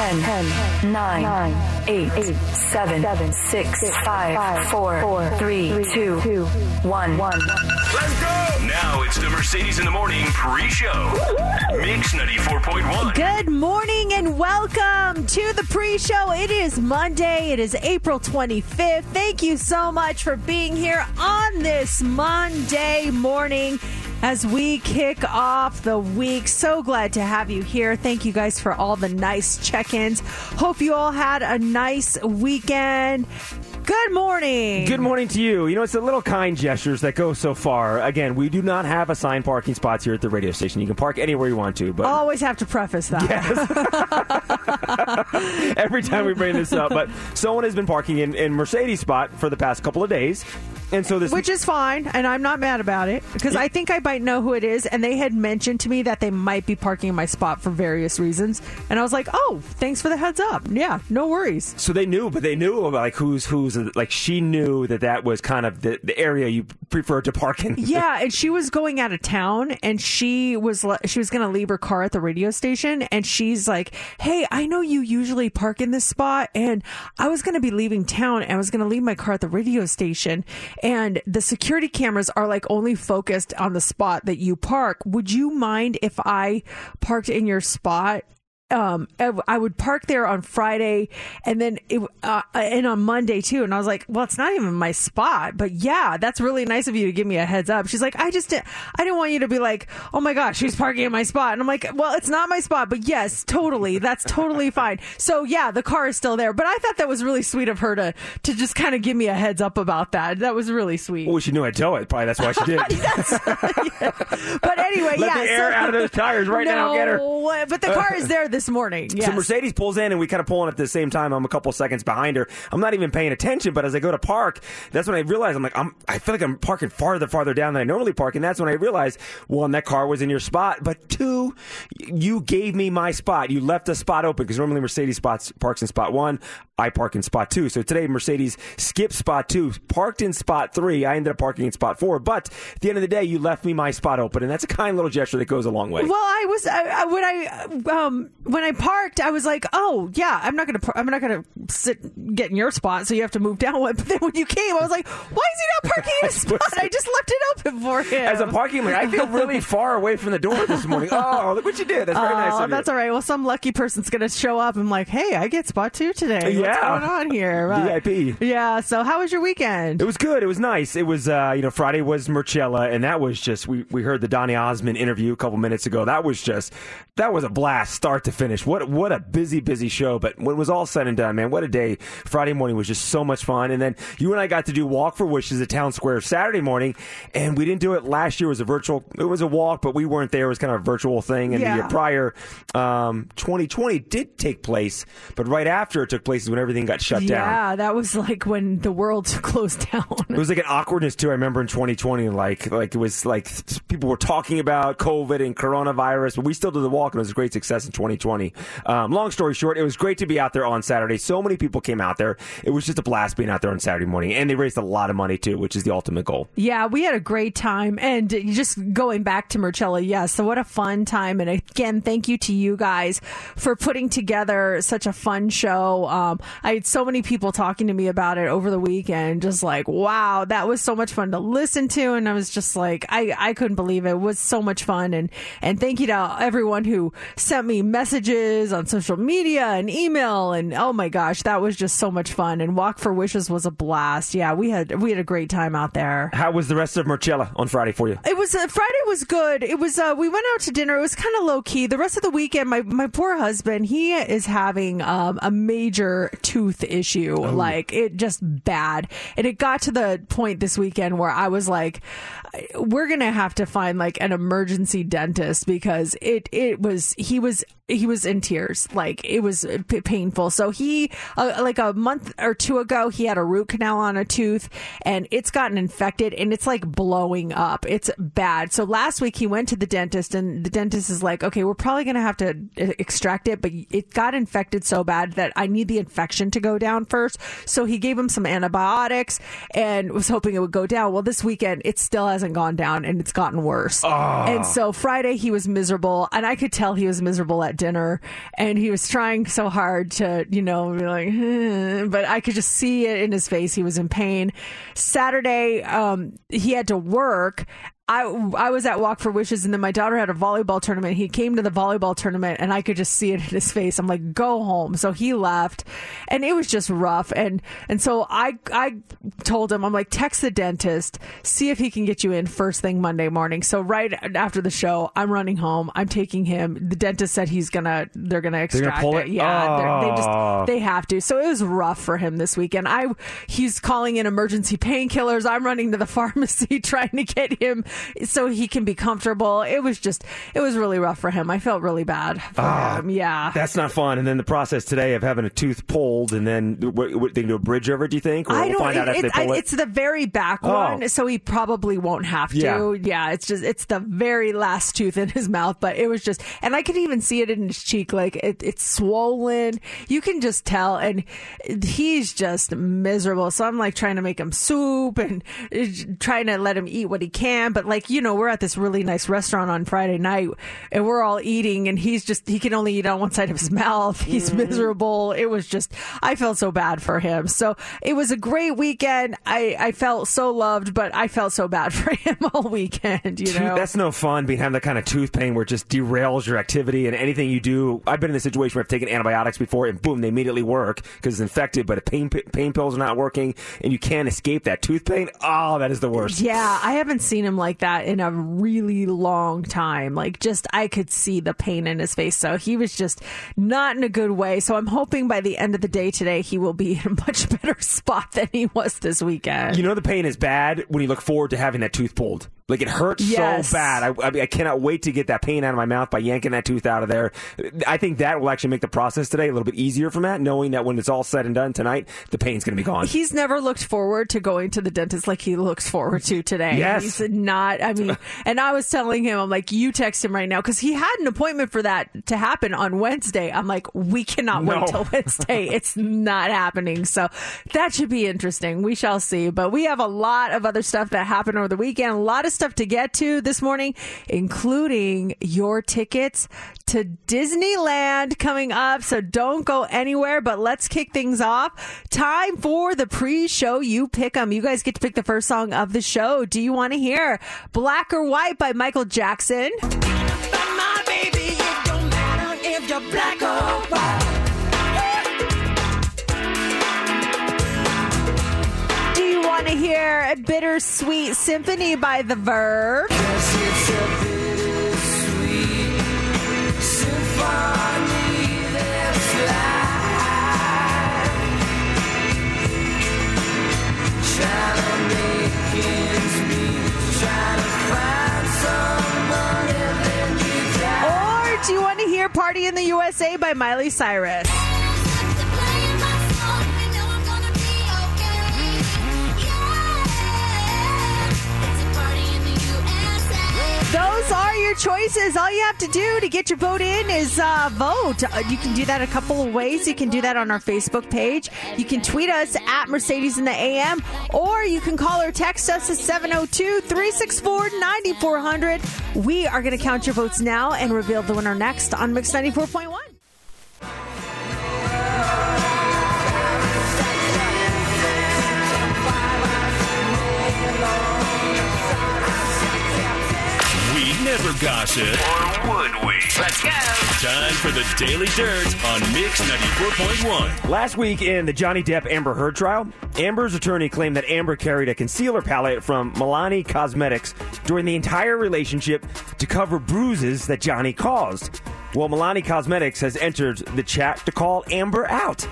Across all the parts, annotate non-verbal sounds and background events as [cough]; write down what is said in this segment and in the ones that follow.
10, 10 9, 9 8, 8 7, 7 6, 6 5, 4, 4 3, 2, 2 1. 1. Let's go! Now it's the Mercedes in the Morning pre-show. Mix 94.1. Good morning and welcome to the pre show. It is Monday. It is April 25th. Thank you so much for being here on this Monday morning as we kick off the week. So glad to have you here. Thank you guys for all the nice check ins. Hope you all had a nice weekend. Good morning. Good morning to you. You know, it's the little kind gestures that go so far. Again, we do not have assigned parking spots here at the radio station. You can park anywhere you want to, but Always have to preface that. Yes. [laughs] [laughs] every time we bring this up. But someone has been parking in, in Mercedes spot for the past couple of days. And so this Which is fine, and I'm not mad about it because I think I might know who it is. And they had mentioned to me that they might be parking in my spot for various reasons, and I was like, "Oh, thanks for the heads up. Yeah, no worries." so they knew, but they knew about like who's who's like she knew that that was kind of the, the area you preferred to park in. [laughs] Yeah, and she was going out of town, and she was she was going to leave her car at the radio station, and she's like, "Hey, I know you usually park in this spot, and I was going to be leaving town, and I was going to leave my car at the radio station, and the security cameras are like only focused on the spot that you park. Would you mind if I parked in your spot?" Um, I would park there on Friday and then it, uh, and on Monday too. And I was like, well, it's not even my spot, but yeah, that's really nice of you to give me a heads up. She's like, I just, did, I didn't want you to be like, oh my gosh, she's parking in my spot. And I'm like, well, it's not my spot, but yes, totally. That's totally [laughs] fine. So yeah, the car is still there, but I thought that was really sweet of her to, to just kind of give me a heads up about that. That was really sweet. Well, she knew I'd tow it. Probably that's why she did. [laughs] [laughs] But anyway, Let yeah. the air so- out of those tires right now. Get her. But the car is there this morning. Yes. So Mercedes pulls in, and we kind of pull in at the same time. I'm a couple seconds behind her. I'm not even paying attention, but as I go to park, that's when I realize I'm like, I'm, I feel like I'm parking farther, farther down than I normally park, and that's when I realize, one, that car was in your spot, but two, you gave me my spot. You left a spot open because normally Mercedes spots parks in spot one. I park in spot two. So today Mercedes skipped spot two, parked in spot three. I ended up parking in spot four. But at the end of the day, you left me my spot open, and that's a kind little gesture that goes a long way. Well, I was I, I, when I um when I parked, I was like, "Oh yeah, I'm not gonna par- I'm not gonna sit get in your spot, so you have to move down one." But then when you came, I was like, "Why is he not parking in [laughs] his spot? I just left it open for him." As a parking lot, I feel really [laughs] far away from the door this morning. Oh, look what you did. That's very nice Oh, you. that's all right. Well, some lucky person's gonna show up. I'm like, hey, I get spot two today. What's Yeah. going on here? [laughs] Right. VIP. Yeah. So, how was your weekend? It was good. It was nice. It was, uh, you know, Friday was Marcella, and that was just, we, we heard the Donny Osmond interview a couple minutes ago. That was just, that was a blast, start to finish. What, what a busy, busy show. But when it was all said and done, man, what a day. Friday morning was just so much fun. And then you and I got to do Walk for Wishes at Town Square Saturday morning, and we didn't do it last year. It was a virtual, it was a walk, but we weren't there. It was kind of a virtual thing. And the year prior, um, 2020 did take place, but right after it took place is when everything got shut down. yeah, that was like when the world [laughs] closed down. It was like an awkwardness too. I remember in 2020, like like it was like people were talking about COVID and coronavirus, but we still did the walk, and it was a great success in 2020. Um, long story short, it was great to be out there on Saturday. So many people came out there. It was just a blast being out there on Saturday morning, and they raised a lot of money too, which is the ultimate goal. Yeah, we had a great time. And just going back to Marcella, yes. So what a fun time. And again, thank you to you guys for putting together such a fun show. Um, I had so many people talking to me about it over the weekend, just like, wow, that was so much fun to listen to. And I was just like, I, I couldn't believe it. It was so much fun. And, and thank you to everyone who sent me messages on social media and email. And oh my gosh, that was just so much fun. And Walk for Wishes was a blast. Yeah, we had, we had a great time out there. How was the rest of Marcella on Friday for you? It was uh, Friday was good. It was uh, we went out to dinner. It was kind of low key. The rest of the weekend, my my poor husband, he is having um, a major tooth issue. Like it just bad, and it got to the point this weekend where I was like, we're gonna have to find like an emergency dentist because it it was he was he was in tears. Like it was p- painful. So he uh, like a month or two ago he had a root canal on a tooth and it's gotten infected and it's like blowing up. It's bad. So last week he went to the dentist and the dentist is like okay we're probably going to have to uh, extract it but it got infected so bad that i need the infection to go down first. So he gave him some antibiotics and was hoping it would go down. Well this weekend it still hasn't hasn't gone down and it's gotten worse. Ah. And so Friday he was miserable and I could tell he was miserable at dinner and he was trying so hard to, you know, be like, "Hmm," [laughs] but I could just see it in his face. He was in pain. Saturday, um, he had to work. I, I was at Walk for Wishes and then my daughter had a volleyball tournament. He came to the volleyball tournament and I could just see it in his face. I'm like, go home. So he left and it was just rough. And, and so I, I told him, I'm like, text the dentist, see if he can get you in first thing Monday morning. So right after the show, I'm running home. I'm taking him. The dentist said he's gonna, they're gonna extract pull it. it? Yeah. they're- They Oh. just, they have to. So it was rough for him this weekend. I, he's calling in emergency painkillers. I'm running to the [laughs] pharmacy trying to get him so he can be comfortable. It was just, it was really rough for him. I felt really bad for him. Yeah. That's not fun. And then the process today of having a tooth pulled, and then what, what, they can do a bridge over. Do you think? Or I we'll don't. find out it- after it- they pull I- it. It's the very back Oh. one, so he probably won't have to. Yeah. Yeah. it's just it's the very last tooth in his mouth. But it was just, and I could even see it in his cheek, like it, it's swollen. You can just tell, and he's just miserable. So I'm like trying to make him soup and uh, trying to let him eat what he can. But like you know, we're at this really nice restaurant on Friday night, and we're all eating, and he's just he can only eat on one side of his [laughs] mouth. He's mm-hmm. miserable. It was just I felt so bad for him. So it was a great weekend. I I felt so loved, but I felt so bad [laughs] for him all weekend. You know, that's no fun being having that kind of tooth pain where it just derails your activity and anything you do. I've been in a situation where I've taken antibiotics before and boom, they immediately work because it's infected, but pain pain pills are not working and you can't escape that tooth pain. Oh, that is the worst. Yeah, I haven't seen him like that in a really long time. Like, just I could see the pain in his face. So he was just not in a good way. So I'm hoping by the end of the day today, he will be [laughs] in a much better spot than he was this weekend. You know the pain is bad when you look forward to having that tooth pulled. Like it hurts Yes. so bad. I, I, mean, I cannot wait to get that pain out of my mouth by yanking that tooth out of there. I think that will actually make the process today a little bit easier for Matt, knowing that when it's all said and done tonight, the pain's going to be gone. He's never looked forward to going to the dentist like he looks forward to today. Yes. He's not, I mean, [laughs] and I was telling him, I'm like, you text him right now because he had an appointment for that to happen on Wednesday. I'm like, we cannot No. wait till [laughs] Wednesday. it's not happening. So that should be interesting. We shall see. But we have a lot of other stuff that happened over the weekend, a lot of stuff to get to this morning, including your tickets to Disneyland coming up. So don't go anywhere, but let's kick things off. Time for the pre-show You pick them. You guys get to pick the first song of the show. Do you want to hear Black or White by Michael Jackson? baby. Do you want to hear a Bittersweet Symphony by The Verve? Do you want to hear Party in the USA by Miley Cyrus? Those are your choices. All you have to do to get your vote in is uh, vote. Uh, you can do that a couple of ways. You can do that on our Facebook page. You can tweet us at Mercedes in the AM, or you can call or text us at 702 364 9400. We are going to count your votes now and reveal the winner next on Mix 94.1. never gossip. Or would we? Let's go. Time for the Daily Dirt on Mix 94.1. Last week in the Johnny Depp Amber Heard trial, Amber's attorney claimed that Amber carried a concealer palette from Milani Cosmetics during the entire relationship to cover bruises that Johnny caused. Well, Milani Cosmetics has entered the chat to call Amber out.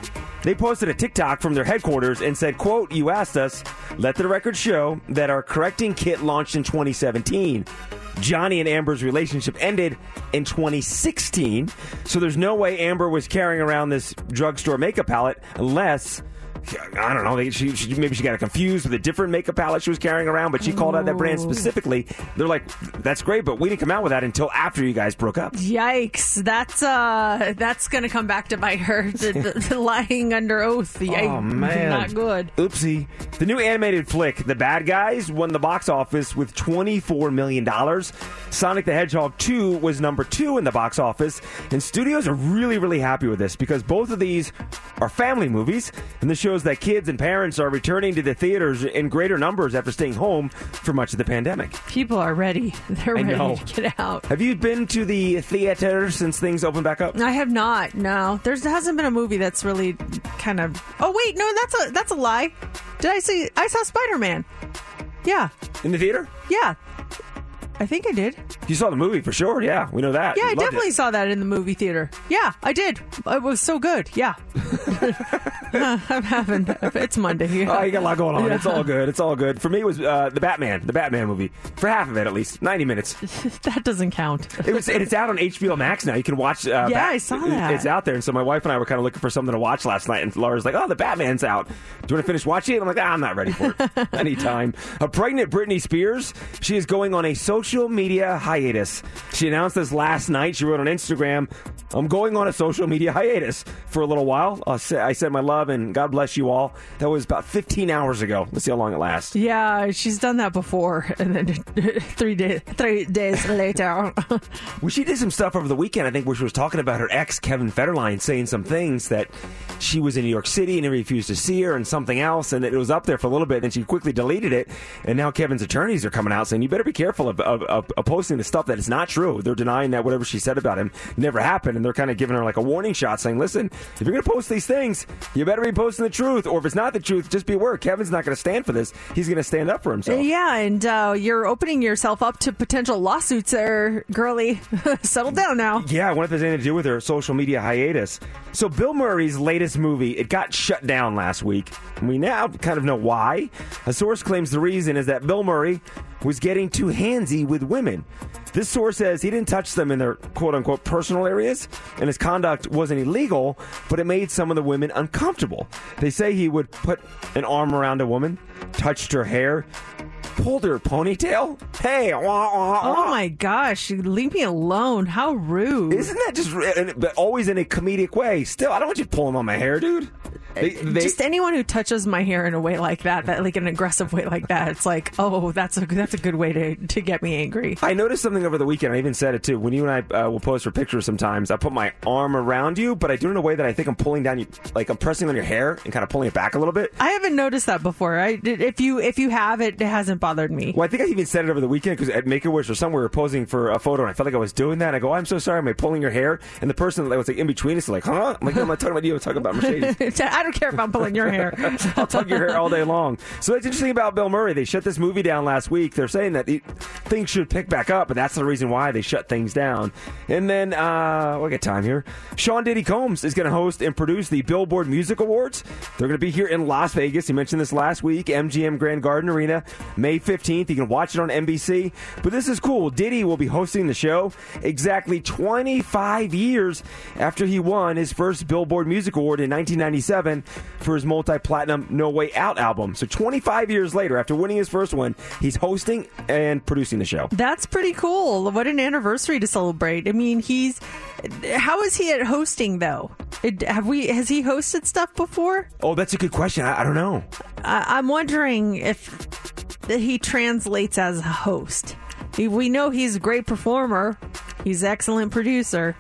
They posted a TikTok from their headquarters and said, quote, you asked us, let the record show that our correcting kit launched in 2017. Johnny and Amber's relationship ended in 2016, so there's no way Amber was carrying around this drugstore makeup palette unless. I don't know. they- She, she, maybe she got confused with a different makeup palette she was carrying around, but she called out that brand specifically. They're like, "That's great, but we didn't come out with that until after you guys broke up." Yikes! That's uh, that's gonna come back to bite her. [laughs] The, the, the lying under oath. Yeah, Oh man, not good. Oopsie. The new animated flick, The Bad Guys, won the box office with twenty-four million dollars. Sonic the Hedgehog 2 was number two in the box office, and studios are really, really happy with this because both of these are family movies, and this shows that kids and parents are returning to the theaters in greater numbers after staying home for much of the pandemic. People are ready. [laughs] They're I ready know. to get out. Have you been to the theater since things opened back up? I have not. No, there hasn't been a movie that's really kind of. Oh wait, no, that's a that's a lie. Did I see? I saw Spider Man. Yeah, In the theater? yeah. I think I did. You saw the movie for sure. Yeah, we know that. Yeah, You I definitely it. saw that in the movie theater. Yeah, I did. It was so good. Yeah. [laughs] [laughs] I'm having. It's Monday. Yeah. Oh, you got a lot going on. Yeah. It's all good. It's all good. For me, it was uh, the Batman, the Batman movie. For half of it, at least, ninety minutes. [laughs] that doesn't count. It was. it's out on HBO Max now. You can watch. Uh, Yeah, I saw that. It's out there. And so my wife and I were kind of looking for something to watch last night. And Laura's like, "Oh, the Batman's out. Do you want to finish watching it?" I'm like, ah, "I'm not ready for it. Anytime." A pregnant Britney Spears. She is going on a social media hiatus. She announced this last night. She wrote on Instagram, "I'm going on a social media hiatus for a little while. Uh, I'll say- I sent my love and God bless you all." That was about 15 hours ago. Let's see how long it lasts. Yeah, she's done that before, [laughs] and then [laughs] three days three days later. [laughs] Well, she did some stuff over the weekend, I think, where she was talking about her ex, Kevin Federline, saying some things that she was in New York City and he refused to see her and something else, and it was up there for a little bit, and she quickly deleted it. And now Kevin's attorneys are coming out saying, you better be careful of, of, of, of posting the stuff that is not true. They're denying that whatever she said about him never happened, and they're kind of giving her like a warning shot saying, listen, if you're going to post these things, you better be posting the truth, or if it's not the truth, just be aware Kevin's not going to stand for this. He's going to stand up for himself. yeah, and uh, you're opening yourself up to potential lawsuits there, girly. [laughs] Settle down now. Yeah, I wonder if there's anything to do with her social media hiatus. So, Bill Murray's latest movie, it got shut down last week. And we now kind of know why. A source claims the reason is that Bill Murray was getting too handsy with women. This source says he didn't touch them in their quote unquote personal areas, and his conduct wasn't illegal, but it made some of the women uncomfortable. They say he would put an arm around a woman, touched her hair, pulled her ponytail. Hey, wah, wah, Oh my gosh, leave me alone. How rude. Isn't that just, but always in a comedic way? Still, I don't want you pulling on my hair, dude. They, they, Just anyone who touches my hair in a way like that, that like an aggressive way like that, it's like, oh, that's a that's a good way to to get me angry. I noticed something over the weekend. I even said it too. When you and I uh, will post for pictures sometimes, I put my arm around you, but I do it in a way that I think I'm pulling down you, like I'm pressing on your hair and kind of pulling it back a little bit. I haven't noticed that before. I if you if you have it, it hasn't bothered me. Well, I think I even said it over the weekend because at Make a Wish or somewhere we were posing for a photo, and I felt like I was doing that. I go, "I'm so sorry, am I pulling your hair?" And the person that was like in between us, like, "Huh?" I'm like, "No, I'm not talking about you. I'm talking about [laughs] Mercedes." I don't care if I'm pulling your hair. [laughs] I'll tug your hair all day long. So that's interesting about Bill Murray. They shut this movie down last week. They're saying that it, things should pick back up, and that's the reason why they shut things down. And then, uh, we got time here. Sean Diddy Combs is going to host and produce the Billboard Music Awards. They're going to be here in Las Vegas. He mentioned this last week, MGM Grand Garden Arena, May 15th. You can watch it on NBC. But this is cool. Diddy will be hosting the show exactly 25 years after he won his first Billboard Music Award in 1997 for his multi-platinum No Way Out album. So 25 years later, after winning his first one, he's hosting and producing the show. That's pretty cool. What an anniversary to celebrate. I mean, he's how is he at hosting though? It, have we has he hosted stuff before? Oh, that's a good question. I, I don't know. I, I'm wondering if he translates as a host. We know he's a great performer. He's an excellent producer.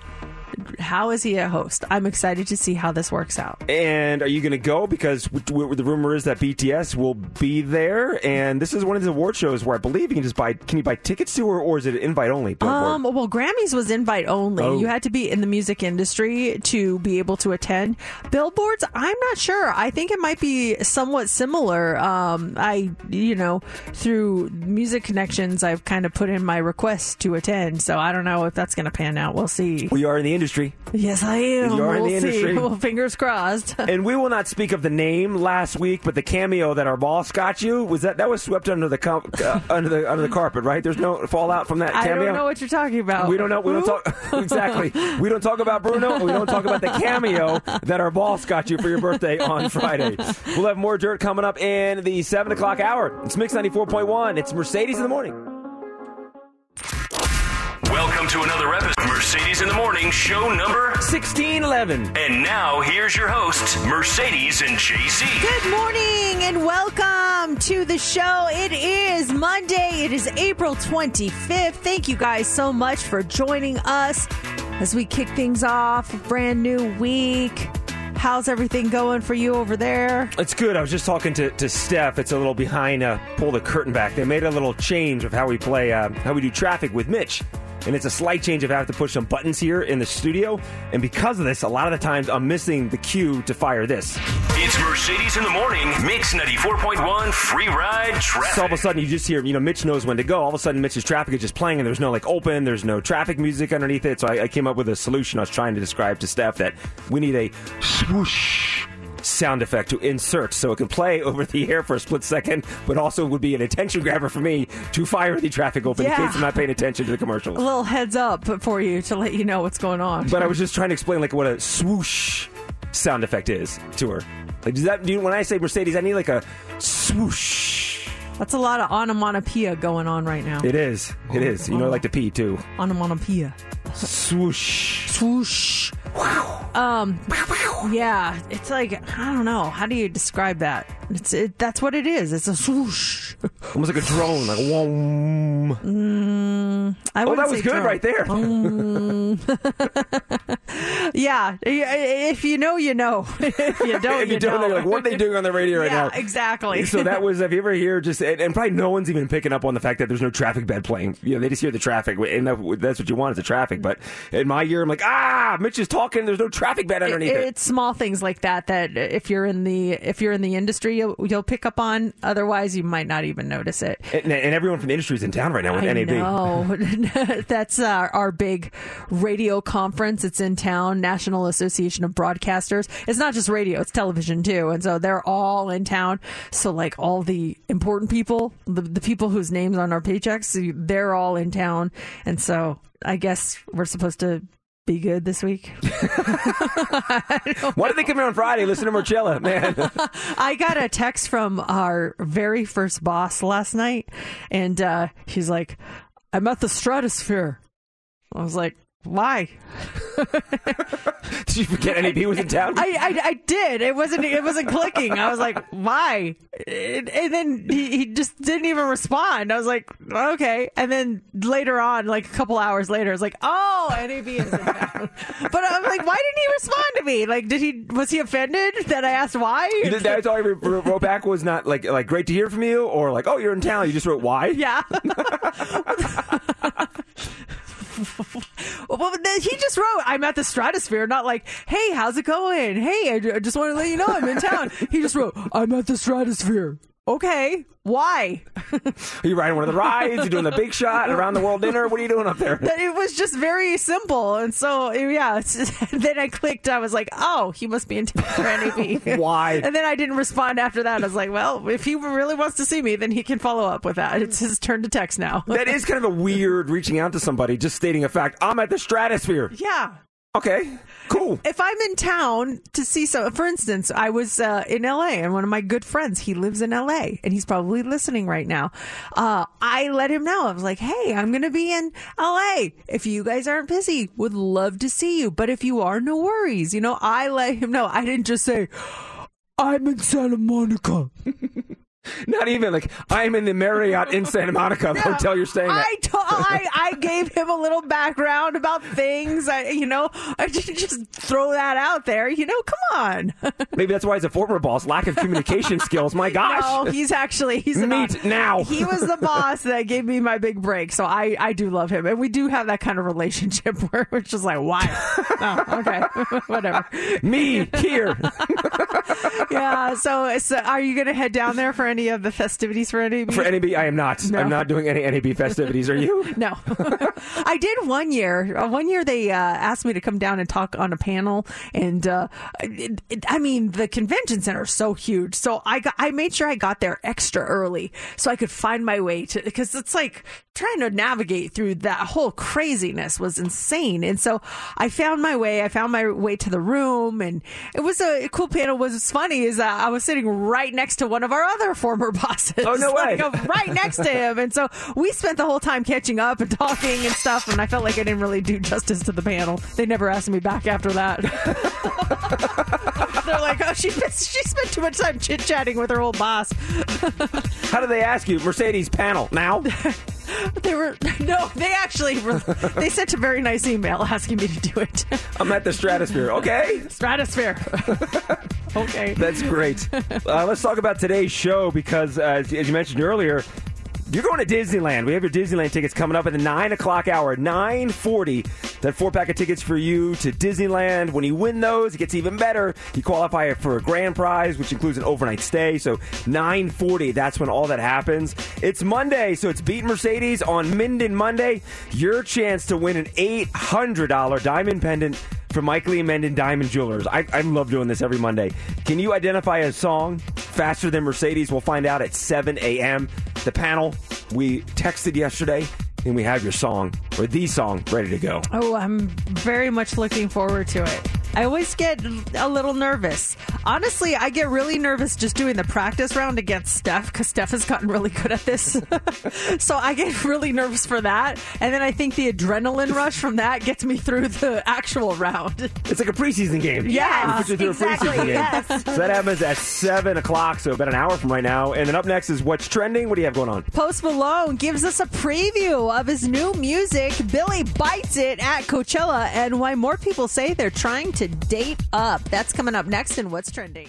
How is he a host? I'm excited to see how this works out. And are you going to go? Because w- w- the rumor is that BTS will be there, and this is one of the award shows where I believe you can just buy. Can you buy tickets to, or, or is it invite only? Um, well, Grammys was invite only. Oh. You had to be in the music industry to be able to attend. Billboards, I'm not sure. I think it might be somewhat similar. Um, I, you know, through music connections, I've kind of put in my request to attend. So I don't know if that's going to pan out. We'll see. we are in the industry. Yes, I am. You are in we'll the see. industry. [laughs] Well, fingers crossed. [laughs] and we will not speak of the name last week, but the cameo that our boss got you was that that was swept under the com- uh, [laughs] under the under the carpet, right? There's no fallout from that I cameo. don't know what you're talking about. We don't know. We don't talk exactly. We don't talk about Bruno. We don't talk about the cameo that our boss got you for your birthday on Friday. We'll have more dirt coming up in the seven o'clock hour. It's Mix ninety four point one. It's Mercedes in the morning. Welcome to another episode of Mercedes in the Morning, show number. 1611. And now here's your host, Mercedes and JC. Good morning and welcome to the show. It is Monday. It is April 25th. Thank you guys so much for joining us as we kick things off. A brand new week. How's everything going for you over there? It's good. I was just talking to, to Steph. It's a little behind, uh, pull the curtain back. They made a little change of how we play, uh, how we do traffic with Mitch. And it's a slight change of having to push some buttons here in the studio. And because of this, a lot of the times I'm missing the cue to fire this. It's Mercedes in the Morning, Mix 94.1, free ride traffic. So all of a sudden you just hear, you know, Mitch knows when to go. All of a sudden Mitch's traffic is just playing and there's no like open, there's no traffic music underneath it. So I, I came up with a solution I was trying to describe to Steph that we need a swoosh sound effect to insert so it can play [laughs] over the air for a split second, but also would be an attention grabber for me to fire the traffic open in Yeah. case I'm not paying attention to the commercials. [laughs] A little heads up for you to let you know what's going on. But I was just trying to explain like what a swoosh sound effect is to her. Like does that do when I say Mercedes, I need like a swoosh. That's a lot of onomatopoeia going on right now. It is. It is. You know I like to pee too. Onomatopoeia. Swoosh. Swoosh. Wow. Um. Yeah, it's like I don't know. How do you describe that? It's it, that's what it is. It's a swoosh. Almost like a drone, like a wom. Mm, I Oh, that was good drone. right there. [laughs] [laughs] Yeah, if you know, you know. [laughs] if you don't, if you don't, know. like, what are they doing on the radio right yeah, now? exactly. [laughs] So that was, if you ever hear just, and, and probably no one's even picking up on the fact that there's no traffic bed playing. You know, they just hear the traffic, and that's what you want is the traffic. But in my ear, I'm like, ah, Mitch is talking. There's no traffic bed underneath it. it's small things like that that if you're in the if you're in the industry, you'll, you'll pick up on. Otherwise, you might not even notice it. And, and everyone from the industry is in town right now with I NAB. know. [laughs] That's uh, our big radio conference. It's in town, National Association of Broadcasters. It's not just radio, it's television too. And so they're all in town. So, like, all the important people, the, the people whose names on our paychecks, they're all in town. And so I guess we're supposed to be good this week. [laughs] Why did they come here on Friday? Listen to Marcella, man. [laughs] I got a text from our very first boss last night, and uh, he's like, I'm at the stratosphere. I was like, why? Did you forget NAB was in town? I, I, I did. It wasn't it wasn't clicking. I was like, why? And, and then he, he just didn't even respond. I was like, okay. And then later on, like a couple hours later, I was like, oh, NAB is in town. [laughs] but I'm like, why didn't he respond to me? Like, did he was he offended that I asked why? Did- That's all wrote wrote back was not like like great to hear from you or like oh you're in town. You just wrote why. Yeah. [laughs] [laughs] well, he just wrote, "I'm at the Stratosphere," not like, "Hey, how's it going? Hey, I, I just want to let you know I'm in town." he just wrote, "I'm at the Stratosphere." Okay, why? [laughs] Are you riding one of the rides? You're doing the big shot around the world dinner? What are you doing up there? It was just very simple, and so yeah. [laughs] then I clicked. I was like, "Oh, he must be in town for NAB." Why? And then I didn't respond after that. I was like, "Well, if he really wants to see me, then he can follow up with that. It's his turn to text now." That is kind of a weird reaching out to somebody, just stating a fact. I'm at the stratosphere. yeah. Okay, cool. if I'm in town to see some, for instance, I was uh, in LA and one of my good friends, he lives in LA and he's probably listening right now. Uh, I let him know. I was like, hey, I'm going to be in LA. If you guys aren't busy, would love to see you. But if you are, no worries. You know, I let him know. I didn't just say, I'm in Santa Monica. [laughs] [laughs] Not even like I'm in the Marriott in Santa Monica, the hotel you're staying at. I, to- I I gave him a little background about things. I you know I didn't just throw that out there. You know, come on. [laughs] Maybe that's why he's a former boss. Lack of communication skills. My gosh. No, he's actually he's Meet now. He was the boss that gave me my big break, so I I do love him, and we do have that kind of relationship [laughs] where it's just like, why? oh, okay, whatever. Me here. Yeah. So, so are you going to head down there for any of the festivities for NAB? For NAB, I am not. No. I'm not doing any NAB [laughs] festivities. Are you? No, [laughs] I did one year. Uh, One year they uh, asked me to come down and talk on a panel, and uh, it, it, I mean the convention center is so huge, so I got, I made sure I got there extra early so I could find my way to because it's like trying to navigate through that whole craziness was insane. And so I found my way. I found my way to the room, and it was a cool panel. What's funny is that I was sitting right next to one of our other former [laughs] bosses. Oh, no way. [laughs] Like, right next to him, and so we spent the whole time catching up and talking and stuff. And I felt like I didn't really do justice to the panel. They never asked me back after that. [laughs] They're like, oh, she she spent too much time chit chatting with her old boss. How did they ask you? Mercedes panel now? [laughs] They were no, they actually were, they sent a very nice email asking me to do it. [laughs] I'm at the stratosphere. Okay. Stratosphere. [laughs] okay. That's great. Uh, let's talk about today's show because, uh, as, as you mentioned earlier, you're going to Disneyland. We have your Disneyland tickets coming up at the nine o'clock hour, nine forty. That four pack of tickets for you to Disneyland. When you win those, it gets even better. You qualify for a grand prize, which includes an overnight stay. So nine forty. That's when all that happens. It's Monday, so it's beat Mercedes on Minden Monday. Your chance to win an eight hundred dollar diamond pendant from Mike Lee Menden Diamond Jewelers. I, I love doing this every Monday. Can you identify a song faster than Mercedes? We'll find out at 7 a.m. The panel, we texted yesterday, and we have your song, or the song, ready to go. Oh, I'm very much looking forward to it. I always get a little nervous. Honestly, I get really nervous just doing the practice round against Steph because Steph has gotten really good at this. [laughs] so I get really nervous for that. And then I think the adrenaline rush from that gets me through the actual round. It's like a preseason game. Yeah, We put you through exactly, a preseason game. yes. So that happens at 7 o'clock, so about an hour from right now. And then up next is What's Trending. What do you have going on? Post Malone gives us a preview of his new music, Billie Bites It, at Coachella, and why more people say they're trying to date up. That's coming up next in What's Trending.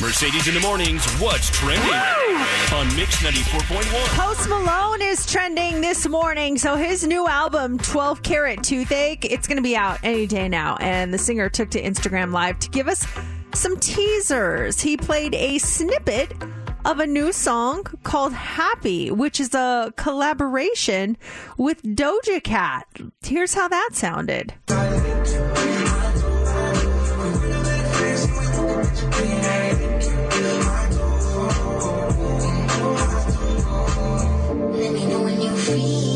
Mercedes in the mornings. What's trending on Mix 94.1? Post Malone is trending this morning. So his new album, 12 Carat Toothache, it's going to be out any day now. And the singer took to Instagram Live to give us some teasers. He played a snippet of a new song called Happy, which is a collaboration with Doja Cat. Here's how that sounded. Let me know when you're free,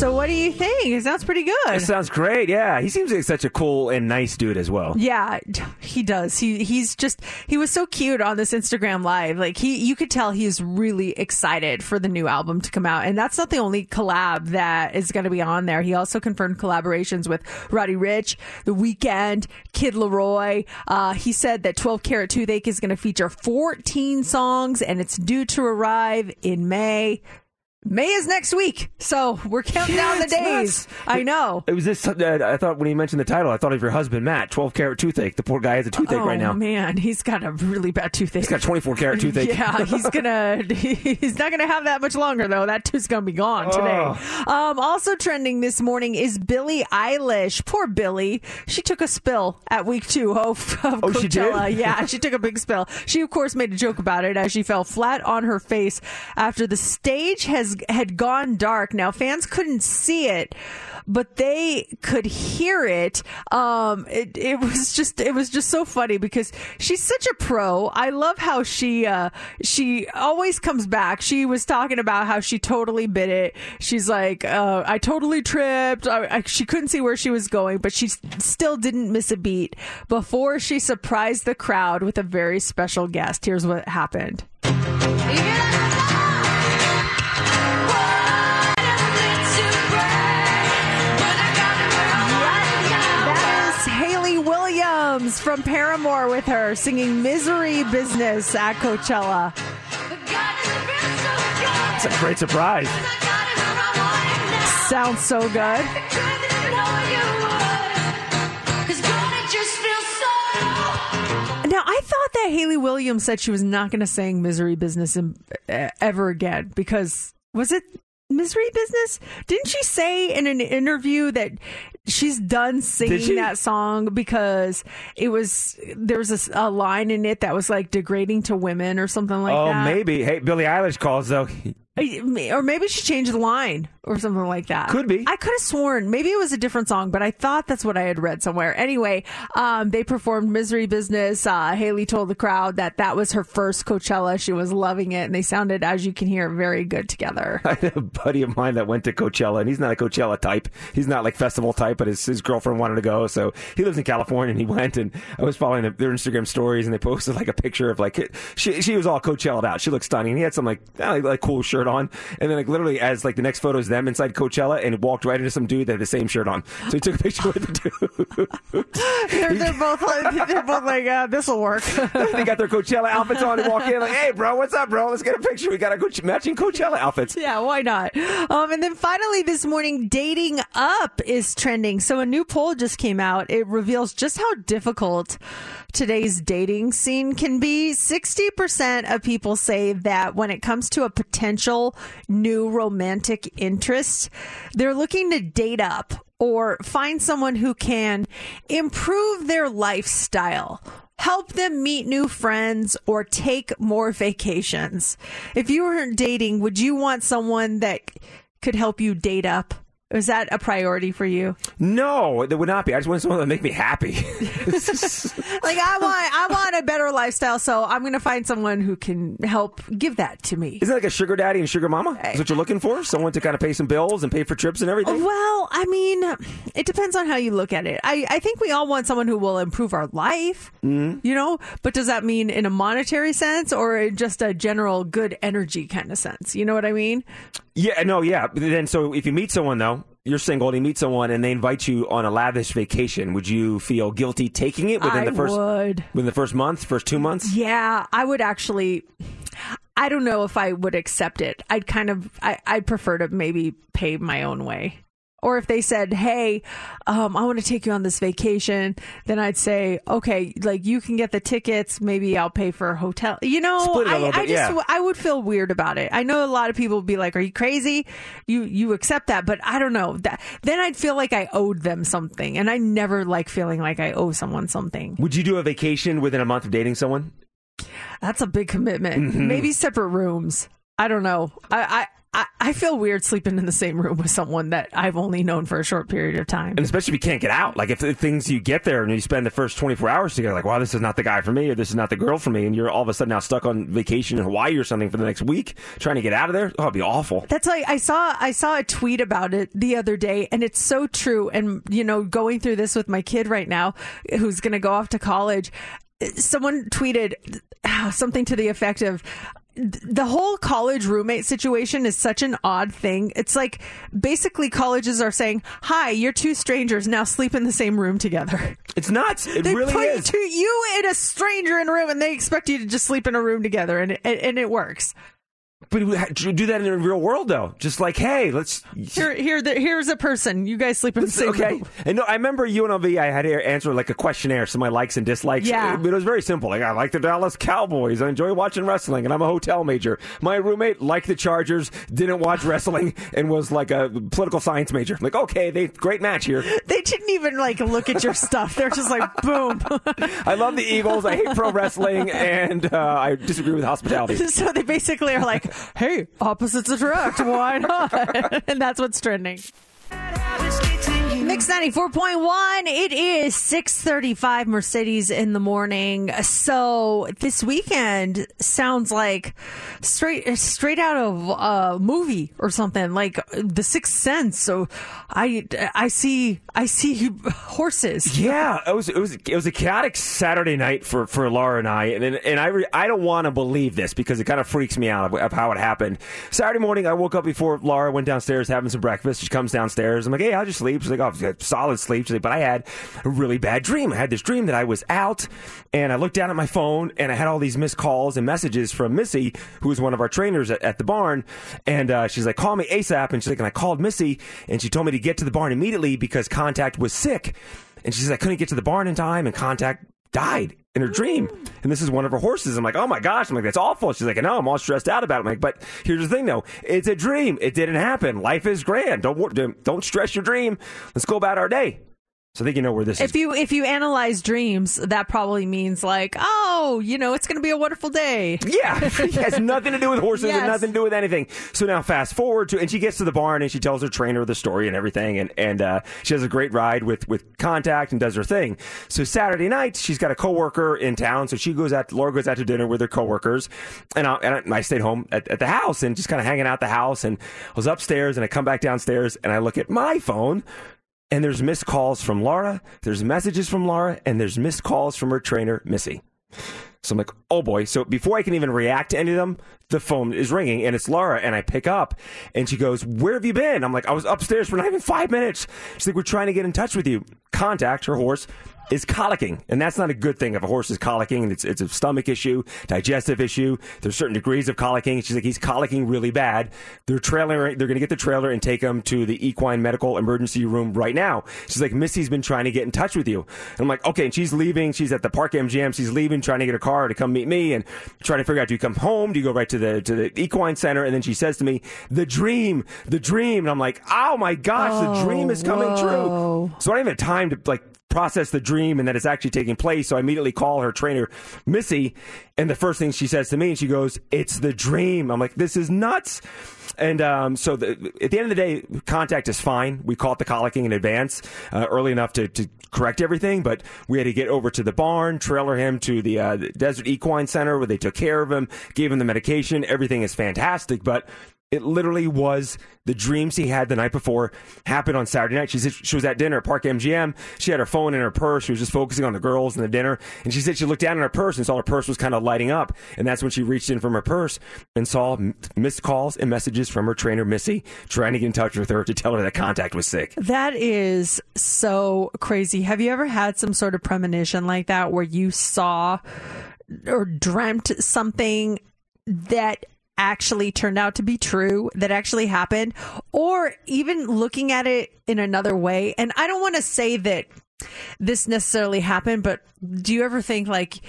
So what do you think? It sounds pretty good. It sounds great. Yeah, he seems like such a cool and nice dude as well. Yeah, he does. He he's just he was so cute on this Instagram live. Like he you could tell he's really excited for the new album to come out. And that's not the only collab that is going to be on there. He also confirmed collaborations with Roddy Ricch, The Weeknd, Kid LAROI. Uh, he said that 12 Carat Toothache is going to feature 14 songs and it's due to arrive in May. May is next week, so we're counting Yeah, down the days. nuts. I know. It was this. Uh, I thought when he mentioned the title, I thought of your husband Matt, twelve carat toothache. The poor guy has a toothache oh right now. man, he's got a really bad toothache. He's got twenty four carat [laughs] toothache. Yeah, he's gonna [laughs] he's not gonna have that much longer though. That tooth's gonna be gone today. Oh. Um, also trending this morning is Billie Eilish. Poor Billie. She took a spill at week two of, of Oh, she did? Yeah, she took a big spill. She of course made a joke about it as she fell flat on her face after the stage has had gone dark. Now fans couldn't see it but they could hear it. Um, it, it was just, it was just so funny because she's such a pro. I love how she, uh, she always comes back. She was talking about how she totally bit it. She's like, uh, I totally tripped. I, I, she couldn't see where she was going, but she still didn't miss a beat before she surprised the crowd with a very special guest. Here's what happened. Williams from Paramore with her singing Misery Business at Coachella. It's a great surprise. Sounds so good. Now, I thought that Hayley Williams said she was not going to sing Misery Business in, uh, ever again because was it Misery Business? Didn't she say in an interview that she's done singing that song because it was there was a a, line in it that was like degrading to women or something like oh, that? Oh, maybe. Hey, Billie Eilish calls though. [laughs] Or maybe she changed the line or something like that. Could be. I could have sworn maybe it was a different song, but I thought that's what I had read somewhere. Anyway, um, they performed Misery Business. Uh, Hayley told the crowd that that was her first Coachella. She was loving it, and they sounded, as you can hear, very good together. [laughs] I had a buddy of mine that went to Coachella, and he's not a Coachella type. He's not like festival type, but his, his girlfriend wanted to go, so he lives in California, and he went. And I was following their Instagram stories, and they posted like a picture of like she she was all Coachella'd out. She looked stunning. He had some like like cool shirt on, and then like literally as like the next photo is them inside Coachella, and walked right into some dude that had the same shirt on. So he took a picture with the dude. they're, they're both like, they're both like, uh, this will work. [laughs] they got their Coachella outfits on and walk in like, hey, bro, what's up, bro? Let's get a picture. We got our Coach- matching Coachella outfits. Yeah, why not? Um, and then finally this morning, dating up is trending. So a new poll just came out. It reveals just how difficult today's dating scene can be. 60% of people say that when it comes to a potential new romantic interest, they're looking to date up or find someone who can improve their lifestyle help them meet new friends or take more vacations. If you were dating, would you want someone that could help you date up? Is that a priority for you? No, it would not be. I just want someone to make me happy. [laughs] Like I want I want a better lifestyle, so I'm going to find someone who can help give that to me. Isn't it like a sugar daddy and sugar mama? Is what you're looking for? Someone to kind of pay some bills and pay for trips and everything? Well, I mean, it depends on how you look at it. I, I think we all want someone who will improve our life, Mm-hmm. you know, but does that mean in a monetary sense or in just a general good energy kind of sense? You know what I mean? Yeah, no, yeah. But then, so if you meet someone though, you're single and you meet someone and they invite you on a lavish vacation, would you feel guilty taking it within I the first would. within the first month, first two months? Yeah, I would actually. I don't know if I would accept it. I'd kind of. I, I'd prefer to maybe pay my own way. Or if they said, "Hey, um, I want to take you on this vacation," then I'd say, "Okay, like you can get the tickets. Maybe I'll pay for a hotel." You know, Split it a I, little I bit, just yeah. I would feel weird about it. I know a lot of people would be like, "Are you crazy? You you accept that?" But I don't know. That then I'd feel like I owed them something, and I never like feeling like I owe someone something. Would you do a vacation within a month of dating someone? That's a big commitment. Mm-hmm. Maybe separate rooms. I don't know. I, I I I feel weird sleeping in the same room with someone that I've only known for a short period of time. And especially if you can't get out. Like if, if things you get there and you spend the first 24 hours together, like, wow, this is not the guy for me or this is not the girl for me. And you're all of a sudden now stuck on vacation in Hawaii or something for the next week trying to get out of there. Oh, it'd be awful. That's like I saw I saw a tweet about it the other day and it's so true and you know going through this with my kid right now who's going to go off to college someone tweeted ah, something to the effect of the whole college roommate situation is such an odd thing. It's like basically colleges are saying, "Hi, you're two strangers now sleep in the same room together." It's nuts. It They really put is. two, you and a stranger in a room, and they expect you to just sleep in a room together, and it, and it works. But do that in the real world, though. Just like, hey, let's. Here, here, the, here's a person. You guys sleep in the same room. Okay. room. And no, I remember UNLV, I had to answer like a questionnaire, so my likes and dislikes. Yeah. But it was very simple. Like, I like the Dallas Cowboys. I enjoy watching wrestling, and I'm a hotel major. My roommate liked the Chargers, didn't watch wrestling, [laughs] and was like a political science major. Like, okay, they great match here. [laughs] They didn't even like look at your stuff. They're just like, boom. [laughs] I love the Eagles. I hate pro wrestling, and uh, I disagree with hospitality. so they basically are like, hey, opposites attract. Why not? [laughs] and that's what's trending. Mix 94.1. It is 635 Mercedes in the morning. So this weekend sounds like straight straight out of a movie or something like The Sixth Sense. So I I see I see [laughs] horses. Yeah, it was it was it was a chaotic Saturday night for, for Laura and I, and and, I I don't want to believe this because it kind of freaks me out of, of how it happened. Saturday morning, I woke up before Laura went downstairs having some breakfast. She comes downstairs. I'm like, hey, how'd you sleep? She's like, oh, solid sleep. Like, but I had a really bad dream. I had this dream that I was out, and I looked down at my phone, and I had all these missed calls and messages from Missy, who was one of our trainers at, at the barn, and uh, she's like, call me ASAP, and she's like, and I called Missy, and she told me to get to the barn immediately because Contact was sick. And she says, I couldn't get to the barn in time, and Contact died in her dream. And this is one of her horses. I'm like, oh my gosh. I'm like, that's awful. She's like, no, I'm all stressed out about it. I'm like, but here's the thing though. It's a dream. It didn't happen. Life is grand. Don't don't stress your dream. Let's go about our day. So I think you know where this is. If you if you analyze dreams, that probably means like, oh, you know, it's going to be a wonderful day. Yeah, [laughs] it has [laughs] nothing to do with horses Yes. and nothing to do with anything. So now fast forward to, and she gets to the barn and she tells her trainer the story and everything, and and uh, she has a great ride with with contact and does her thing. So Saturday night she's got a coworker in town, so she goes out. Laura goes out to dinner with her coworkers, and I, and I stayed home at, at the house and just kind of hanging out the house. And I was upstairs, and I come back downstairs and I look at my phone. And there's missed calls from Laura, there's messages from Laura, and there's missed calls from her trainer, Missy. So I'm like, oh boy. So before I can even react to any of them, the phone is ringing and it's Laura. And I pick up and she goes, Where have you been? I'm like, I was upstairs for not even five minutes. She's like, We're trying to get in touch with you. Contact her horse is colicking. And that's not a good thing if a horse is colicking. It's, it's a stomach issue, digestive issue. There's certain degrees of colicking. She's like, He's colicking really bad. They're trailer, they're going to get the trailer and take him to the equine medical emergency room right now. She's like, Missy's been trying to get in touch with you. And I'm like, Okay. And she's leaving. She's at the park MGM. She's leaving, trying to get a car to come meet me and trying to figure out do you come home? Do you go right to the to the equine center? And then she says to me, "The dream, the dream." And I'm like, "Oh my gosh, the dream is coming oh, whoa. true." So I don't even have time to like process the dream and that it's actually taking place. So I immediately call her trainer, Missy, and the first thing she says to me, and she goes, "It's the dream." I'm like, "This is nuts." And um, so the, at the end of the day, contact is fine. We caught the colicking in advance uh, early enough to, to correct everything, but we had to get over to the barn, trailer him to the, uh, the Desert Equine Center where they took care of him, gave him the medication. Everything is fantastic, but it literally was the dreams he had the night before happened on Saturday night. She said she was at dinner at Park MGM. She had her phone in her purse. She was just focusing on the girls and the dinner. And she said she looked down in her purse and saw her purse was kind of lighting up. And that's when she reached in from her purse and saw missed calls and messages from her trainer, Missy, trying to get in touch with her to tell her that contact was sick. That is so crazy. Have you ever had some sort of premonition like that where you saw or dreamt something that actually turned out to be true, that actually happened, or even looking at it in another way? And I don't want to say that this necessarily happened, but do you ever think like,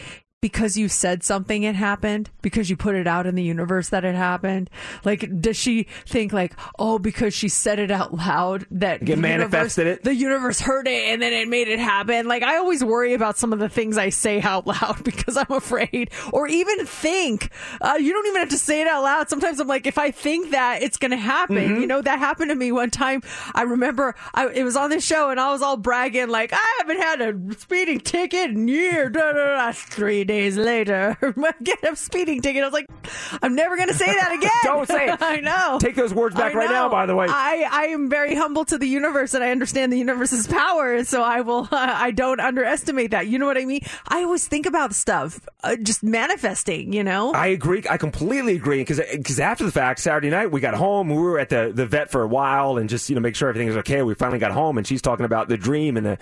because you said something it happened because you put it out in the universe that it happened like does she think like oh because she said it out loud that the manifested universe, it? the universe heard it and then it made it happen like i always worry about some of the things i say out loud [laughs] because i'm afraid or even think uh, you don't even have to say it out loud sometimes i'm like if i think that it's gonna happen Mm-hmm. you know that happened to me one time i remember I, it was on this show and i was all bragging like i haven't had a speeding ticket in years [laughs] da, da, da. three days later [laughs] get a speeding ticket i was like i'm never gonna say that again Don't say it. [laughs] i know Take those words back right now, by the way. I, I am very humble to the universe and I understand the universe's power. So I will, [laughs] I don't underestimate that. You know what I mean? I always think about stuff, uh, just manifesting, you know? I agree. I completely agree. Because after the fact, Saturday night, we got home. We were at the, the vet for a while and just, you know, make sure everything was okay. We finally got home and she's talking about the dream and the,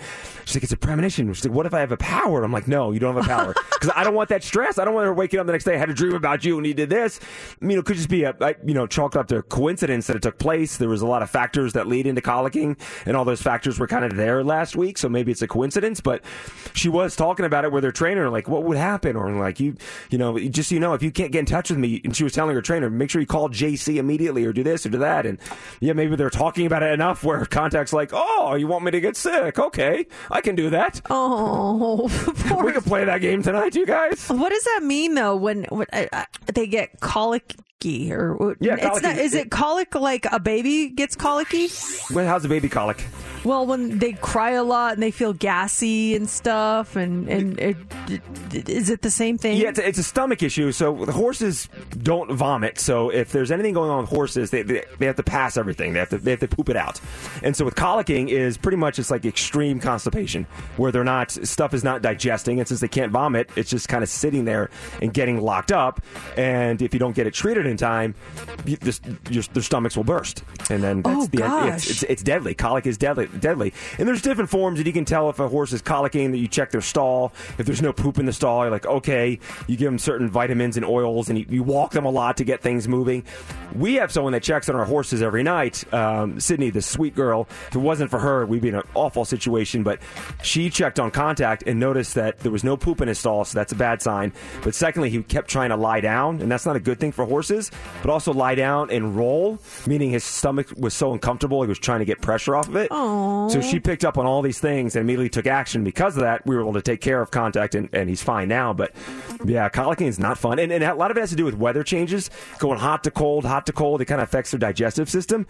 she's like, it's a premonition. She's like, what if I have a power? I'm like, no, you don't have a power. Because I don't want that stress. I don't want her waking up the next day. I had a dream about you and you did this. I mean, it could just be a, I- you know, chalked up to coincidence that it took place. There was a lot of factors that lead into colicking and all those factors were kind of there last week. So maybe it's a coincidence, but she was talking about it with her trainer, like what would happen? Or like you, you know, just so you know, if you can't get in touch with me, and she was telling her trainer, make sure you call JC immediately or do this or do that. And yeah, maybe they're talking about it enough where contact's like, oh, you want me to get sick? Okay, I can do that. oh. [laughs] We can play that game tonight, you guys. What does that mean though when, when uh, uh, they get colicky or Yeah, it's colicky. not, is it colic like a baby gets colicky? Well, how's the baby colic? Well, when they cry a lot and they feel gassy and stuff, and and it, it, is it the same thing? Yeah, it's a, it's a stomach issue. So the horses don't vomit. So if there's anything going on with horses, they, they, they have to pass everything. They have to they have to poop it out. And so with colicking is pretty much it's like extreme constipation where they're not stuff is not digesting, and since they can't vomit, it's just kind of sitting there and getting locked up. And if you don't get it treated in time, you, this, your, their stomachs will burst, and then that's Oh, the end. It's, gosh. it's, it's deadly. Colic is deadly. Deadly. And there's different forms that you can tell if a horse is colicking. That you check their stall. If there's no poop in the stall, you're like, okay. You give them certain vitamins and oils, and you, you walk them a lot to get things moving. We have someone that checks on our horses every night. Um, Sydney, the sweet girl. If it wasn't for her, we'd be in an awful situation. But she checked on contact and noticed that there was no poop in his stall, so that's a bad sign. But secondly, he kept trying to lie down, and that's not a good thing for horses. But also lie down and roll, meaning his stomach was so uncomfortable, he was trying to get pressure off of it. So she picked up on all these things and immediately took action. Because of that, we were able to take care of contact, and, and he's fine now. But yeah, colicking is not fun, and, and a lot of it has to do with weather changes, going hot to cold, hot to cold. It kind of affects their digestive system,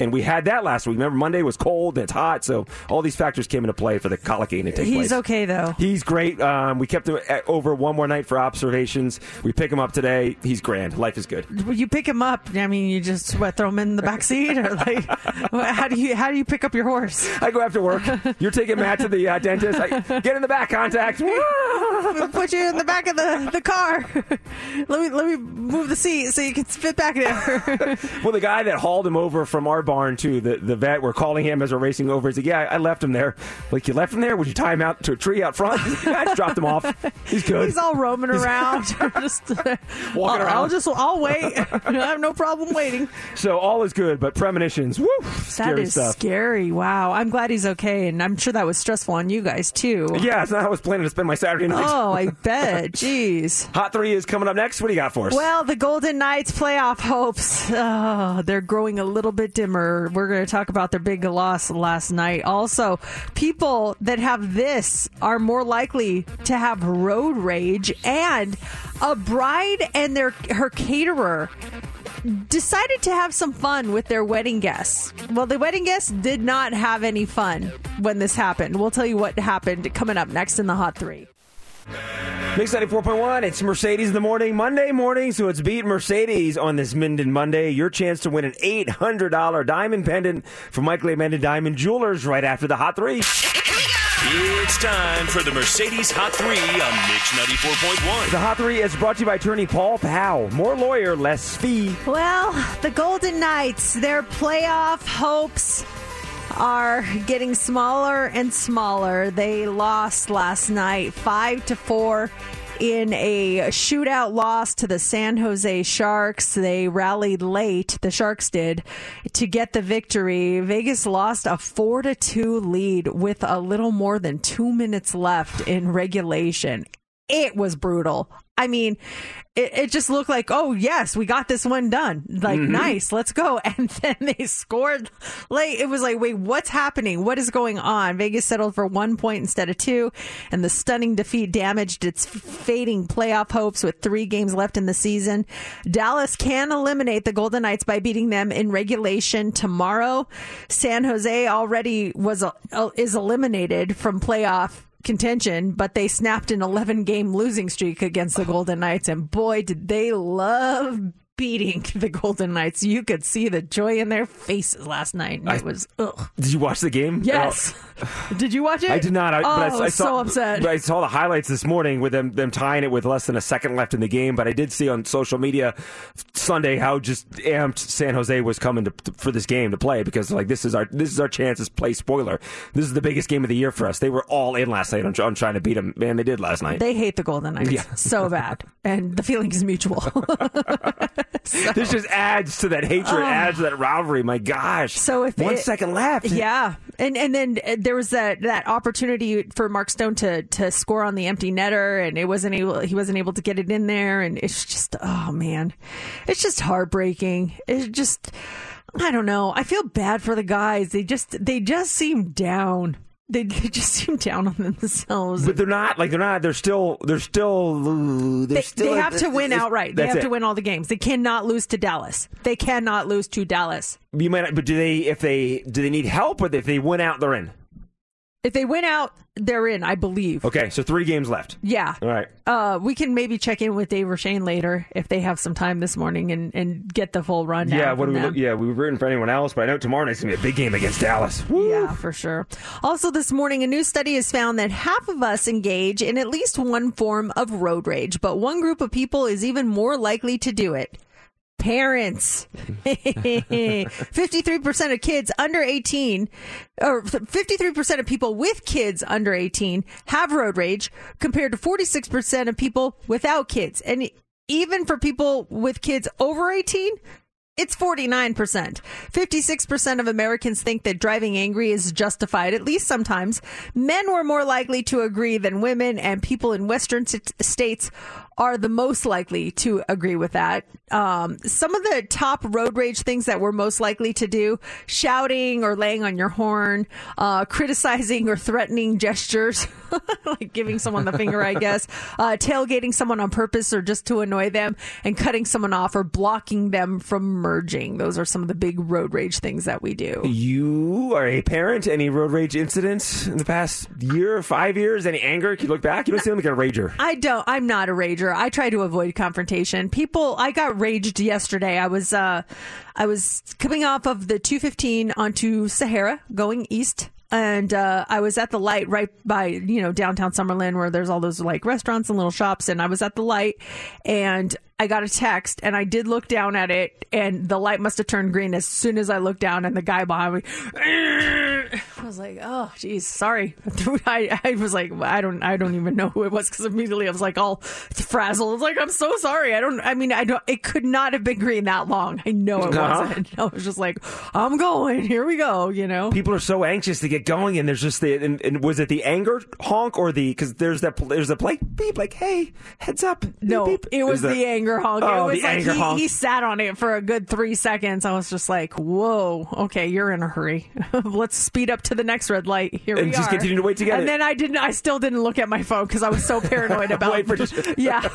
and we had that last week. Remember, Monday was cold and it's hot, so all these factors came into play for the colicking to take place. He's okay though. He's great. Um, we kept him over one more night for observations. We pick him up today. He's grand. Life is good. You pick him up, I mean, you just what throw him in the back seat, or like, [laughs] how do you how do you pick up your horse? I go after work. You're taking Matt to the uh, dentist. I, get in the back contact. [laughs] We'll put you in the back of the, the car. let me let me move the seat so you can fit back there. [laughs] well, the guy that hauled him over from our barn to the, the vet, we're calling him as we're racing over. He's like, "Yeah, I left him there." Like, you left him there? Would you tie him out to a tree out front? [laughs] I just dropped him off. He's good. He's all roaming around, just Walking I'll, around. I'll just I'll wait. I have no problem waiting. so all is good, but premonitions. Woo! That Scary is stuff. scary. Wow. I'm glad he's okay, and I'm sure that was stressful on you guys too. Yeah, it's not how I was planning to spend my Saturday night. Oh, I [laughs] bet. Jeez. Hot three is coming up next. What do you got for us? Well, the Golden Knights playoff hopes, oh, they're growing a little bit dimmer. We're going to talk about their big loss last night. Also, people that have this are more likely to have road rage and a bride and their her caterer decided to have some fun with their wedding guests. Well, the wedding guests did not have any fun when this happened. We'll tell you what happened coming up next in the Hot 3. Mix 94.1, it's Mercedes in the morning, Monday morning, so it's Beat Mercedes on this Minden Monday. Your chance to win an $800 diamond pendant from Michael A. Diamond Jewelers right after the Hot 3. It's time for the Mercedes Hot 3 on Mix 94.1. The Hot 3 is brought to you by attorney Paul Powell. More lawyer, less fee. Well, the Golden Knights, their playoff hopes are getting smaller and smaller. They lost last night 5 to 4 in a shootout loss to the San Jose Sharks. They rallied late, the Sharks did, to get the victory. Vegas lost a 4 to 2 lead with a little more than 2 minutes left in regulation. It was brutal. I mean, it, it just looked like, oh, yes, we got this one done. Like, nice, let's go. [laughs] And then they scored late. It was like, wait, what's happening? What is going on? Vegas settled for one point instead of two, and the stunning defeat damaged its fading playoff hopes with three games left in the season. Dallas can eliminate the Golden Knights by beating them in regulation tomorrow. San Jose already was uh, is eliminated from playoff contention, but they snapped an 11 game losing streak against the [laughs] Golden Knights, and boy, did they love beating [laughs] the Golden Knights. You could see the joy in their faces last night. and It was, ugh. Did you watch the game? Yes. Oh. did you watch it? I did not. I, oh, but I, I was I saw, so upset. I saw the highlights this morning with them them tying it with less than a second left in the game. But I did see on social media Sunday how just amped San Jose was coming to, to- for this game to play because like this is our this is our chance to play spoiler. This is the biggest game of the year for us. They were all in last night on, on trying to beat them. Man, they did last night. They hate the Golden Knights Yeah. so bad, and the feeling is mutual. [laughs] [laughs] [laughs] this just adds to that hatred, adds to that rivalry. My gosh. Oh. So if one it- second left, Yeah, and and then uh, there was that that opportunity for Mark Stone to to score on the empty netter, and it wasn't able. He wasn't able to get it in there, and it's just oh man, it's just heartbreaking. It just I don't know. I feel bad for the guys. They just they just seem down. They, they just [laughs] seem down on themselves. But they're not like they're not. They're still. They're still. They're They, still. they have to win outright. They have to win all the games. They cannot lose to Dallas. They cannot lose to Dallas. You might. Not, but do they? If they do, they need help, or if they win out, they're in. If they win out, they're in. I believe. Okay, so three games left. Yeah. All right. Uh, we can maybe check in with Dave or Shane later if they have some time this morning and, and get the full run. Yeah. What do we? Look, yeah, we were rooting for anyone else, but I know tomorrow night's gonna be a big game against Dallas. Woo. Yeah, for sure. Also, this morning, a new study has found that half of us engage in at least one form of road rage, but one group of people is even more likely to do it. Parents. [laughs] 53% of kids under 18, or 53% of people with kids under 18 have road rage compared to 46% of people without kids. And even for people with kids over 18, it's 49%. 56% of Americans think that driving angry is justified, at least sometimes. Men were more likely to agree than women, and people in Western states are the most likely to agree with that. Um, some of the top road rage things that we're most likely to do shouting or laying on your horn, uh, criticizing or threatening gestures, [laughs] like giving someone the finger, I guess, [laughs] uh, tailgating someone on purpose or just to annoy them, and cutting someone off or blocking them from merging. Those are some of the big road rage things that we do. You are a parent. Any road rage incidents in the past year, five years? Any anger? Can you look back? You don't seem like a rager. I don't. I'm not a rager. I try to avoid confrontation. People. I got raged yesterday. I was. Uh, I was coming off of the 215 onto Sahara, going east. And uh, I was at the light right by you know downtown Summerlin where there's all those like restaurants and little shops. And I was at the light, and I got a text, and I did look down at it, and the light must have turned green as soon as I looked down, and the guy behind me. I was like, oh, geez, sorry. [laughs] I, I was like, I don't, I don't even know who it was because immediately I was like all frazzled. I was like, I'm so sorry. I don't, I mean, I don't, it could not have been green that long. I know it Uh-huh. wasn't. [laughs] I was just like, I'm going. Here we go. You know. People are so anxious to get going, and there's just the. And, and was it the anger honk or the? Because there's that. There's a plate beep like, hey, heads up. Beep, No, beep. it was the, anger honk. Oh, it was the like anger he, honk. he sat on it for a good three seconds. I was just like, "Whoa, okay, you're in a hurry. [laughs] Let's speed up to the next red light." Here we go. And we just are. continue to wait together. and then I didn't. I still didn't look at my phone because I was so paranoid [laughs] about. Just- yeah.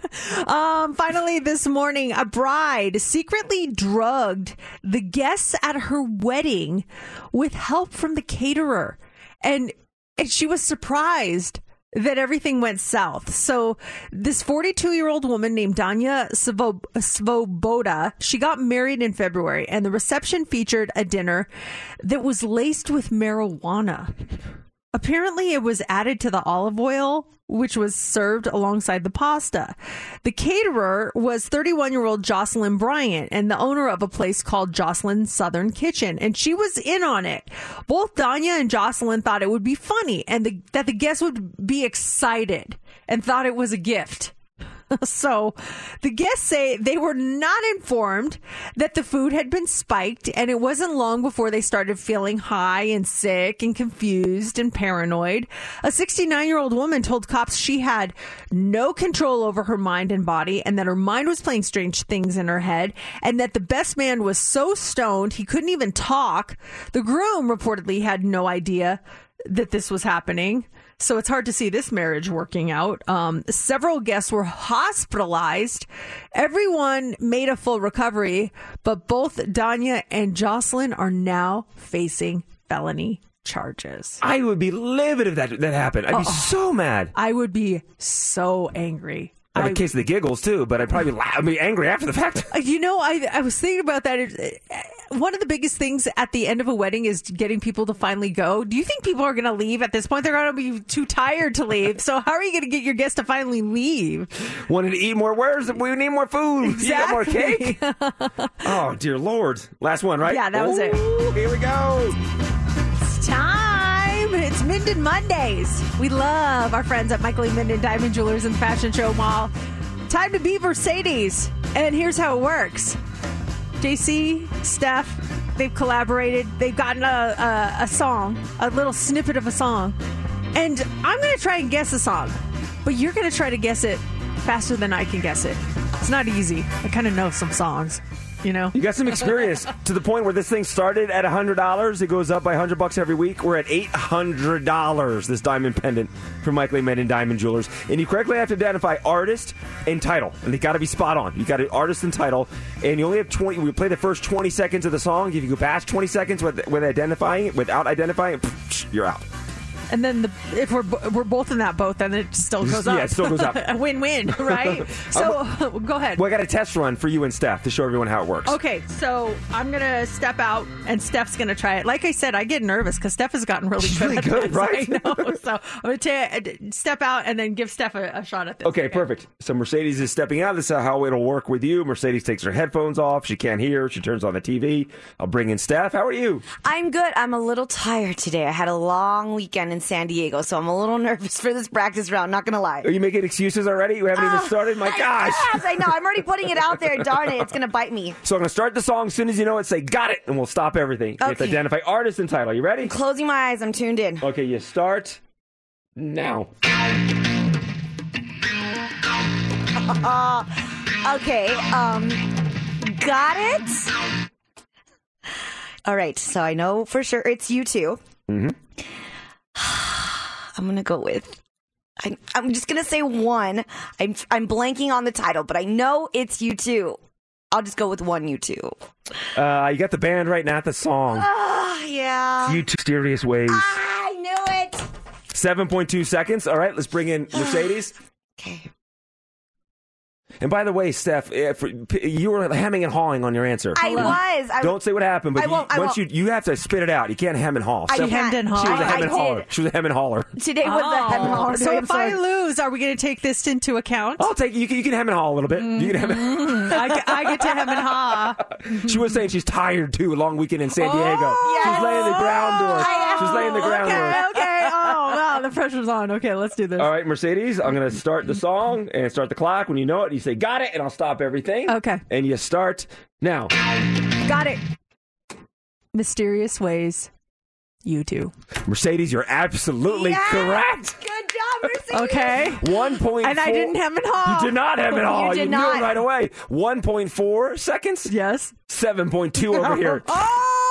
[laughs] um. Finally, this morning, a bride secretly drugged the guests at her wedding with help from the caterer, and and she was surprised that everything went south. So this 42 year old woman named Danya Svo- Svoboda, she got married in February and the reception featured a dinner that was laced with marijuana. Apparently, it was added to the olive oil, which was served alongside the pasta. The caterer was 31 year old Jocelyn Bryant and the owner of a place called Jocelyn Southern Kitchen, and she was in on it. Both Danya and Jocelyn thought it would be funny and the, that the guests would be excited and thought it was a gift. [laughs] So the guests say they were not informed that the food had been spiked, and it wasn't long before they started feeling high and sick and confused and paranoid. A 69 year old woman told cops she had no control over her mind and body, and that her mind was playing strange things in her head, and that the best man was so stoned he couldn't even talk. The groom reportedly had no idea that this was happening. So it's hard to see this marriage working out. Um, several guests were hospitalized. Everyone made a full recovery, but both Danya and Jocelyn are now facing felony charges. I would be livid if that that happened. I'd be so mad. I would be so angry. I have a case of the giggles too, but I'd probably be, la- I'd be angry after the fact. [laughs] Uh, You know, I I was thinking about that. It- One of the biggest things at the end of a wedding is getting people to finally go. Do you think people are going to leave at this point? They're going to be too tired to leave. So how are you going to get your guests to finally leave? Wanted to eat more. Where's we need more food? Got more cake? [laughs] oh dear lord! Last one, right? Yeah, that was it. Here we go. It's time. It's Minden Mondays. We love our friends at Michael E. Minden Diamond Jewelers and Fashion Show Mall. Time to be Mercedes. And here's how it works. JC, Steph, they've collaborated. They've gotten a, a, a song, a little snippet of a song. And I'm going to try and guess a song. But you're going to try to guess it faster than I can guess it. It's not easy. I kind of know some songs, you know? You got some experience to the point where this thing started at hundred dollars. It goes up by hundred bucks every week. We're at eight hundred dollars. This diamond pendant from Michael A. and Diamond Jewelers, and you correctly have to identify artist and title, and they got to be spot on. You got an artist and title, and you only have twenty. We play the first twenty seconds of the song. If you go past twenty seconds with, with identifying it, without identifying it, you're out. And then the, if we're we're both in that boat, then it still goes up. Yeah, it still goes up. [laughs] [laughs] a win-win, right? So go ahead. Well, I got a test run for you and Steph to show everyone how it works. Okay, so I'm gonna step out, and Steph's gonna try it. Like I said, I get nervous because Steph has gotten really [laughs] She's good. really at good, this. right? I know. So I'm gonna ta- uh, step out and then give Steph a, a shot at this. Okay, perfect. So Mercedes is stepping out. This is how it'll work with you. Mercedes takes her headphones off. She can't hear. She turns on the TV. I'll bring in Steph. How are you? I'm good. I'm a little tired today. I had a long weekend in San Diego, so I'm a little [laughs] nervous for this practice round. Not gonna lie. Are you making excuses already? You haven't even started? My gosh. Yes, I know. I'm already putting it out there. Darn it, it's gonna bite me. So I'm to start the song. As soon as you know it, say, got it, and we'll stop everything. You have to Okay. identify artist and title. You ready? I'm Closing my eyes. I'm tuned in. Okay, you start now. [laughs] Okay, um, got it. All right, so I know for sure it's U2 Mm-hmm. [sighs] I'm gonna go with. I, I'm just gonna say one. I'm I'm blanking on the title, but I know it's U2. I'll just go with one U2. Uh, you got the band right, not the song. Ah, yeah. U2 mysterious ways. I knew it. 7.2 seconds. All right, let's bring in [sighs] Mercedes. Okay. And by the way, Steph, eh, if you were hemming and hawing on your answer. I was. I Don't say what happened, but I won't, I you, once won't. you you have to spit it out. You can't hem and haw. I Steph- hemmed and hawed. She was a I- hem and I hauler. She was a hem and hauler. Today was a oh. hem and haw Oh. So if I lose, are we going to take this into account? I'll take you. Can, you can hem and haw a little bit. You can hem and, mm-hmm. [laughs] I, get, I get to hem and haw. [laughs] She was saying she's tired too. A long weekend in San Diego. Oh, she's laying the groundwork. I She's laying the groundwork. Okay, okay. [laughs] Oh, wow, the pressure's on. Okay, let's do this. All right, Mercedes, I'm going to start the song and start the clock. When you know it, you say, got it, and I'll stop everything. Okay. And you start now. Got it. Mysterious ways. U2. Mercedes, you're absolutely correct. Good job, Mercedes. Okay. One point. And I didn't hem and haw. You did not hem and haw. You did knew not. it right away. 1.4 seconds. Yes. 7.2 over here. [laughs] Oh,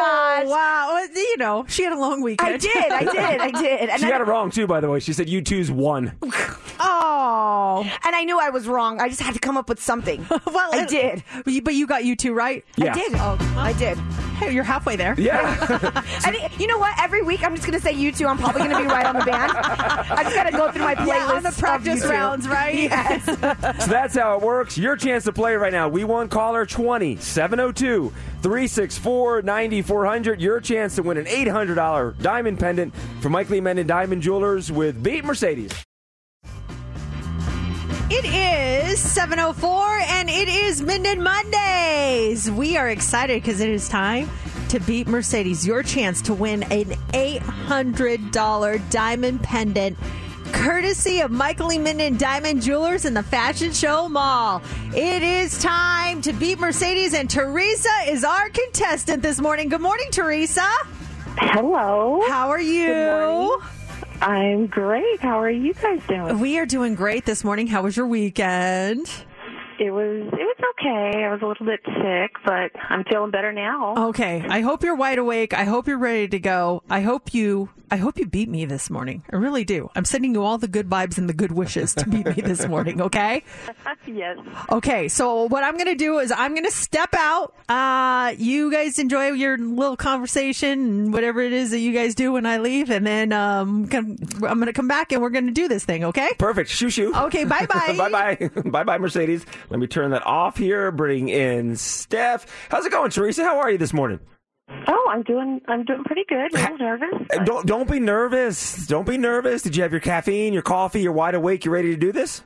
Gosh. wow. Well, You know, she had a long weekend. I did. I did. I did. [laughs] And She I, got it wrong too, by the way. She said U2's one. [laughs] Oh. and I knew I was wrong. I just had to come up with something. [laughs] Well, I it- did. But you, but you got U2 right? Yeah. I did. Oh, I did. Hey, you're halfway there. Yeah. And you know what? Every week I'm just gonna say U2. I'm probably gonna be right on the band. I just gotta go through my playlist Yeah, on the practice rounds, right? Yes. so that's how it works. Your chance to play right now. We won caller 20 702 364 9400. Your chance to win an $800 diamond pendant from Mike Lee Diamond Jewelers with Beat Mercedes. It is 704 and it is Minden Mondays. We are excited because it is time to beat Mercedes. Your chance to win an $800 diamond pendant courtesy of Michael E. Minden Diamond Jewelers in the Fashion Show Mall. It is time to beat Mercedes and Teresa is our contestant this morning. Good morning, Teresa. Hello. How are you? I'm great. How are you guys doing? We are doing great this morning. How was your weekend? It was it was okay. I was a little bit sick, but I'm feeling better now. Okay. I hope you're wide awake. I hope you're ready to go. I hope you I hope you beat me this morning. I really do. I'm sending you all the good vibes and the good wishes to beat me [laughs] this morning, okay? [laughs] yes. Okay. So what I'm going to do is I'm going to step out. Uh you guys enjoy your little conversation and whatever it is that you guys do when I leave and then um come, I'm going to come back and we're going to do this thing, okay? Perfect. Shoo shoo. Okay, bye-bye. bye bye. bye bye, Mercedes. Let me turn that off here. Bring in Steph. How's it going, Teresa? How are you this morning? Oh, I'm doing I'm doing pretty good. A little nervous. Uh, Don't don't be nervous. Don't be nervous. Did you have your caffeine, your coffee? You're wide awake. You're ready to do this?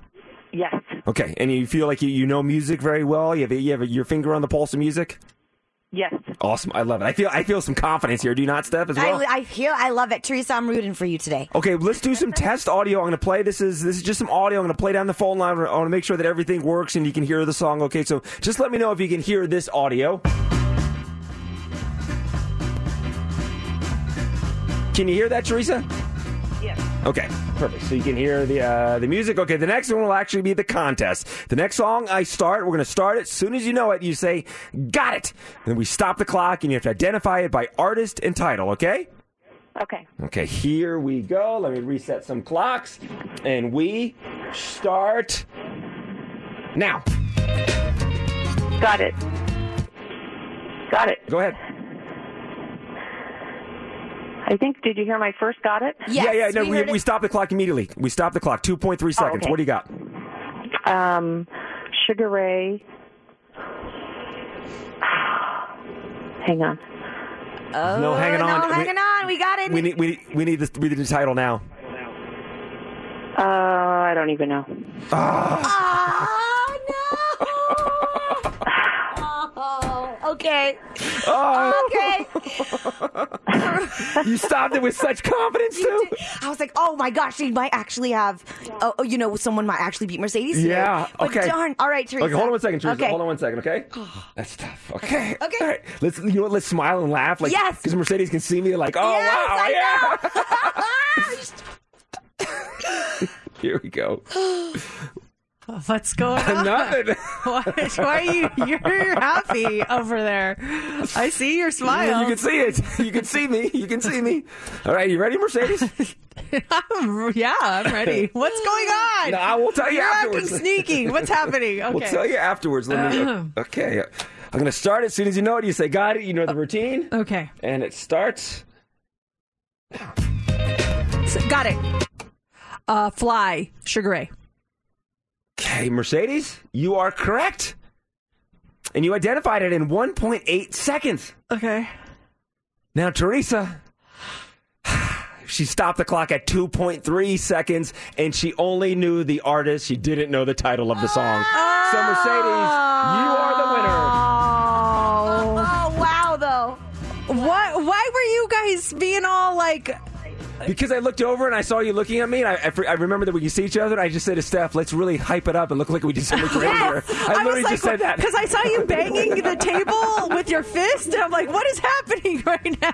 Yes. Okay. And you feel like you, you know music very well. You have you have your finger on the pulse of music. Yes. Awesome. I love it. I feel I feel some confidence here. Do you not, Steph? As well. I, I feel I love it, Teresa. I'm rooting for you today. Okay, let's do some test audio. I'm going to play. This is this is just some audio. I'm going to play down the phone line. I want to make sure that everything works and you can hear the song. Okay, so just let me know if you can hear this audio. Can you hear that, Teresa? Yes. Okay, perfect. So you can hear the uh, the music. Okay, the next one will actually be the contest. The next song I start, we're going to start it. As soon as you know it, you say, "Got it." then we stop the clock, and you have to identify it by artist and title. Okay. Okay. Okay, here we go. Let me reset some clocks. And we start now. Got it. Got it. Go ahead. I think did you hear my first got it? Yes, yeah, yeah, no, we we, we, it. stop the clock immediately. We stop the clock. 2.3 seconds. okay. What do you got? Um Sugar Ray. Hang on. Oh, no, hanging on. No, We- hanging on. We got it. We need, we, we need this, we need the title now. Uh I don't even know. Oh no! oh, okay. Oh, Okay. you stopped it with such confidence, too? I was like, oh my gosh, they might actually have, oh, oh, you know, someone might actually beat Mercedes. today. Yeah, But okay. darn. All right, Teresa. Okay, hold on one second, Teresa. Okay. Hold on one second, okay? Oh. That's tough. Okay. Okay. All right. Let's you know what, let's smile and laugh like Yes. because Mercedes can see me like, oh Yes, wow, I yeah. [laughs] [laughs] Here we go. [laughs] What's going [laughs] on? Nothing. Why, why are you? You're happy over there. I see your smile. You can see it. You can see me. You can see me. All right, you ready, Mercedes? [laughs] I'm- yeah, I'm ready. [laughs] What's going on? No, I will tell you You're afterwards. acting sneaky. What's happening? Okay. We'll tell you afterwards. Let me. Okay, I'm going to start as soon as you know it. You say, "Got it." You know the routine, Okay. and it starts. So- got it. Uh, fly. Sugar Ray. Okay, Mercedes, you are correct, and you identified it in 1.8 seconds. Okay. Now, Teresa, she stopped the clock at 2.3 seconds, and she only knew the artist. She didn't know the title of the song. So, Mercedes, you are the winner. Oh wow, though. What? Why were you guys being all like? Because I looked over and I saw you looking at me, and I, I, I remember that we could see each other, and I just said to Steph, let's really hype it up and look like we did something [laughs] great here. I, literally just said that. because I saw you banging the [laughs] table with your fist, and I'm like, what is happening [laughs] right now?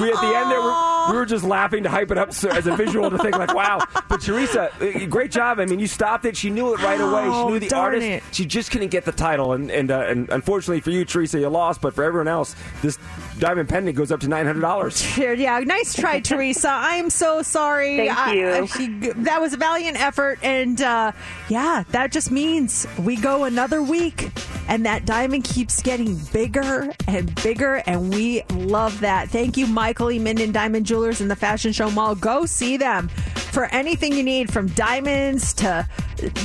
We at the end there, we, we were just laughing to hype it up so, as a visual to think like, wow. But Teresa, uh, great job. I mean, you stopped it. She knew it right away. She Oh, knew the artist. it. She just couldn't get the title, and and, uh, and unfortunately for you, Teresa, you lost. But for everyone else, this diamond pendant goes up to nine hundred dollars. Yeah, nice try, Teresa. I'm so sorry. Thank you. I- she- that was a valiant effort, and uh, yeah, that just means we go another week, and that diamond keeps getting bigger and bigger, and we love that. Thank you, Michael E. Minden Diamond Jewelers in the Fashion Show Mall. Go see them for anything you need, from diamonds to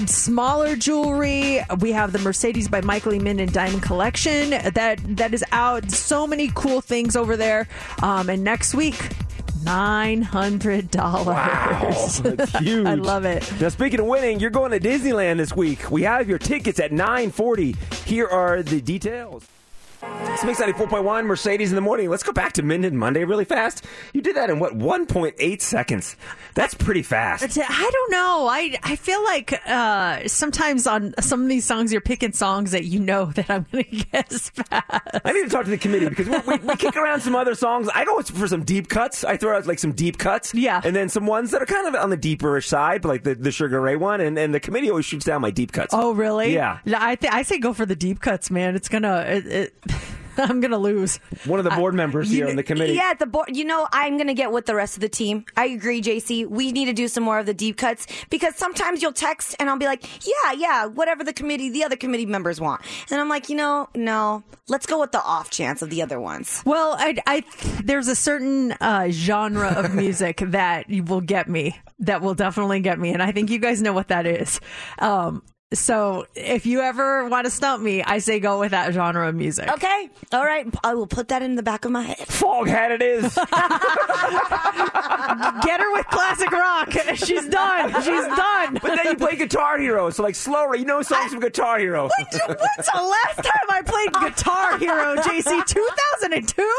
smaller jewelry. We have the Mercedes by Michael E. Minden Diamond Collection that that is out. So many cool things over there. Um, and next week, nine hundred dollars. Wow, that's [laughs] huge. I love it. Now, speaking of winning, you're going to Disneyland this week. We have your tickets at 9:40. Here are the details. It's Mix 94.1 Mercedes in the morning. Let's go back to Minden Monday really fast. You did that in what 1.8 seconds. That's pretty fast. I don't know. I I feel like uh, sometimes on some of these songs, you're picking songs that you know [laughs] that I'm going to guess fast. I need to talk to the committee because we, we, we kick around some other songs. I go for some deep cuts. I throw out like some deep cuts. Yeah. And then some ones that are kind of on the deeperish side, but like the, the Sugar Ray one. And, and the committee always shoots down my deep cuts. Oh, really? Yeah. I th- I say go for the deep cuts, man. It's gonna. It, it, [laughs] I'm gonna lose. One of the board members here on the committee. Yeah, the board. You know, I'm gonna get with the rest of the team. I agree, JC. We need to do some more of the deep cuts because sometimes you'll text and I'll be like, yeah, yeah, whatever the committee, the other committee members want, and I'm like, you know, no, let's go with the off chance of the other ones. Well, I, I there's a certain uh, genre of [laughs] music that will get me. That will definitely get me, and I think you guys know what that is. Um, so if you ever want to stump me, I say go with that genre of music. Okay, all right, I will put that in the back of my head. Foghat it is. [laughs] Get her with classic rock. She's done. She's done. but then you play Guitar Hero, so like slower. You know songs from Guitar Hero. [laughs] When's the last time I played Guitar Hero, JC? 2002?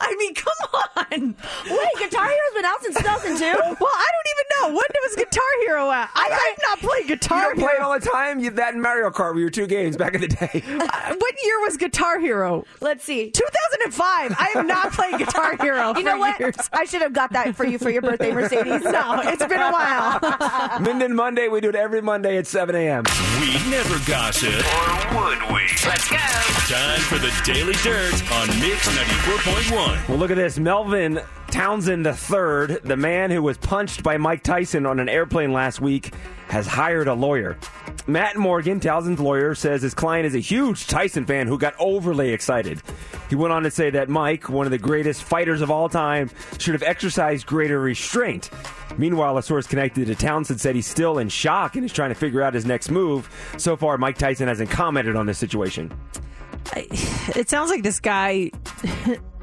I mean, come on. Wait, Guitar Hero's been out since 2002. Well, I don't even know. When was Guitar Hero out? I, I've not played You Guitar don't play it all the time. You, that and Mario Kart were your two games back in the day. [laughs] Uh, what year was Guitar Hero? Let's see. 2005. I have not played Guitar [laughs] Hero You know what? years. I should have got that for you for your birthday, Mercedes. No, it's been a while. [laughs] Minden Monday. We do it every Monday at 7 a.m. We never gossip. Or would we? Let's go. Time for the Daily Dirt on Mix 94.1. Well, look at this. Melvin Townsend III, the man who was punched by Mike Tyson on an airplane last week, has hired a lawyer. Matt Morgan, Townsend's lawyer, says his client is a huge Tyson fan who got overly excited. He went on to say that Mike, one of the greatest fighters of all time, should have exercised greater restraint. Meanwhile, a source connected to Townsend said he's still in shock and is trying to figure out his next move. So far, Mike Tyson hasn't commented on this situation. [sighs] it sounds like this guy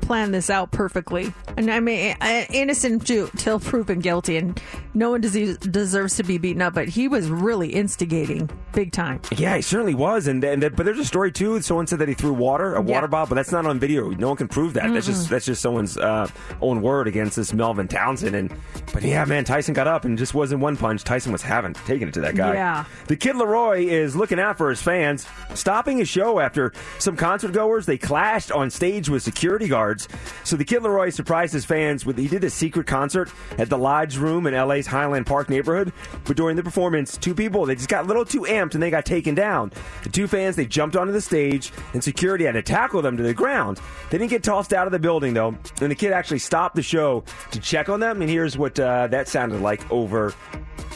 planned this out perfectly. And I mean, innocent until proven guilty, and no one des- deserves to be beaten up. But he was really instigating big time. Yeah, he certainly was, and, and but there's a story too. Someone said that he threw water, a Yeah. water bottle, but that's not on video. No one can prove that. That's just that's just someone's uh, own word against this Melvin Townsend. And but yeah, man, Tyson got up and just wasn't one punch. Tyson was having taking it to that guy. Yeah. The Kid LAROI is looking out for his fans, stopping his show after some concert goers they clashed on stage with security guards. So the Kid LAROI surprised his fans with he did a secret concert at the Lodge Room in LA's LA's Highland Park neighborhood. But during the performance, two people they just got a little too amped and they got taken down. The two fans they jumped onto the stage and security had to tackle them to the ground. They didn't get tossed out of the building though, and the kid actually stopped the show to check on them. And here's what uh, that sounded like over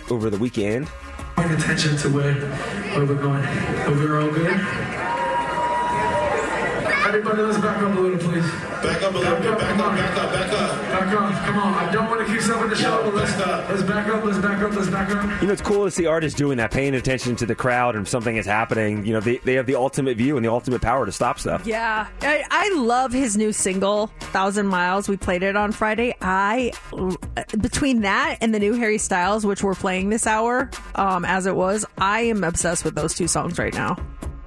over the weekend. Paying attention to where, where we're going. Are we all good? Everybody, let's back up a little, please. Back up a little bit. Back up, back up, back up. Back up. Come on. I don't want to keep something the show, but let's, let's back up, let's back up, let's back up. You know, it's cool to see artists doing that, paying attention to the crowd and something is happening. You know, they, they have the ultimate view and the ultimate power to stop stuff. Yeah, I, I love his new single, Thousand Miles. We played it on Friday. I between that and the new Harry Styles, which we're playing this hour, um, as it was, I am obsessed with those two songs right now.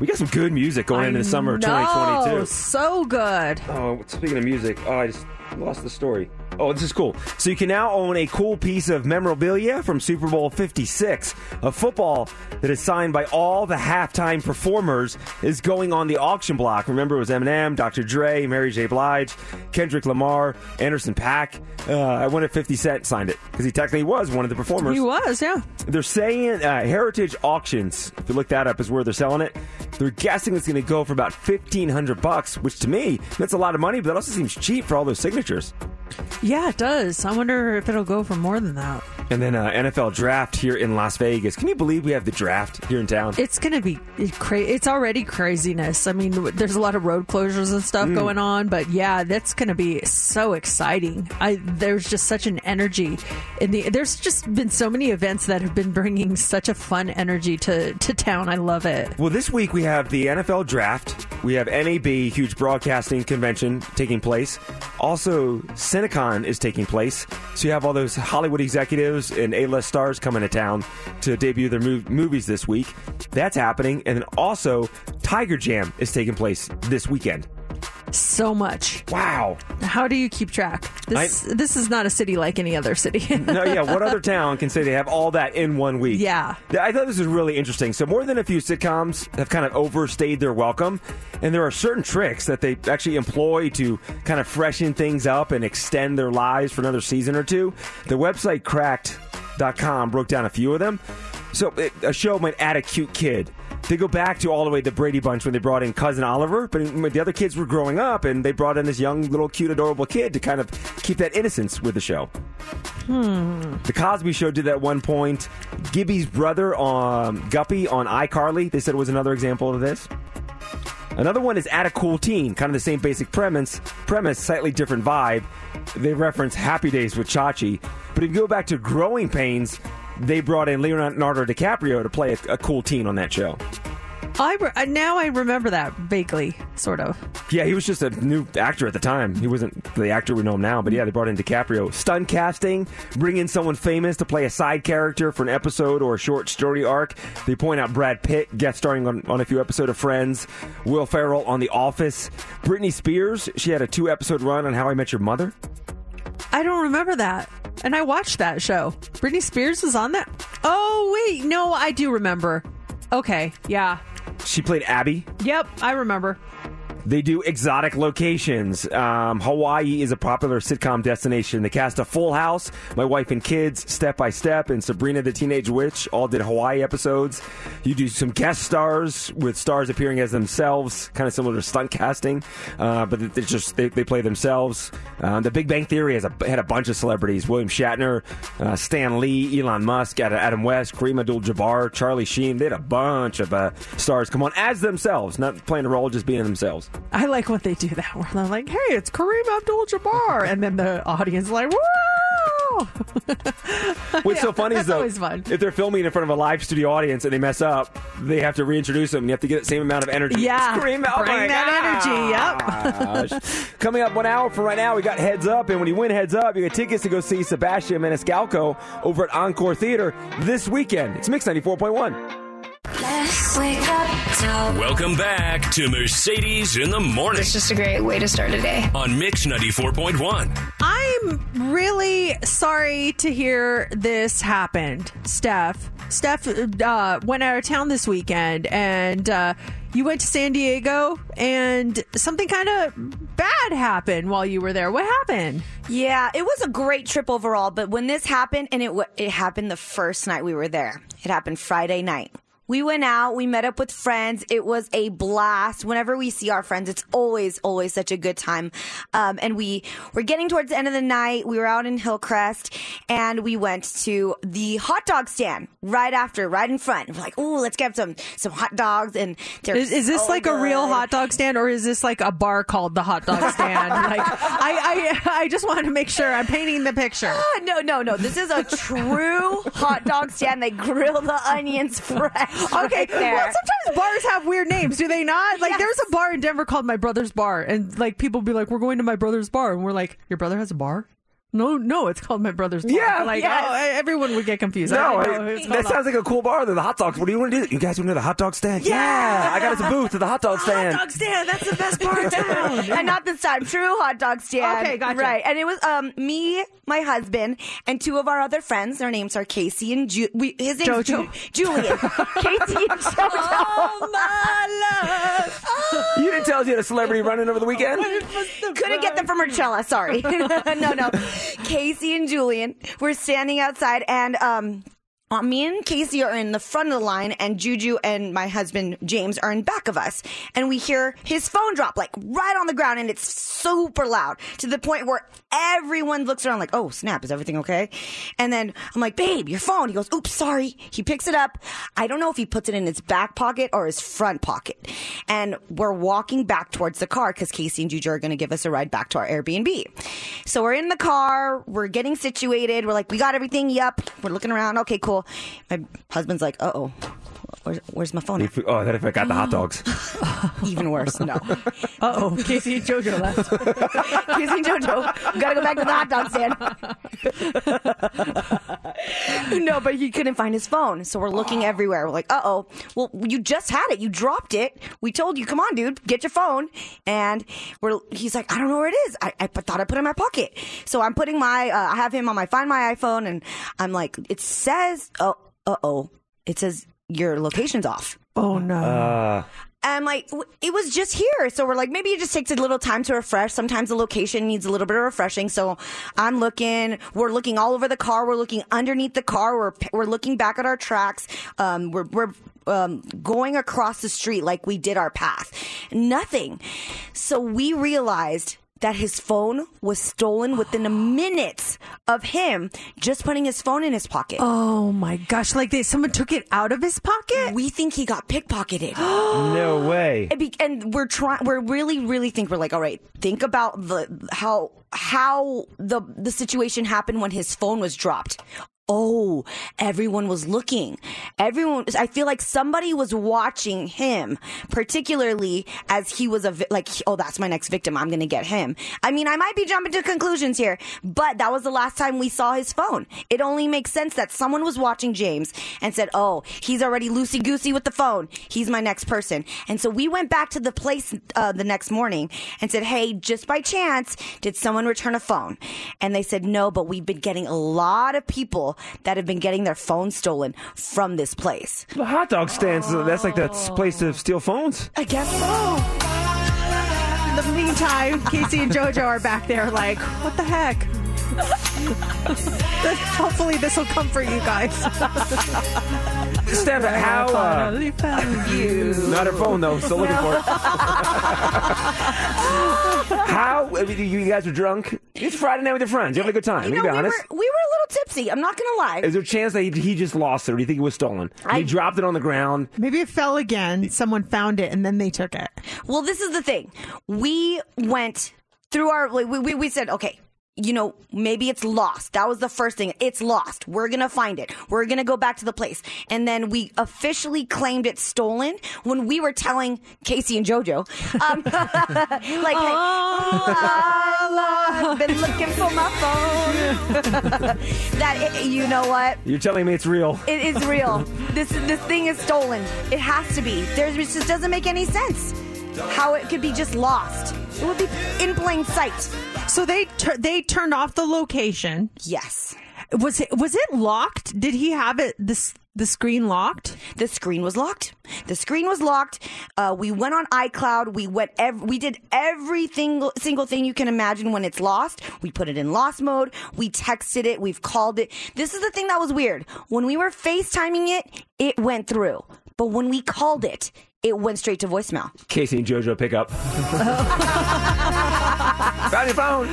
We got some good music going into the summer of No, 2022. so good. Oh, speaking of music, oh, I just lost the story. Oh, this is cool. So you can now own a cool piece of memorabilia from Super Bowl 56. A football that is signed by all the halftime performers is going on the auction block. Remember, it was Eminem, Dr. Dre, Mary J. Blige, Kendrick Lamar, Anderson Paak. Uh, I wonder if 50 Cent signed it because he technically was one of the performers. He was, yeah. They're saying uh, Heritage Auctions, if you look that up, is where they're selling it. They're guessing it's going to go for about fifteen hundred bucks, which to me that's a lot of money, but that also seems cheap for all those signatures. Yeah, it does. I wonder if it'll go for more than that. And then uh, NFL draft here in Las Vegas. Can you believe we have the draft here in town? It's going to be crazy. It's already craziness. I mean, there's a lot of road closures and stuff Mm. going on, but yeah, that's going to be so exciting. I there's just such an energy in the. There's just been so many events that have been bringing such a fun energy to to town. I love it. Well, this week we have the NFL draft. We have NAB, huge broadcasting convention taking place. Also, CinemaCon is taking place. So you have all those Hollywood executives and A-list stars coming to town to debut their mov- movies this week. That's happening. And then also, Tiger Jam is taking place this weekend. So much. Wow. How do you keep track? This this is not a city like any other city. [laughs] no, yeah. What other town can say they have all that in one week? Yeah. I thought this was really interesting. So more than a few sitcoms have kind of overstayed their welcome, and there are certain tricks that they actually employ to kind of freshen things up and extend their lives for another season or two. The website Cracked.com broke down a few of them. So it, a show might add a cute kid. They go back to all the way to the Brady Bunch when they brought in cousin Oliver, but when the other kids were growing up, and they brought in this young, little, cute, adorable kid to kind of keep that innocence with the show. Hmm. The Cosby Show did that at one point. Gibby's brother, um, Guppy, on iCarly, they said was another example of this. Another one is Add a Cool Teen, kind of the same basic premise, premise, slightly different vibe. They reference Happy Days with Chachi. But if you go back to Growing Pains, they brought in Leonardo DiCaprio to play a, a cool teen on that show. I re- uh, now I remember that vaguely, sort of. Yeah, he was just a new actor at the time. He wasn't the actor we know him now, but yeah, they brought in DiCaprio. Stunt casting, bring in someone famous to play a side character for an episode or a short story arc. They point out Brad Pitt guest starring on, on a few episodes of Friends, Will Ferrell on The Office, Britney Spears. She had a two episode run on How I Met Your Mother. I don't remember that. And I watched that show. Britney Spears was on that. Oh, wait. No, I do remember. Okay. Yeah. She played Abby. Yep. I remember. They do exotic locations. Um, Hawaii is a popular sitcom destination. They cast a Full House, My Wife and Kids, Step by Step, and Sabrina the Teenage Witch. All did Hawaii episodes. You do some guest stars with stars appearing as themselves, kind of similar to stunt casting, uh, but it's just they, they play themselves. Uh, the Big Bang Theory has a, had a bunch of celebrities: William Shatner, uh, Stan Lee, Elon Musk, Adam West, Kareem Abdul-Jabbar, Charlie Sheen. They had a bunch of uh, stars come on as themselves, not playing a role, just being themselves. I like when they do that, where they're like, hey, it's Kareem Abdul Jabbar. and then the audience is like, woo! [laughs] What's so Yeah, funny is though, always fun. if they're filming in front of a live studio audience and they mess up, they have to reintroduce them. And you have to get the same amount of energy. Yeah. Scream out, oh Bring my that energy, gosh. [laughs] Coming up one hour from right now, we got Heads Up, and when you win Heads Up, you get tickets to go see Sebastian Maniscalco over at Encore Theater this weekend. It's Mix ninety four point one. Let's wake up, talk. Welcome back to Mercedes in the Morning It's just a great way to start a day. on Mix 94.1. I'm really sorry to hear this happened, Steph. Steph uh, went out of town this weekend, and uh, you went to San Diego and something kind of bad happened while you were there. What happened? Yeah, it was a great trip overall, but when this happened, and it wa- it happened the first night we were there. It happened Friday night. We went out, we met up with friends. It was a blast. Whenever we see our friends, it's always, always such a good time. Um, and we were getting towards the end of the night. We were out in Hillcrest and we went to the hot dog stand right after, right in front. We're like, oh, let's get some, some hot dogs. And Is, is this so like a real hot dog stand, or is this like a bar called the hot dog stand? [laughs] like, I, I, I just want to make sure I'm painting the picture. Ah, no, no, no. This is a true hot dog stand. They grill the onions [laughs] fresh. [laughs] Okay, right well, sometimes bars have weird names, do they not? Like, Yes. there's a bar in Denver called My Brother's Bar, and like people be like, "We're going to my brother's bar," and we're like, "Your brother has a bar?" No, no, it's called My Brother's Bar. Yeah, like yes. oh, everyone would get confused. No, I know I- it that called sounds like a cool bar. They're the hot dogs. What do you want to do? You guys want to do the hot dog stand? Yeah, I got us a booth at the hot dog stand. hot dog stand. That's the best bar in [laughs] town. and not this time. True hot dog stand. Okay, gotcha. Right, and it was um me, my husband, and two of our other friends. Their names are Casey and Ju- we, his name's Jojo. Ju- Julian. [laughs] Casey and [laughs] Jojo. You didn't tell us you had a celebrity running over the weekend? Couldn't get them from Marcella. Sorry. no, no. [laughs] Casey and Julian were standing outside, and um, uh, me and Casey are in the front of the line, and Juju and my husband James are in back of us. And we hear his phone drop like right on the ground, and it's super loud to the point where everyone looks around like, "Oh snap, is everything okay?" And then I'm like, "Babe, your phone." He goes, "Oops, sorry." He picks it up. I don't know if he puts it in his back pocket or his front pocket. And we're walking back towards the car because Casey and Juju are going to give us a ride back to our Airbnb. So we're in the car, we're getting situated. We're like, we got everything. Yep. We're looking around. Okay, cool. My husband's like, uh oh. Where's, where's my phone? at?" Oh, that if I got the hot dogs. [laughs] Even worse. No. [laughs] Uh oh, Casey and JoJo left. [laughs] Casey and JoJo, gotta go back to the hot dog stand. no, but he couldn't find his phone, so we're looking [gasps] everywhere. We're like, uh oh. Well, you just had it. You dropped it. We told you, come on, dude, get your phone. And we're. He's like, I don't know where it is. I, I thought I put it in my pocket. So I'm putting my. Uh, I have him on my Find My iPhone, and I'm like, it says, oh, uh oh, it says your location's off. Oh no. Uh, And like it was just here, so we're like maybe it just takes a little time to refresh. Sometimes the location needs a little bit of refreshing. So I'm looking, we're looking all over the car, we're looking underneath the car, we're we're looking back at our tracks, um, we're we're um, going across the street like we did our path, nothing. So we realized that his phone was stolen within a minute of him just putting his phone in his pocket. oh my gosh! Like they, someone took it out of his pocket. We think he got pickpocketed. [gasps] no way. And be- and we're trying we're really really think we're like all right think about the how how the the situation happened when his phone was dropped oh everyone was looking. Everyone i feel like somebody was watching him particularly as he was a like oh that's my next victim. I'm gonna get him. I mean i might be jumping to conclusions here but that was the last time we saw his phone. It only makes sense that someone was watching james and said oh he's already loosey goosey with the phone. He's my next person. And so we went back to the place uh, the next morning and said hey just by chance did someone return a phone? And they said no but we've been getting a lot of people that have been getting their phones stolen from this place The hot dog stands, that's like the place to steal phones. i guess so In the meantime, Casey and JoJo are back there, like, what the heck? [laughs] Hopefully, this will comfort you guys. [laughs] Steph, how? Uh, found you. not her phone though. Still looking for it. [laughs] how? I mean, you guys were drunk. It's Friday night with your friends. You having a good time? you You know, be we honest. were, we were a little tipsy i'm not gonna lie Is there a chance that he, he just lost it, or do you think it was stolen? I- he dropped it on the ground. Maybe it fell again. Someone found it and then they took it. Well, this is the thing. We went through our, like, we, we, we said, okay, you know, maybe it's lost. That was the first thing. It's lost. We're going to find it. We're going to go back to the place. And then we officially claimed it stolen when we were telling Casey and JoJo, um, [laughs] like, hey, oh, I've been looking for my phone. [laughs] that, it, you know what? You're telling me it's real. It is real. this this thing is stolen. It has to be. There's it just doesn't make any sense how it could be just lost. It would be in plain sight. So they tur- they turned off the location. Yes. Was it was it locked? Did he have it this The screen locked? The screen was locked. The screen was locked. Uh, we went on iCloud. We went. Ev- we did every single single thing you can imagine when it's lost. We put it in lost mode. We texted it. We've called it. This is the thing that was weird. When we were FaceTiming it, it went through. But when we called it, it went straight to voicemail. Casey and JoJo pick up. [laughs] Found your phone.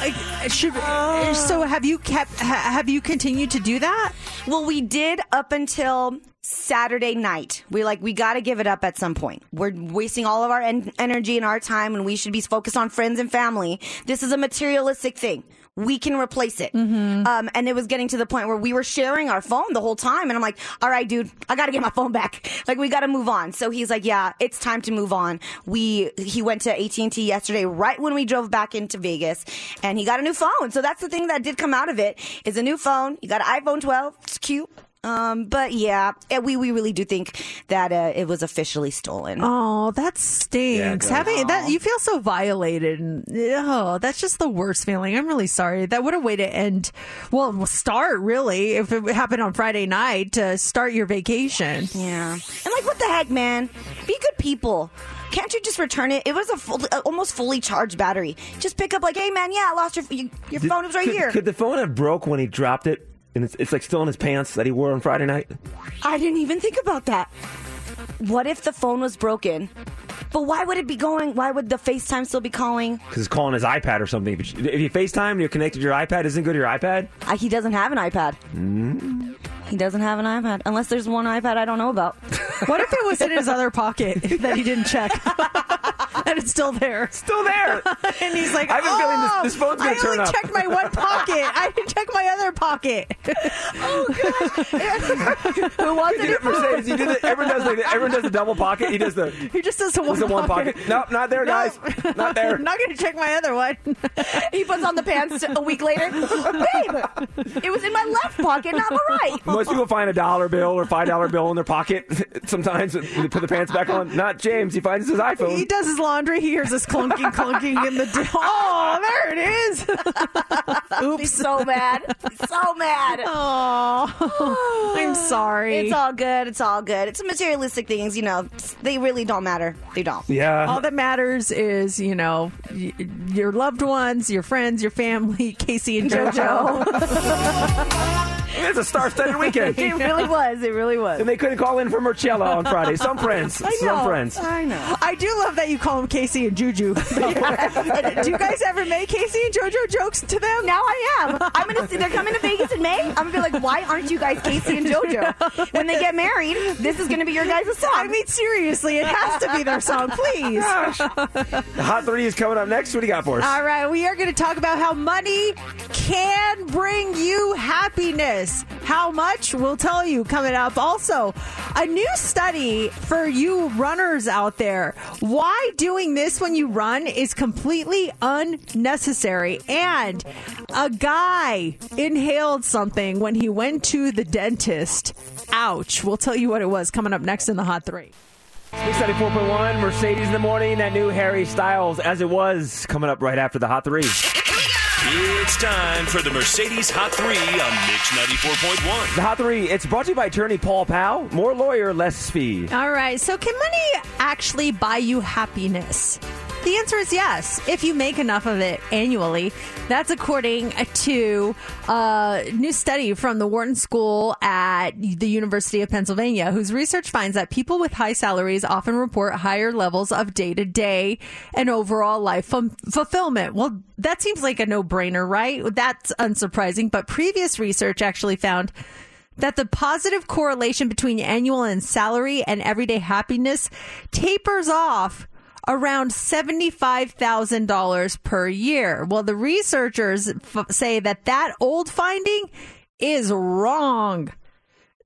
Like, should, uh, so have you kept? ha- Have you continued to do that? Well, we did up until Saturday night. We like we got to give it up at some point. We're wasting all of our en- energy and our time, and we should be focused on friends and family. This is a materialistic thing. We can replace it. Um, and it was getting to the point where we were sharing our phone the whole time, and I'm like, "All right, dude, I got to get my phone back. [laughs] Like, we got to move on." So he's like, "Yeah, it's time to move on." We he went to AT and T yesterday, right when we drove back into Vegas, and he got a new phone. So that's the thing that did come out of it is a new phone. You got an iPhone 12. It's cute. Um, but yeah, eh, we we really do think that uh, it was officially stolen. Oh, that stinks. does. Having that, you feel so violated, and oh, that's just the worst feeling. I'm really sorry. That what a way to end. Well, start really if it happened on Friday night to start your vacation. Yeah, and like, what the heck, man? Be good people. Can't you just return it? It was a full, uh, almost fully charged battery. Just pick up, like, hey, man, yeah, I lost your your, your phone. It was right could, here. Could the phone have broke when he dropped it? And it's, it's like still in his pants that he wore on Friday night? I didn't even think about that. What if the phone was broken? But why would it be going? Why would the FaceTime still be calling? Because it's calling his iPad or something. If you, if you FaceTime and you're connected to your iPad, isn't it go to your iPad? Uh, he doesn't have an iPad. Mm. He doesn't have an iPad unless there's one iPad I don't know about. What if it was in his other pocket that he didn't check? [laughs] [laughs] and it's still there. Still there. [laughs] and he's like, I have a feeling this- "Oh, this phone's gonna oh, I turn only up." checked my one pocket. I [laughs] didn't check my other pocket. Oh, gosh. Who He did it Mercedes. He did it. Everyone does like. Everyone does the double pocket. He does the. He just does the one, the one pocket. Nope, not there, guys. Not there. I'm not going to check my other one. he puts on the pants a week later. Babe, it was in my left pocket, not my right. Most people find a dollar bill or five dollar bill in their pocket. Sometimes when they put the pants back on. Not James. He finds his iPhone. He does his laundry. He hears this clunking, clunking in the. Di- [laughs] oh, there it is. [laughs] Oops. He's so mad. He's so mad. Oh, I'm sorry. It's all good. It's all good. It's materialistic things, you know. They really don't matter. They don't. Yeah. All that matters is, you know, y- your loved ones, your friends, your family, [laughs] Casey and JoJo. [laughs] It's a star-studded [laughs] weekend. It really was. It really was. And they couldn't call in for Marcella on Friday. Some [laughs] friends. I Some know. friends. I know. I do love that you call them Casey and Juju. do you guys ever make Casey and JoJo jokes to them? Now I am. I'm gonna see. They're coming to Vegas in May. I'm gonna be like, why aren't you guys Casey and JoJo? When they get married, this is gonna be your guys' song. I mean, seriously, it has to be their song, please. Gosh. The Hot 3 is coming up next. What do you got for us? All right, we are going to talk about how money can bring you happiness. How much? We'll tell you coming up. Also, a new study for you runners out there. Why doing this when you run is completely unnecessary. And a guy inhaled something when he went to the dentist. Ouch. We'll tell you what it was coming up next in the Hot 3. Mix 94.1, Mercedes in the morning. That new Harry Styles, as it was, coming up right after the Hot 3. It's time for the Mercedes Hot 3 on Mix 94.1. The Hot 3, it's brought to you by attorney Paul Powell. More lawyer, less fee. All right. So, can money actually buy you happiness? The answer is yes, if you make enough of it annually. That's according to a new study from the Wharton School at the University of Pennsylvania, whose research finds that people with high salaries often report higher levels of day to day and overall life fum- fulfillment. Well, that seems like a no brainer, right? That's unsurprising, but previous research actually found that the positive correlation between annual and salary and everyday happiness tapers off around $75,000 per year. Well, the researchers f- say that that old finding is wrong.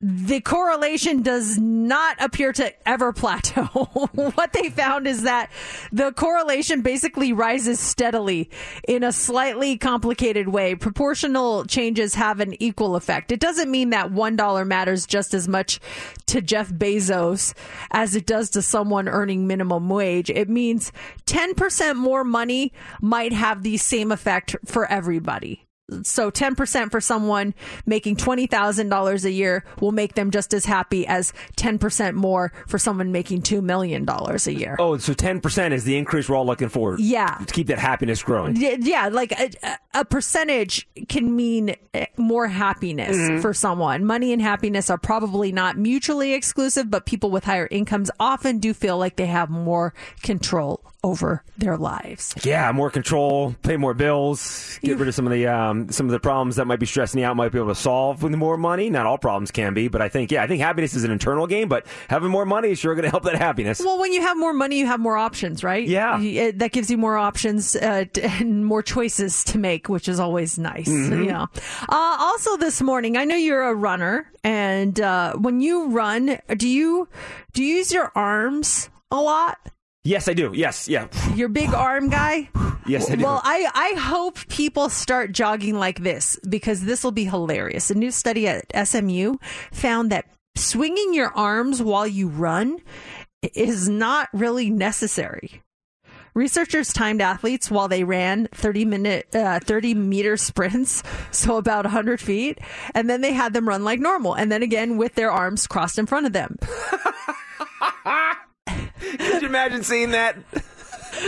The correlation does not appear to ever plateau. [laughs] what they found is that the correlation basically rises steadily in a slightly complicated way. Proportional changes have an equal effect. It doesn't mean that $1 matters just as much to Jeff Bezos as it does to someone earning minimum wage. It means 10% more money might have the same effect for everybody. So 10% for someone making $20,000 a year will make them just as happy as 10% more for someone making $2 million a year. Oh, so 10% is the increase we're all looking for. Yeah. To keep that happiness growing. Yeah, like a, a percentage can mean eh, more happiness Mhm. for someone. Money and happiness are probably not mutually exclusive, but people with higher incomes often do feel like they have more control over their lives. Yeah, more control, pay more bills, get rid of some of the um, some of the problems that might be stressing you out. Might be able to solve with more money. Not all problems can be, but I think yeah, I think happiness is an internal game. But having more money is sure going to help that happiness. Well, when you have more money, you have more options, right? Yeah. It- that gives you more options uh, [laughs] and more choices to make, which is always nice. Mhm. Yeah. Uh, also, this morning, I know you're a runner, and uh, when you run, do you do you use your arms a lot? Yes, I do. Yes, yeah, You're big arm guy. yes, I do. Well, I, I hope people start jogging like this because this will be hilarious. A new study at SMU found that swinging your arms while you run is not really necessary. Researchers timed athletes while they ran 30 minute, uh, 30 meter sprints, [laughs] so about 100 feet, and then they had them run like normal, and then again with their arms crossed in front of them. [laughs] Could you imagine seeing that?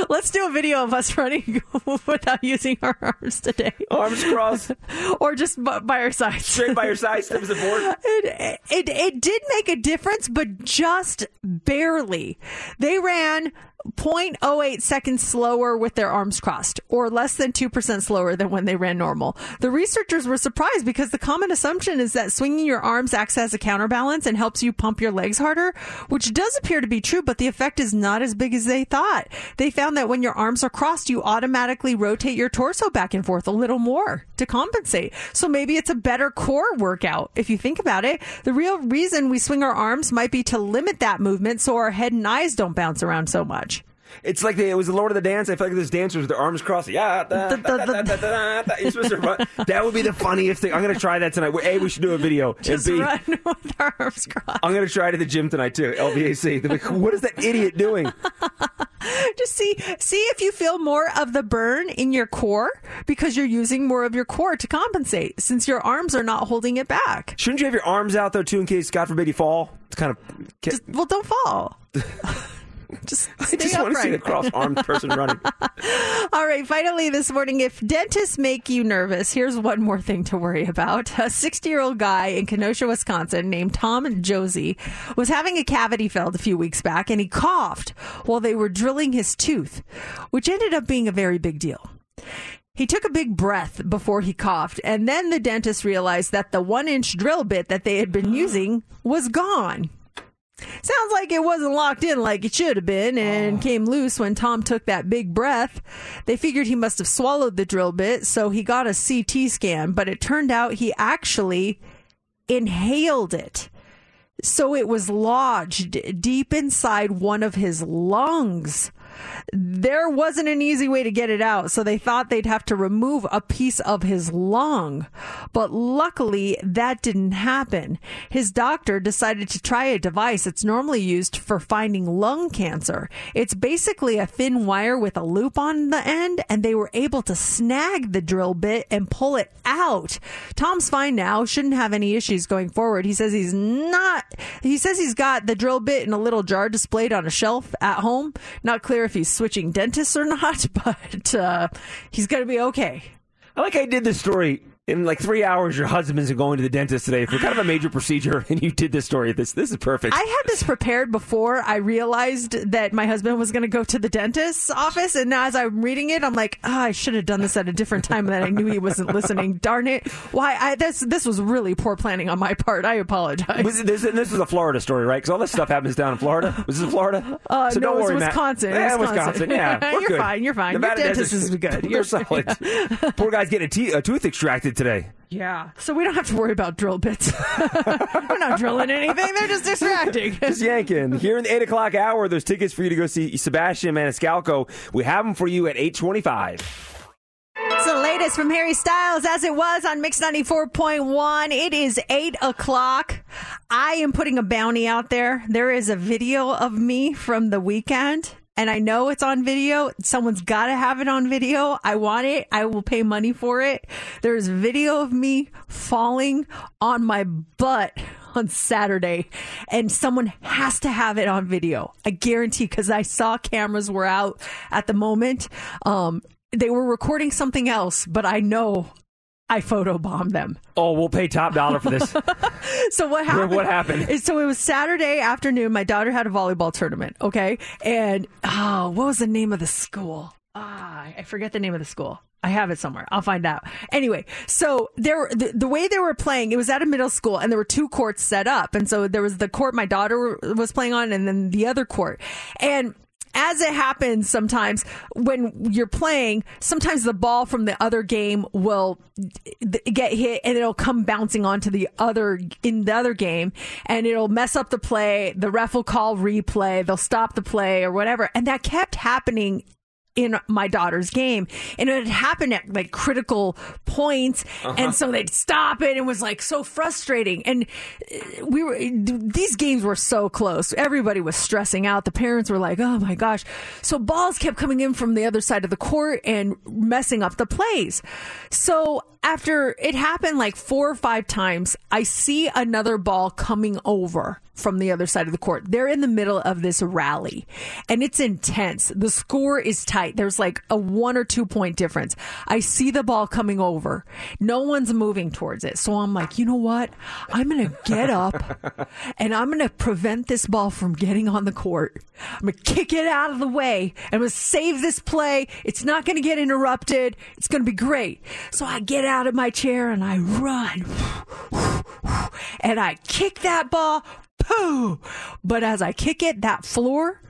Let's do a video of us running [laughs] without using our arms today. Arms crossed. or just b- by our sides. Straight by your side, steps the board. [laughs] It, it, it did make a difference, but just barely. They ran 0.08 seconds slower with their arms crossed, or less than 2% slower than when they ran normal. The researchers were surprised because the common assumption is that swinging your arms acts as a counterbalance and helps you pump your legs harder, which does appear to be true, but the effect is not as big as they thought. They found that when your arms are crossed, you automatically rotate your torso back and forth a little more to compensate. So maybe it's a better core workout if you think about it. The real reason we swing our arms might be to limit that movement so our head and eyes don't bounce around so much. It's like the, it was the Lord of the Dance. I feel like there's dancers with their arms crossed. Yeah. You're supposed to run. That would be the funniest thing. I'm going to try that tonight. A, we should do a video. Just and B, run [laughs] with our arms crossed. I'm going to try it at the gym tonight too. LBAC. They're like, what is that idiot doing? [laughs] Just see see if you feel more of the burn in your core because you're using more of your core to compensate since your arms are not holding it back. Shouldn't you have your arms out though too, in case God forbid you fall? It's kind of. Just, well, don't fall. [laughs] Just [laughs] I just want to see the cross-armed person running. [laughs] All right, finally this morning, if dentists make you nervous, here's one more thing to worry about. A 60 year old guy in Kenosha, Wisconsin, named Tom Josie, was having a cavity filled a few weeks back and he coughed while they were drilling his tooth, which ended up being a very big deal. He took a big breath before he coughed, and then the dentist realized that the one inch drill bit that they had been [gasps] using was gone. Sounds like it wasn't locked in like it should have been and oh. came loose when Tom took that big breath. They figured he must have swallowed the drill bit, so he got a CT scan, but it turned out he actually inhaled it. So it was lodged deep inside one of his lungs. There wasn't an easy way to get it out, so they thought they'd have to remove a piece of his lung. But luckily, that didn't happen. His doctor decided to try a device that's normally used for finding lung cancer. It's basically a thin wire with a loop on the end, and they were able to snag the drill bit and pull it out. Tom's fine now, shouldn't have any issues going forward. He says he's not, he says he's got the drill bit in a little jar displayed on a shelf at home. Not clear if he's switching dentists or not, [laughs] but uh, he's going to be okay. I like I did this story in like three hours. Your husband's going to the dentist today for kind of a major [sighs] procedure, and you did this story. This this is perfect. I had this prepared before I realized that my husband was going to go to the dentist's office, and now as I'm reading it, I'm like, oh, I should have done this at a different time, that I knew he wasn't listening. [laughs] Darn it! Why? I, this this was really poor planning on my part. I apologize. Was this, this was a Florida story, right? Because all this stuff happens down in Florida. Was this in Florida? [laughs] Uh, so no, it was. Wisconsin. Yeah, Wisconsin. Wisconsin. Yeah, [laughs] You're good. fine, you're fine. Your Nevada dentist is good. You're- solid. Poor guy's getting a, te- a tooth extracted today. Yeah. So we don't have to worry about drill bits. [laughs] We're not drilling anything. They're just distracting. [laughs] Just yanking. Here in the eight o'clock hour, there's tickets for you to go see Sebastian Maniscalco. We have them for you at eight twenty-five. It's the latest from Harry Styles as it was on Mix 94.1. It is 8 o'clock. I am putting a bounty out there. There is a video of me from the weekend and I know it's on video. Someone's got to have it on video. I want it. I will pay money for it. There's video of me falling on my butt on Saturday, and someone has to have it on video. I guarantee because I saw cameras were out at the moment. Um, they were recording something else, but I know I photobombed them. Oh, we'll pay top dollar for this. [laughs] So what happened? What happened? is- So it was Saturday afternoon. My daughter had a volleyball tournament. Okay, and oh, what was the name of the school? Ah, I forget the name of the school. I have it somewhere. I'll find out. Anyway, so there, the, the way they were playing, it was at a middle school, and there were two courts set up, and so there was the court my daughter was playing on, and then the other court, and as it happens sometimes when you're playing, sometimes the ball from the other game will get hit and it'll come bouncing onto the other in the other game and it'll mess up the play. The ref will call replay. They'll stop the play or whatever. And that kept happening in my daughter's game. And it had happened at like critical points. And so they'd stop it. And it was like so frustrating. And uh, we were these games were so close. Everybody was stressing out. The parents were like oh my gosh. So balls kept coming in from the other side of the court and messing up the plays. So after it happened like four or five times i see another ball coming over from the other side of the court. They're in the middle of this rally and it's intense. The score is tight. There's like a one or two point difference. I see the ball coming over. No one's moving towards it. So I'm like, you know what? I'm going to get [laughs] up and I'm going to prevent this ball from getting on the court. I'm going to kick it out of the way and I'm going to save this play. It's not going to get interrupted. It's going to be great. So I get out of my chair and I run and I kick that ball. Pooh! But as I kick it, that floor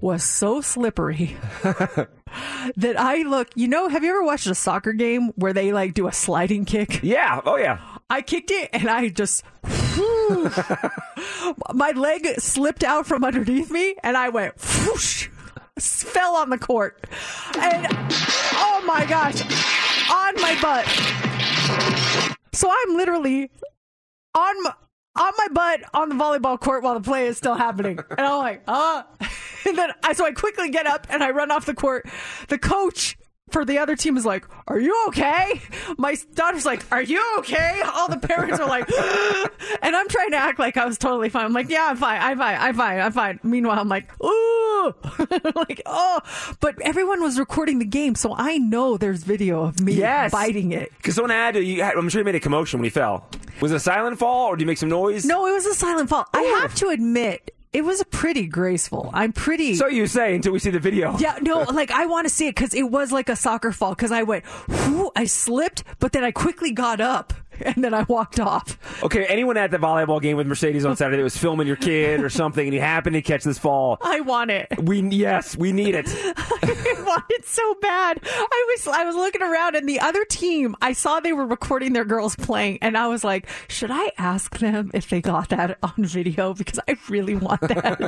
was so slippery [laughs] that I look. You know, have you ever watched a soccer game where they like do a sliding kick? Yeah. Oh, yeah. I kicked it and I just. [laughs] my leg slipped out from underneath me and I went whoosh, fell on the court. And oh my gosh, on my butt. So I'm literally on my, on my butt on the volleyball court while the play is still happening. And I'm like, ah. [laughs] And then I, so I quickly get up and I run off the court. The coach for the other team is like, Are you okay? My daughter's like, Are you okay? All the parents are like, [gasps] and I'm trying to act like I was totally fine. I'm like, Yeah, I'm fine. I'm fine. I'm fine. I'm fine. Meanwhile, I'm like, Ooh, [laughs] like, oh, but everyone was recording the game. So I know there's video of me Yes. biting it. Because someone had to, you had, I'm sure you made a commotion when he fell. Was it a silent fall or did you make some noise? No, it was a silent fall. I oh. have to admit, it was a pretty graceful. I'm pretty. So you say until we see the video. yeah, no, like I want to see it because it was like a soccer fall. Because I went, whoo, I slipped, but then I quickly got up [laughs] and then I walked off. Okay, anyone at the volleyball game with Mercedes on Saturday that was filming your kid or something and you happened to catch this fall, I want it. we yes, we need it. [laughs] I want it so bad. I was I was looking around and the other team, I saw they were recording their girls playing and I was like, should I ask them if they got that on video because I really want that.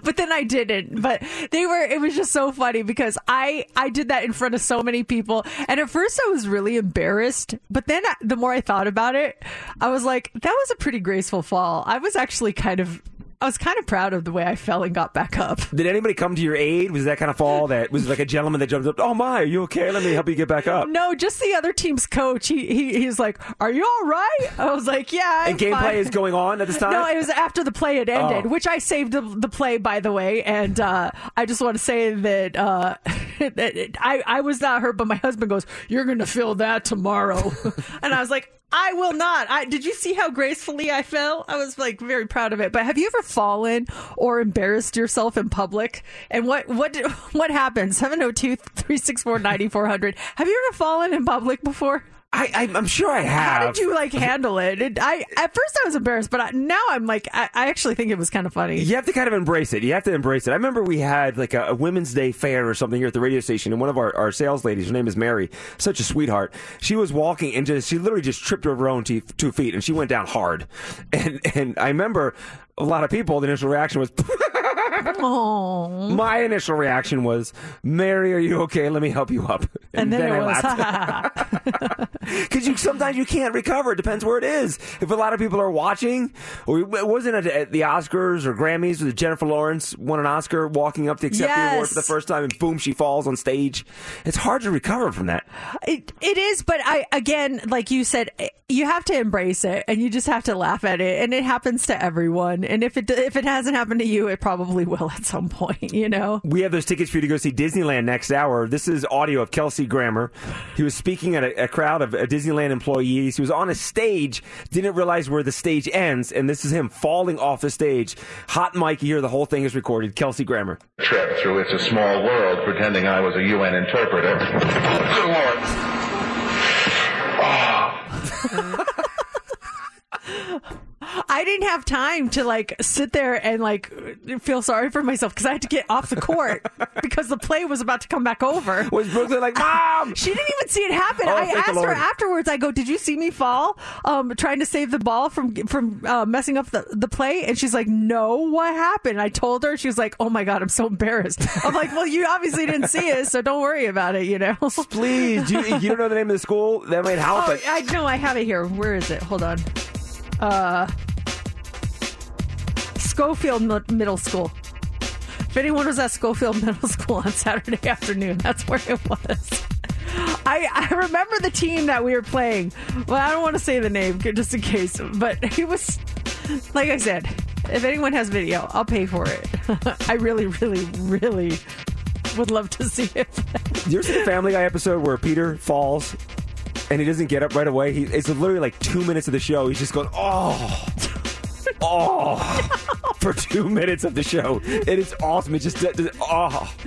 [laughs] but then I didn't. But they were it was just so funny because I I did that in front of so many people and at first I was really embarrassed, but then the more I thought about it, I was like, that was a pretty graceful fall. I was actually kind of I was kind of proud of the way I fell and got back up. Did anybody come to your aid? Was that kind of fall that was like a gentleman that jumped up? Oh my, are you okay? Let me help you get back up. No, just the other team's coach. He, he he's like, "Are you all right?" I was like, "Yeah." I'm And gameplay fine." is going on at this [laughs] time. No, it was after the play had ended, Oh. which I saved the, the play, by the way. And uh, I just want to say that, uh, [laughs] that I I was not hurt, but my husband goes, "You're going to feel that tomorrow," [laughs] and I was like. I will not. I did you see how gracefully I fell? I was like very proud of it. But have you ever fallen or embarrassed yourself in public? And what what [laughs] what happened? 702-364-9400. Have you ever fallen in public before? I, I I'm sure I have. How did you like handle it? it I at first I was embarrassed, but I, now I'm like I, I actually think it was kind of funny. You have to kind of embrace it. You have to embrace it. I remember we had like a, a Women's Day fair or something here at the radio station, and one of our, our sales ladies, her name is Mary, such a sweetheart. She was walking and just she literally just tripped over her own two feet, and she went down hard. And and I remember a lot of people. The initial reaction was. [laughs] My initial reaction was, Mary, are you okay? Let me help you up. and then, I it was laughed. [laughs] Because you sometimes you can't recover. It depends where it is. If a lot of people are watching, or it wasn't it at the Oscars or Grammys with Jennifer Lawrence won an Oscar walking up to accept the award for the first time, and boom, she falls on stage. It's hard to recover from that. It it is, but I again, like you said, you have to embrace it, and you just have to laugh at it, and it happens to everyone. And if it if it hasn't happened to you, it probably [laughs] will at some point. You know. We have those tickets for you to go see Disneyland next hour. This is audio of Kelsey Grammer. He was speaking at a, a crowd of uh, Disneyland employees. He was on a stage, didn't realize where the stage ends, and this is him falling off the stage. Hot mic, here the whole thing is recorded. Kelsey Grammer. trip through It's a Small World pretending I was a UN interpreter. Good Lord. Mm-hmm. [laughs] I didn't have time to like sit there and like feel sorry for myself because I had to get off the court [laughs] because the play was about to come back over. Was Brooklyn like, Mom? [laughs] She didn't even see it happen. Oh, I asked her afterwards. I go, "Did you see me fall, um, trying to save the ball from from uh, messing up the, the play?" And she's like, "No, what happened?" I told her. She was like, "Oh my god, I'm so embarrassed." I'm like, "Well, you obviously didn't see it, so don't worry about it." You know. Please, you, you don't know the name of the school? That might help. Oh. I know. I have it here. Where is it? Hold on. Uh, Schofield Mi- Middle School. If anyone was at Schofield [laughs] Middle School on Saturday [laughs] afternoon, that's where it was. I, I remember the team that we were playing. Well, I don't want to say the name just in case, but [laughs] it was, like I said, if anyone has video, I'll pay for it. I really, really, really would love to see it. Did you ever see the Family Guy episode where Peter falls and he doesn't get up right away? He, it's literally like two minutes of the show. He's just going, oh, oh, for two minutes of the show. It is awesome. It just, just oh. [laughs]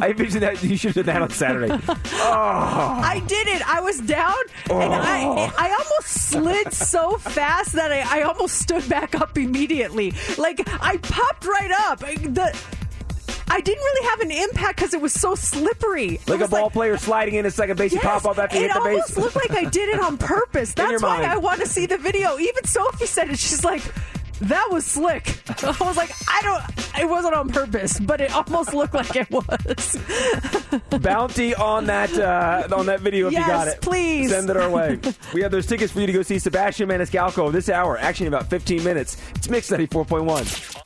I envision that you should have done that on Saturday. Oh. I did it. I was down, and I Oh. I almost slid so fast that I, I almost stood back up immediately. Like I popped right up. The I didn't really have an impact because it was so slippery. Like a ball player sliding into second base, you pop up after you it hit the almost looked like I did it on [laughs] purpose. That's why mind. I want to see the video. Even Sophie said it. She's like, "That was slick." I was like, "I don't. It wasn't on purpose, but it almost looked like it was." [laughs] Bounty on that uh, on that video if you got Yes, it. please. Send it our way. [laughs] we have those tickets for you to go see Sebastian Maniscalco this hour. Actually, in about 15 minutes. It's Mix 94.1.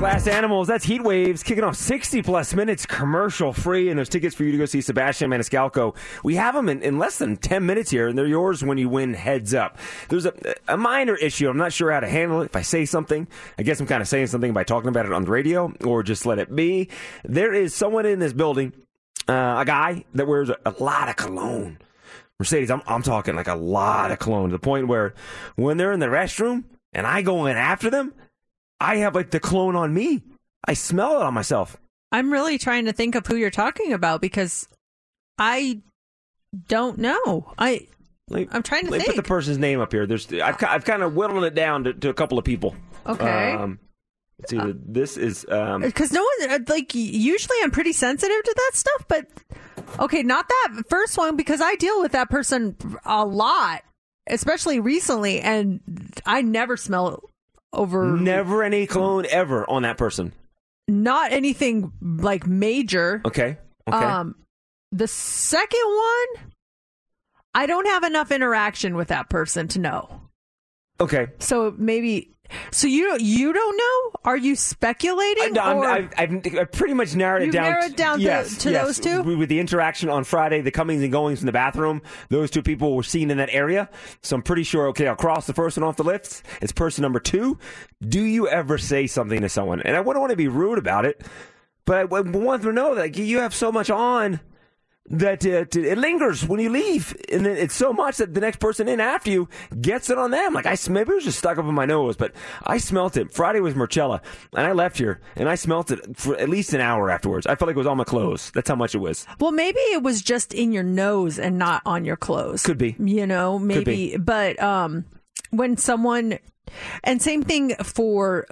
Glass Animals, that's Heat Waves, kicking off 60 plus minutes commercial free, and those tickets for you to go see Sebastian Maniscalco. We have them in, in less than 10 minutes here, and they're yours when you win heads up. There's a, a minor issue. I'm not sure how to handle it. If I say something, I guess I'm kind of saying something by talking about it on the radio, or just let it be. There is someone in this building, uh, a guy that wears a, a lot of cologne. Mercedes, I'm, I'm talking like a lot of cologne to the point where when they're in the restroom and I go in after them, I have like the cologne on me. I smell it on myself. I'm really trying to think of who you're talking about because I don't know. I I'm trying to Let me think. put the person's name up here. There's, I've, I've kind of whittled it down to, to a couple of people. Okay. Um, let's see. this is um, because no one uh, like usually I'm pretty sensitive to that stuff, but okay, not that first one because I deal with that person a lot, especially recently, and I never smell over never any cologne ever on that person. not anything like major. Okay. Okay. Um, the second one, I don't have enough interaction with that person to know. okay. So maybe. So you you don't know? Are you speculating? I'm, or- I've, I've, I've pretty much narrowed it down. narrowed down to- yes, to yes. those two? With with the interaction on Friday, the comings and goings from the bathroom, those two people were seen in that area. So I'm pretty sure, okay, I'll cross the first one off the list. It's person number two. Do you ever say something to someone? And I wouldn't want to be rude about it, but I want them to know that you have so much on that to, it lingers when you leave, and then it's so much that the next person in after you gets it on them. Like I, maybe it was just stuck up in my nose, but I smelt it. Friday was Marcella, and I left here, and I smelt it for at least an hour afterwards. I felt like it was on my clothes. That's how much it was. Well, maybe it was just in your nose and not on your clothes. Could be. You know, maybe. But um, when someone, and same thing for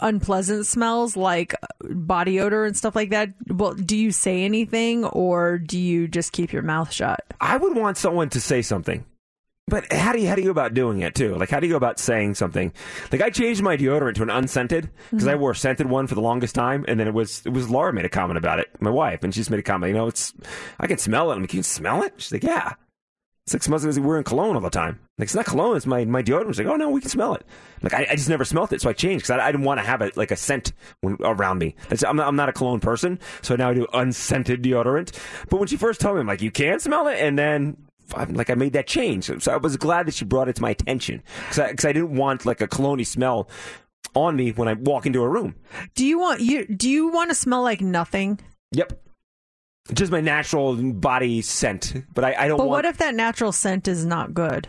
unpleasant smells like body odor and stuff like that. Well, do you say anything or do you just keep your mouth shut? I would want someone to say something. But how do you how do you go about doing it too? Like how do you go about saying something? Like I changed my deodorant to an unscented because I mm-hmm. wore a scented one for the longest time, and then it was it was Laura made a comment about it, my wife, and she just made a comment. You know, it's I can smell it. I'm like, can you smell it? She's like, yeah. It's months like we're in cologne all the time. Like it's not cologne. It's my my deodorant. She's like, oh no, we can smell it. Like I, I just never smelt it, so I changed because I, I didn't want to have it like a scent when, around me. It's, I'm not, I'm not a cologne person, so now I do unscented deodorant. But when she first told me, I'm like, you can smell it, and then I'm like I made that change. So I was glad that she brought it to my attention because I, I didn't want like a cologne smell on me when I walk into a room. Do you want you do you want to smell like nothing? Yep. Just my natural body scent, but I, I don't But want. what if that natural scent is not good?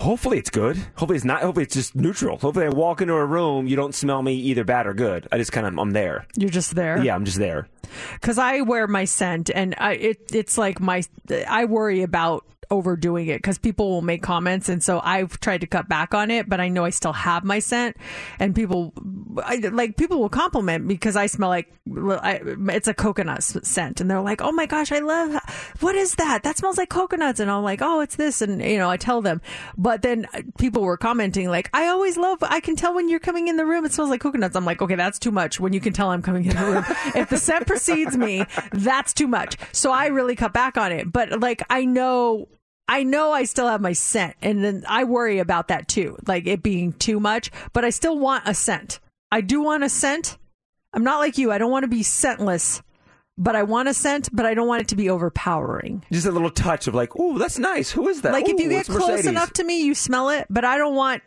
Hopefully it's good. Hopefully it's not. Hopefully it's just neutral. Hopefully I walk into a room, you don't smell me either bad or good. I just kind of I'm there. You're just there. Yeah, I'm just there. because I wear my scent, and I, it it's like my I worry about overdoing it because people will make comments, and so I've tried to cut back on it, but I know I still have my scent, and people I, like people will compliment because I smell like I, it's a coconut scent, and they're like, "Oh my gosh, I love what is that? That smells like coconuts," and I'm like, "Oh, it's this," and you know I tell them, but then uh, people were commenting like, "I always love I can tell when you're coming in the room, it smells like coconuts." I'm like, "Okay, that's too much." When you can tell I'm coming in the room, [laughs] if the scent precedes me, that's too much. So I really cut back on it. But like I know I know I still have my scent and then I worry about that too, like it being too much, but I still want a scent. I do want a scent. I'm not like you. I don't want to be scentless, but I want a scent, but I don't want it to be overpowering. Just a little touch of like, ooh, that's nice. Who is that? Like if you get close Mercedes. enough to me, you smell it, but I don't want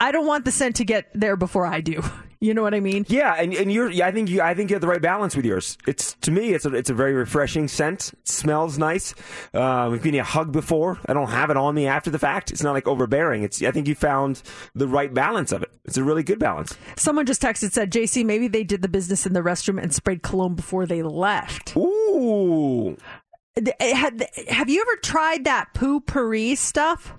I don't want the scent to get there before I do. [laughs] You know what I mean? Yeah, and, and you're. Yeah, I think you. I think you have the right balance with yours. It's to me. It's a. It's a very refreshing scent. It smells nice. Uh, we've been you a hug before. I don't have it on me after the fact. It's not like overbearing. It's. I think you found the right balance of it. It's a really good balance. Someone just texted said, "JC, maybe they did the business in the restroom and sprayed cologne before they left." Ooh. Had, have you ever tried that Poo-Pourri stuff?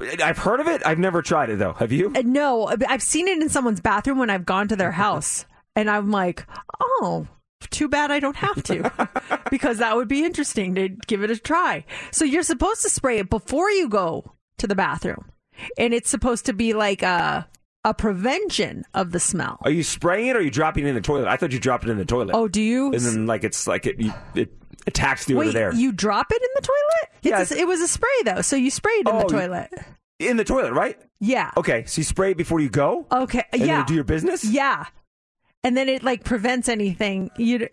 I've heard of it. I've never tried it though. Have you? Uh, No, I've seen it in someone's bathroom when I've gone to their house, [laughs] and I'm like, oh. Too bad I don't have to, [laughs] because that would be interesting to give it a try. So you're supposed to spray it before you go to the bathroom, and it's supposed to be like a a prevention of the smell. Are you spraying it or are you dropping it in the toilet? I thought you dropped it in the toilet. Oh, do you? And then like it's like it you, it attacks the odor Wait, there. you drop it in the toilet? Yeah, it was a spray though, so you sprayed in Oh, the toilet. in the toilet, right? Yeah. Okay, so you spray it before you go. Okay. Yeah. you do your business. Yeah. And then it like prevents anything. You.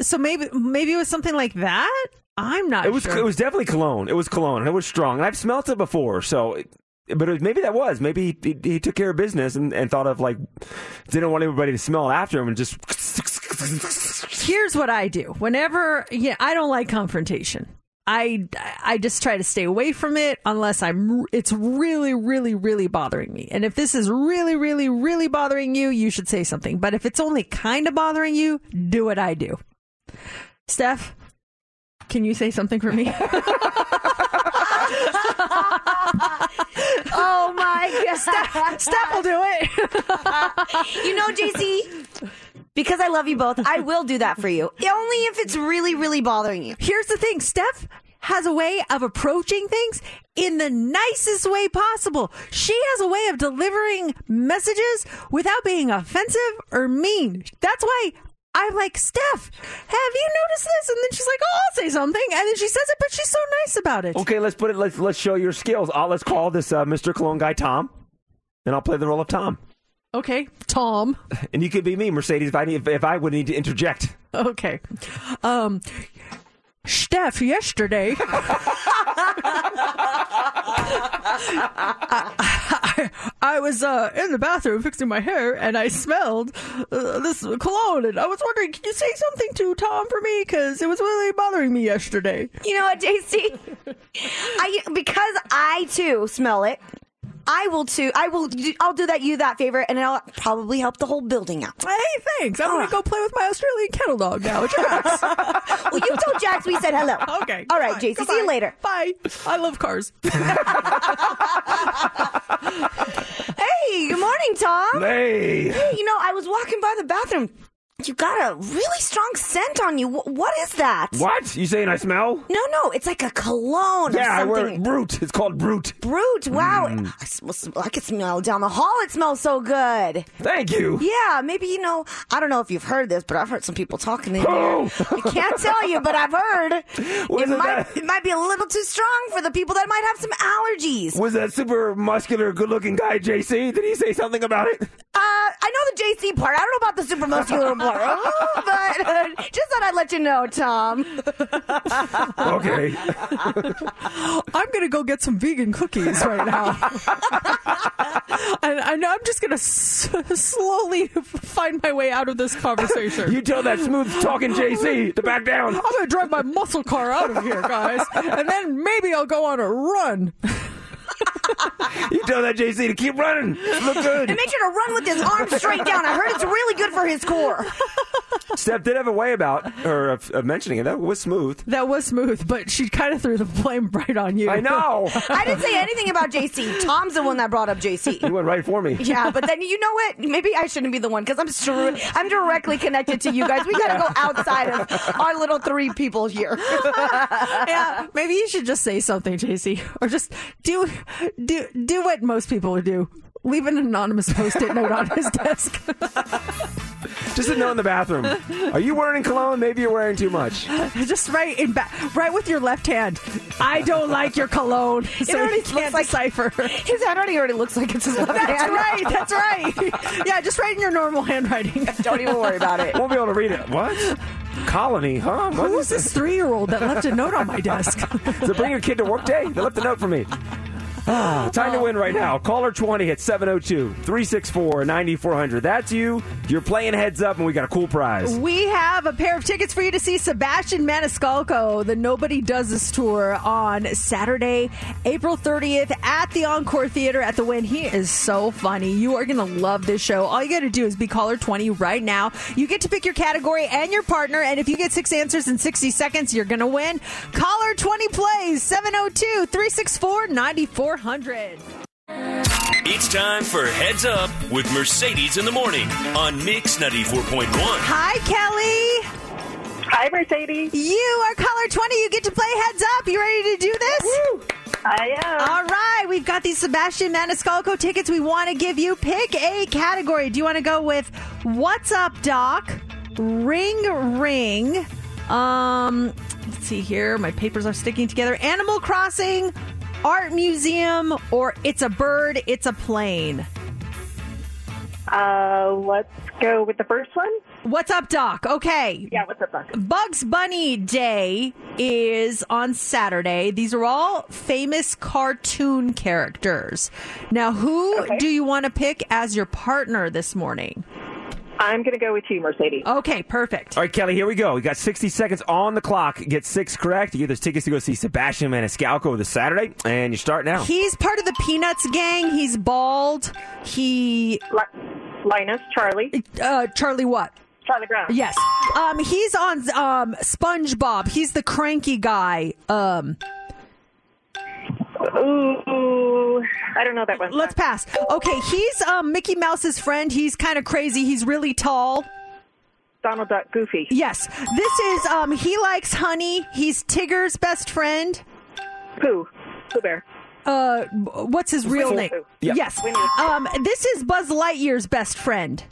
So maybe maybe it was something like that. I'm not. It was Sure. it was definitely cologne. It was cologne. and It was strong, and I've smelt it before. So, it- but it was, maybe that was maybe he, he took care of business and, and thought of like didn't want everybody to smell it after him and just. Here's what I do. Whenever yeah, I don't like confrontation. I I just try to stay away from it unless I'm it's really really really bothering me. And if this is really really really bothering you, you should say something. But if it's only kind of bothering you, do what I do. Steph, can you say something for me? [laughs] Oh my god. Steph, Steph will do it. [laughs] you know, JC, because I love you both, I will do that for you. [laughs] Only if it's really, really bothering you. Here's the thing Steph has a way of approaching things in the nicest way possible. She has a way of delivering messages without being offensive or mean. That's why. I'm like, Steph, have you noticed this? And then she's like, oh, I'll say something. And then she says it, but she's so nice about it. Okay, let's put it. Let's let's show your skills. Uh, let's call this uh, Mr. Cologne guy Tom, and I'll play the role of Tom. Okay, Tom. [laughs] And you could be me, Mercedes, if I need, if, if I would need to interject. Okay. Um, Steph, yesterday, [laughs] I, I was uh, in the bathroom fixing my hair and I smelled uh, this cologne. And I was wondering, can you say something to Tom for me? Because it was really bothering me yesterday. You know what, JC? I because I too smell it. I will too. I will. I'll do that. You that favor, and it'll probably help the whole building out. Hey, thanks. I'm going to ah. go play with my Australian cattle dog now, [laughs] Jax. well, you told Jax we said hello. [laughs] Okay. All right, goodbye, JC. See you later. Bye. I love cars. [laughs] Hey, good morning, Tom. Hey. Hey, you know, I was walking by the bathroom You got a really strong scent on you. Wh- What is that? What? You saying I smell? No, no, it's like a cologne Yeah, or I wear something. Brut. It's called Brut. Brut. Wow. Mm. I, smell, I can smell down the hall. It smells so good. Thank you. Yeah, maybe you know. I don't know if you've heard this, but I've heard some people talking in here. I can't tell you, but I've heard [laughs] it might that- it might be a little too strong for the people that might have some allergies. Was that super muscular, good-looking guy JC? Did he say something about it? Uh, I know the JC part. I don't know about the super muscular [laughs] part, [laughs] Oh, [laughs] but uh, just thought I'd let you know, Tom. Okay. [laughs] I'm gonna go get some vegan cookies right now. and I know I'm just gonna s- slowly find my way out of this conversation. You tell that smooth talking JC to back down. I'm gonna drive my muscle car out of here, guys, and then maybe I'll go on a run. You tell that JC to keep running. Look good. And make sure to run with his arms straight down. I heard it's really good for his core. Steph did have a way about, or of, of mentioning it. That was smooth. That was smooth, but she kind of threw the blame right on you. I know. [laughs] I didn't say anything about JC. Tom's the one that brought up JC. You went right for me. Yeah, but then you know what? Maybe I shouldn't be the one because I'm stru- I'm directly connected to you guys. We got to go outside of our little three people here. [laughs] yeah, maybe you should just say something, JC, or just do [laughs] do do what most people would do. Leave an anonymous post-it note on his desk. [laughs] Just a note in the bathroom. Are you wearing cologne? Maybe you're wearing too much. [laughs] just write in ba- right with your left hand. I don't like your cologne. So already you can't looks like- decipher. His handwriting already looks like it's his left That's hand. right. That's right. Yeah, just write in your normal handwriting. Don't even worry about it. Won't be able to read it. What? Colony, huh? What Who's this three-year-old that left a note on my desk? So bring your kid to work day? They left a note for me. [laughs] Time to win right now. Caller 20 at 702 364 9400. That's you. You're playing heads up, and we got a cool prize. We have a pair of tickets for you to see Sebastian Maniscalco, the Nobody Does This tour on Saturday, April 30th at the Encore Theater at the Wynn. He is so funny. You are going to love this show. All you got to do is be caller 20 right now. You get to pick your category and your partner, and if you get six answers in 60 seconds, you're going to win. Caller 20 plays 702 364 9400. It's time for Heads Up with Mercedes in the Morning on Mix 94.1. Hi, Kelly. Hi, Mercedes. You are caller 20. You get to play Heads Up. You ready to do this? I am. All right, we've got these Sebastian Maniscalco tickets we want to give you. Pick a category. Do you want to go with What's Up, Doc? Ring Ring. Um, let's see here. My papers are sticking together. Animal Crossing, Art Museum, or It's a Bird, It's a Plane. Uh, let's go with the first one. What's up, Doc? Okay. Yeah, what's up, Doc? Bugs Bunny Day is on Saturday. These are all famous cartoon characters. Now, who Okay. do you want to pick as your partner this morning? I'm going to go with you, Mercedes. Okay, perfect. All right, Kelly, here we go. We got 60 seconds on the clock. Get six correct. You get those tickets to go see Sebastian Maniscalco this Saturday, and you start now. He's part of the Peanuts gang. He's bald. He Li- Linus, Charlie, uh Charlie what? Charlie Brown. Yes. Um he's on um SpongeBob. He's the cranky guy. Um Ooh, I don't know that one. let's pass. Okay, he's um Mickey Mouse's friend. He's kind of crazy. He's really tall. Donald Duck, Goofy. Yes. This is um he likes honey. He's Tigger's best friend. Pooh, Pooh Bear. Uh what's his real Winnie name? Pooh. Yep. Yes. Winnie Um this is Buzz Lightyear's best friend.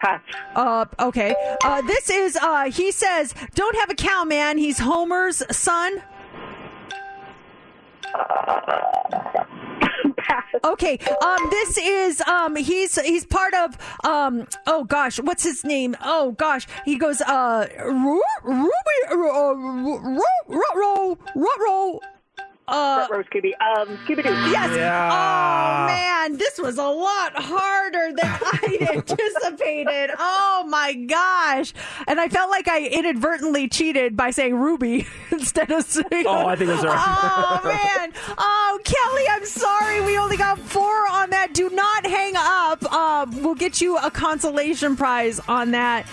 Pass. Uh okay. Uh this is uh he says don't have a cow man. He's Homer's son. [laughs] Okay. Um this is um he's he's part of um oh gosh, what's his name? Oh gosh. He goes uh Ru- Ruby uh, Ru- Ruh-roh, Ruh-roh. Uh Rose Scooby. Um, Scooby Doo. Yes. Yeah. Oh man, this was a lot harder than [laughs] I anticipated. Oh my gosh! And I felt like I inadvertently cheated by saying Ruby [laughs] instead of saying. Oh, I think it was her. Oh man! Oh Kelly, I'm sorry. We only got four on that. Do not hang up. Um, we'll get you a consolation prize on that.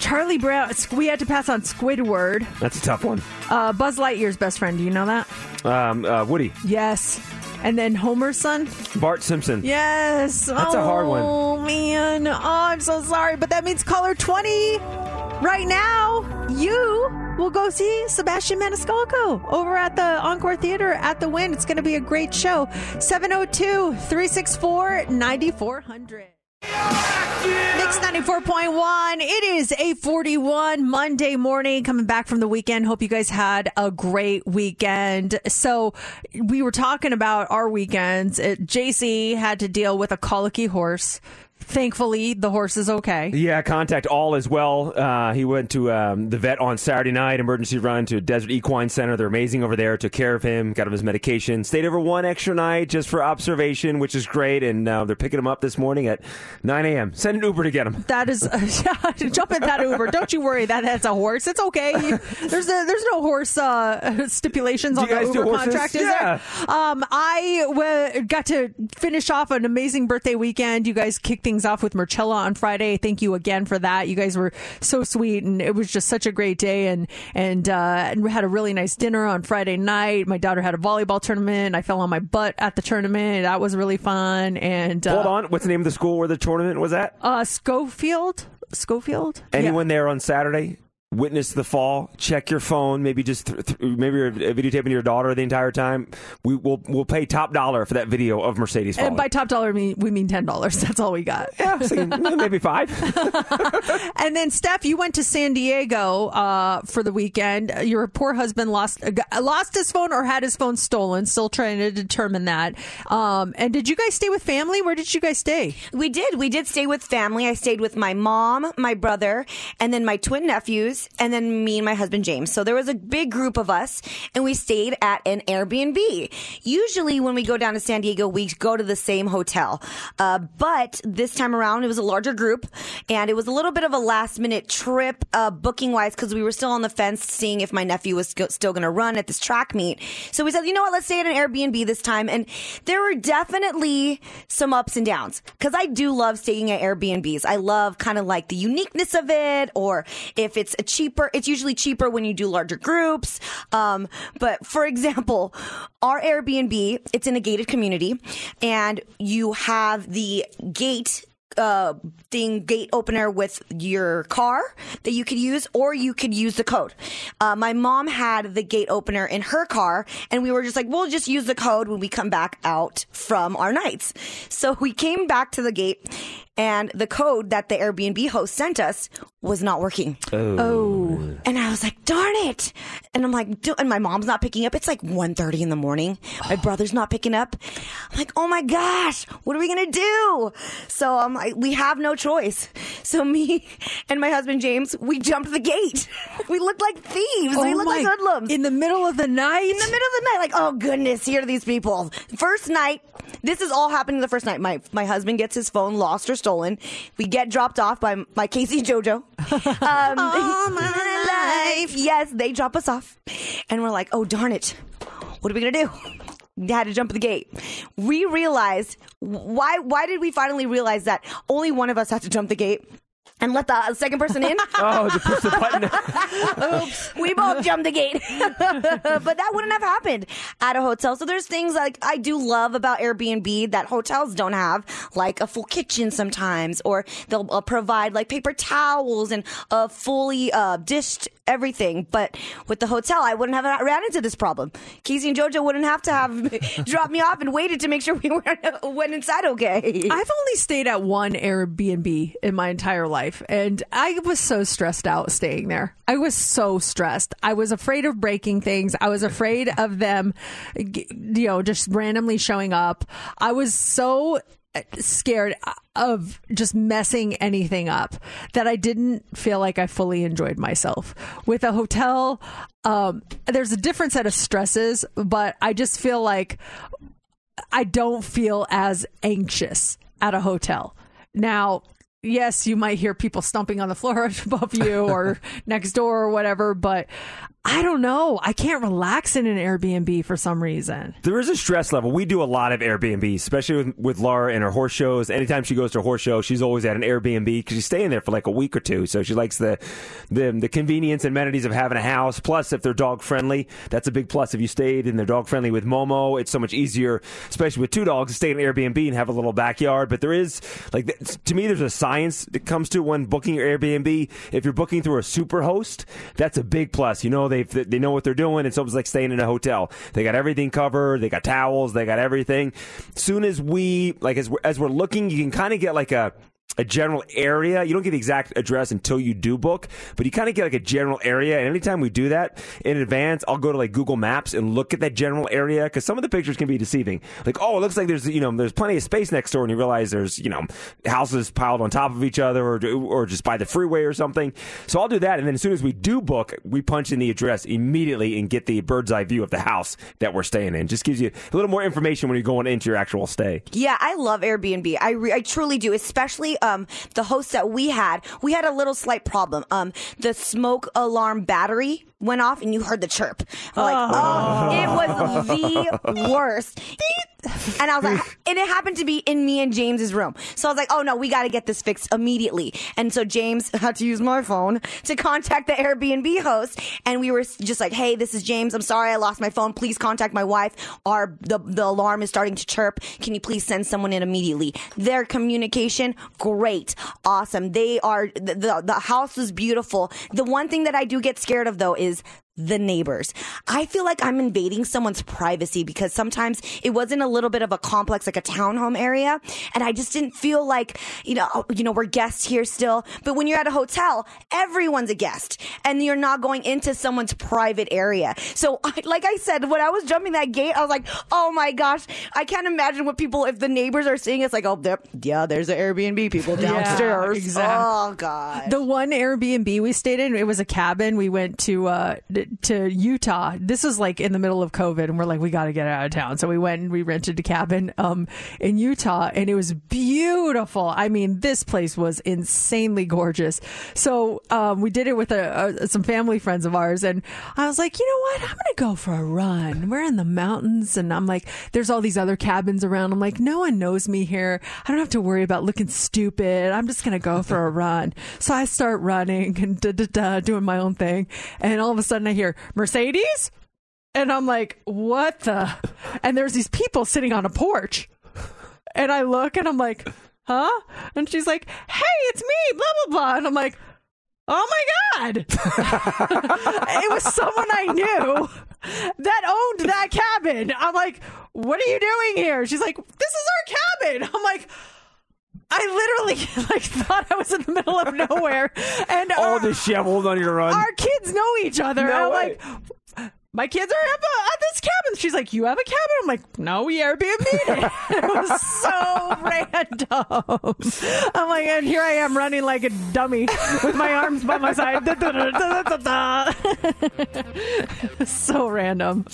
Charlie Brown. We had to pass on Squidward. That's a tough one. Uh, Buzz Lightyear's best friend. Do you know that? Um, uh, Woody. Yes. And then Homer's son. Bart Simpson. Yes. That's a hard one. Oh man. Oh, I'm so sorry, but that means caller 20 right now. You will go see Sebastian Maniscalco over at the Encore Theater at the Wynn. It's going to be a great show. 702-364-9400. Mix 94.1. It is 841 Monday morning coming back from the weekend. Hope you guys had a great weekend. So we were talking about our weekends. Uh, it, JC had to deal with a colicky horse. Thankfully, the horse is okay. Yeah, contact all as well. Uh, he went to um, the vet on Saturday night, emergency run to Desert Equine Center. They're amazing over there. Took care of him, got him his medication. Stayed over one extra night just for observation, which is great. And uh, they're picking him up this morning at 9 a.m. Send an Uber to get him. [laughs] That is, [laughs] jump in that Uber. Don't you worry that that's a horse. It's okay. There's a, there's no horse uh, [laughs] stipulations on the Uber contract, is Yeah. there? Um, I w- got to finish off an amazing birthday weekend. You guys kicked things off with Marcella on Friday. Thank you again for that. You guys were so sweet, and it was just such a great day. And and, uh, and we had a really nice dinner on Friday night. My daughter had a volleyball tournament. I fell on my butt at the tournament. That was really fun. And uh, Hold on. What's the name of the school where the tournament was at? uh, Schofield. Schofield. Anyone there on Saturday? Witness the fall. Check your phone. Maybe just th- th- maybe you're videotaping your daughter the entire time. We will we'll pay top dollar for that video of Mercedes falling. And by top dollar, we we mean ten dollars. [laughs] That's all we got. Yeah, so maybe five. [laughs] and then Steph, you went to San Diego uh, for the weekend. Your poor husband lost uh, lost his phone or had his phone stolen. Still trying to determine that. Um, and did you guys stay with family? Where did you guys stay? We did. We did stay with family. I stayed with my mom, my brother, and then my twin nephews, and then me and my husband James. So there was a big group of us, and we stayed at an Airbnb. Usually, when we go down to San Diego, we go to the same hotel. Uh, but this time around, it was a larger group, and it was a little bit of a last minute trip, uh, booking wise, because we were still on the fence seeing if my nephew was go- still going to run at this track meet. So we said, you know what, let's stay at an Airbnb this time. And there were definitely some ups and downs because I do love staying at Airbnbs. I love kind of like the uniqueness of it, or if it's a cheaper, it's usually cheaper when you do larger groups. Um, but for example, our Airbnb, it's in a gated community and you have the gate uh, thing gate opener with your car that you could use, or you could use the code. Uh, my mom had the gate opener in her car, and we were just like, we'll just use the code when we come back out from our nights. So we came back to the gate, and the code that the Airbnb host sent us was not working. Oh. oh. And I was like, darn it. And I'm like, do- and my mom's not picking up. It's like 1.30 in the morning. My brother's not picking up. I'm like, oh my gosh, what are we going to do? So um, I'm like, we have no choice. So me [laughs] and my husband James, we jumped the gate. [laughs] We looked like thieves. we Oh looked like hoodlums. In the middle of the night? In the middle of the night, like, oh goodness, here are these people. First night, this is all happening the first night. My my husband gets his phone lost or stolen. We get dropped off by my Casey Jojo. Um, [laughs] All [laughs] my life. Yes, they drop us off, and we're like, oh darn it, what are we gonna do? We had to jump the gate. We realized why. Why did we finally realize that only one of us had to jump the gate? And let the second person in. [laughs] oh, to push the button. [laughs] Oops, we both jumped the gate. [laughs] but that wouldn't have happened at a hotel. So there's things like I do love about Airbnb that hotels don't have, like a full kitchen sometimes, or they'll uh, provide like paper towels and a fully uh, dished everything. But with the hotel, I wouldn't have ran into this problem. Casey and JoJo wouldn't have to have [laughs] dropped me off and waited to make sure we [laughs] went inside okay. I've only stayed at one Airbnb in my entire life, and I was so stressed out staying there. I was so stressed. I was afraid of breaking things. I was afraid of them, you know, just randomly showing up. I was so scared of just messing anything up that I didn't feel like I fully enjoyed myself. With a hotel, um, there's a different set of stresses, but I just feel like I don't feel as anxious at a hotel. Now, yes, you might hear people stomping on the floor [laughs] above you or [laughs] next door or whatever, but I don't know. I can't relax in an Airbnb for some reason. There is a stress level. We do a lot of Airbnbs, especially with, with Laura and her horse shows. Anytime she goes to a horse show, she's always at an Airbnb because she's staying there for like a week or two. So she likes the, the the convenience and amenities of having a house. Plus, if they're dog friendly, that's a big plus. If you stayed and they're dog friendly with Momo, it's so much easier, especially with two dogs, to stay in an Airbnb and have a little backyard. But there is like to me, there's a science that comes to when booking your Airbnb. If you're booking through a super host, that's a big plus. You know they they know what they're doing. It's almost like staying in a hotel. They got everything covered. They got towels. They got everything. Soon as we like as we're, as we're looking, you can kind of get like a a general area. You don't get the exact address until you do book, but you kind of get like a general area. And anytime we do that in advance, I'll go to like Google Maps and look at that general area because some of the pictures can be deceiving. Like, oh, it looks like there's you know there's plenty of space next door, and you realize there's you know houses piled on top of each other, or or just by the freeway or something. So I'll do that, and then as soon as we do book, we punch in the address immediately and get the bird's eye view of the house that we're staying in. Just gives you a little more information when you're going into your actual stay. Yeah, I love Airbnb. I re- I truly do, especially um the host that we had. We had a little slight problem. Um, the smoke alarm battery went off, and you heard the chirp. I'm like, oh. oh, it was [laughs] the worst. And I was like, [laughs] and it happened to be in me and James's room. So I was like, oh no, we got to get this fixed immediately. And so James [laughs] had to use my phone to contact the Airbnb host. And we were just like, hey, this is James. I'm sorry I lost my phone. Please contact my wife. Our, the, the alarm is starting to chirp. Can you please send someone in immediately? Their communication, great. Awesome. They are, the, the, the house was beautiful. The one thing that I do get scared of though is is the neighbors. I feel like I'm invading someone's privacy because sometimes it wasn't a little bit of a complex, like a townhome area. And I just didn't feel like, you know, oh, you know, we're guests here still. But when you're at a hotel, everyone's a guest and you're not going into someone's private area. So [laughs] I, like I said, when I was jumping that gate, I was like, oh my gosh, I can't imagine what people, if the neighbors are seeing, it's like, oh, yeah, there's the Airbnb people downstairs. exactly. Oh God. The one Airbnb we stayed in, it was a cabin. We went to uh to Utah. This was like in the middle of COVID, and we're like, we got to get out of town. So we went and we rented a cabin um in Utah, and it was beautiful. I mean, this place was insanely gorgeous. So um we did it with a, a, some family friends of ours, and I was like, you know what? I'm gonna go for a run. We're in the mountains, and I'm like, there's all these other cabins around. I'm like, no one knows me here. I don't have to worry about looking stupid. I'm just gonna go for a [laughs] run. So I start running and da da da doing my own thing, and all of a sudden I hear Mercedes, and I'm like, what the? And there's these people sitting on a porch, and I look and I'm like, huh? And she's like, hey, it's me, blah blah blah, and I'm like. Oh my God! [laughs] it was someone I knew that owned that cabin. I'm like, what are you doing here? She's like, this is our cabin. I'm like, I literally [laughs] like thought I was in the middle of nowhere, and All our, disheveled on your run. our kids know each other. No I'm way. like, my kids are at, at this cabin. She's like, you have a cabin? I'm like, no, we Airbnb it. [laughs] it was so random. I'm like, and here I am running like a dummy with my arms by my side. Da, da, da, so random.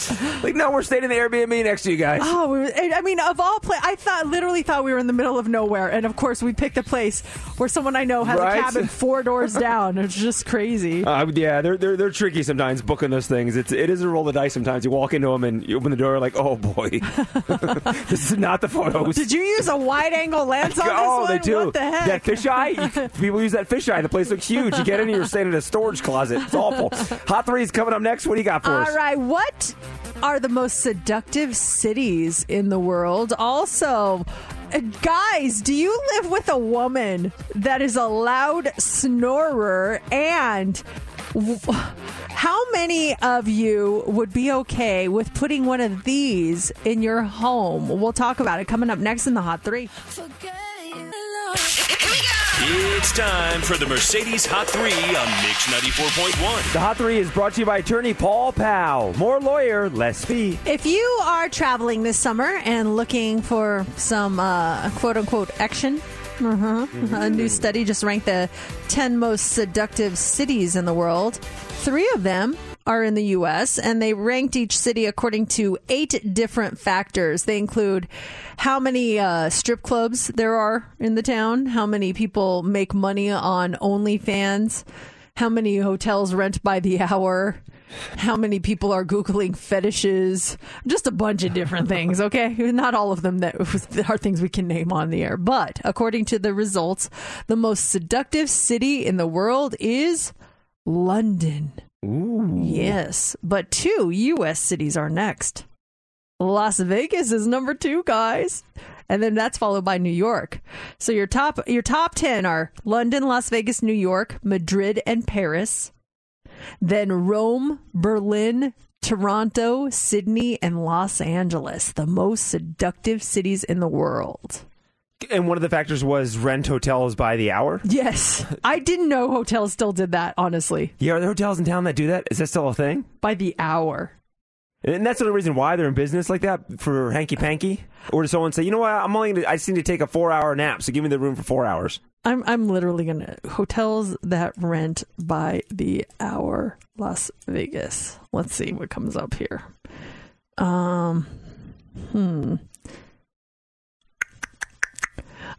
Like, no, we're staying in the Airbnb next to you guys. Oh, we were- I mean, of all places, I thought literally thought we were in the middle of nowhere, and of course, we picked a place where someone I know has Right? a cabin four doors down. It's just crazy. Uh, yeah, they're, they're they're tricky sometimes booking those things. It's it is a roll the dice sometimes. You walk into them and you open the door like, oh boy, [laughs] this is not the photos. Did you use a wide angle lens on this [laughs] oh, one? they do. What the heck? That fisheye. [laughs] People use that fisheye. The place looks huge. You get in, here, you're standing in a storage closet. It's awful. Hot three is coming up next. What do you got for us? All right, what are the most seductive cities in the world? Also, guys, do you live with a woman that is a loud snorer? And how many of you would be okay with putting one of these in your home? We'll talk about it coming up next in the Hot Three. It's time for the Mercedes Hot 3 on Mix 94.1. The Hot Three is brought to you by attorney Paul Powell. More lawyer, less fee. If you are traveling this summer and looking for some uh, quote unquote action, uh-huh, a new study just ranked the 10 most seductive cities in the world. Three of them are in the U.S., and they ranked each city according to eight different factors. They include how many uh, strip clubs there are in the town, how many people make money on OnlyFans, how many hotels rent by the hour, how many people are Googling fetishes, just a bunch of different things, [laughs] okay? Not all of them that [laughs] are things we can name on the air. But according to the results, the most seductive city in the world is London. Ooh. Yes, but two U.S. cities are next. Las Vegas is number two, guys, and then that's followed by New York. So your top your top ten are London, Las Vegas, New York, Madrid, and Paris. Then Rome, Berlin, Toronto, Sydney, and Los Angeles, the most seductive cities in the world. And one of the factors was rent hotels by the hour. Yes, I didn't know hotels still did that. Honestly, Yeah, are there hotels in town that do that? Is that still a thing? by the hour. And that's the reason why they're in business like that for hanky panky, or does someone say, you know what, I'm only gonna, I just need to take a four hour nap, so give me the room for four hours. I'm I'm literally gonna hotels that rent by the hour Las Vegas. Let's see what comes up here. Um hmm.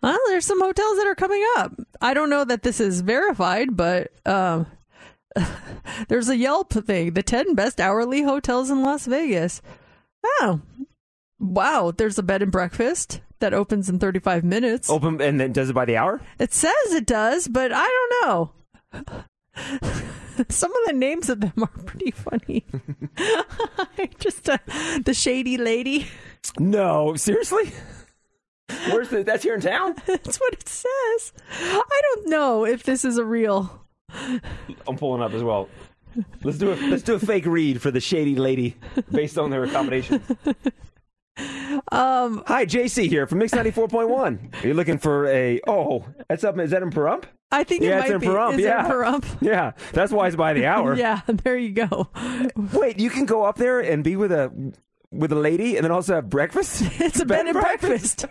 Well, there's some hotels that are coming up. I don't know that this is verified, but um [laughs] there's a Yelp thing, the 10 best hourly hotels in Las Vegas. Oh. Wow, there's a bed and breakfast that opens in 35 minutes. Open and then does it by the hour? It says it does, but I don't know. [laughs] Some of the names of them are pretty funny. [laughs] Just uh, the shady lady. No, seriously. Where's the? That's here in town. That's what it says. I don't know if this is a real. [laughs] I'm pulling up as well. Let's do a let's do a fake read for the shady lady based on their accommodations. [laughs] Um, Hi, JC here from Mix 94.1. Are you looking for a? Oh, that's up. Is that in Pahrump? I think yeah, it it's in be. Pahrump. Is yeah, Pahrump? [laughs] Yeah, that's why it's by the hour. Yeah, there you go. Wait, you can go up there and be with a with a lady, and then also have breakfast. It's a bed and breakfast.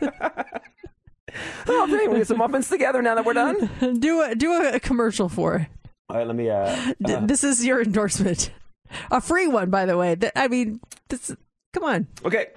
Oh, great! We get some muffins together now that we're done. [laughs] do a do a commercial for it. All right, let me. Uh, D- uh, this is your endorsement, a free one, by the way. Th- I mean, this. Come on. Okay.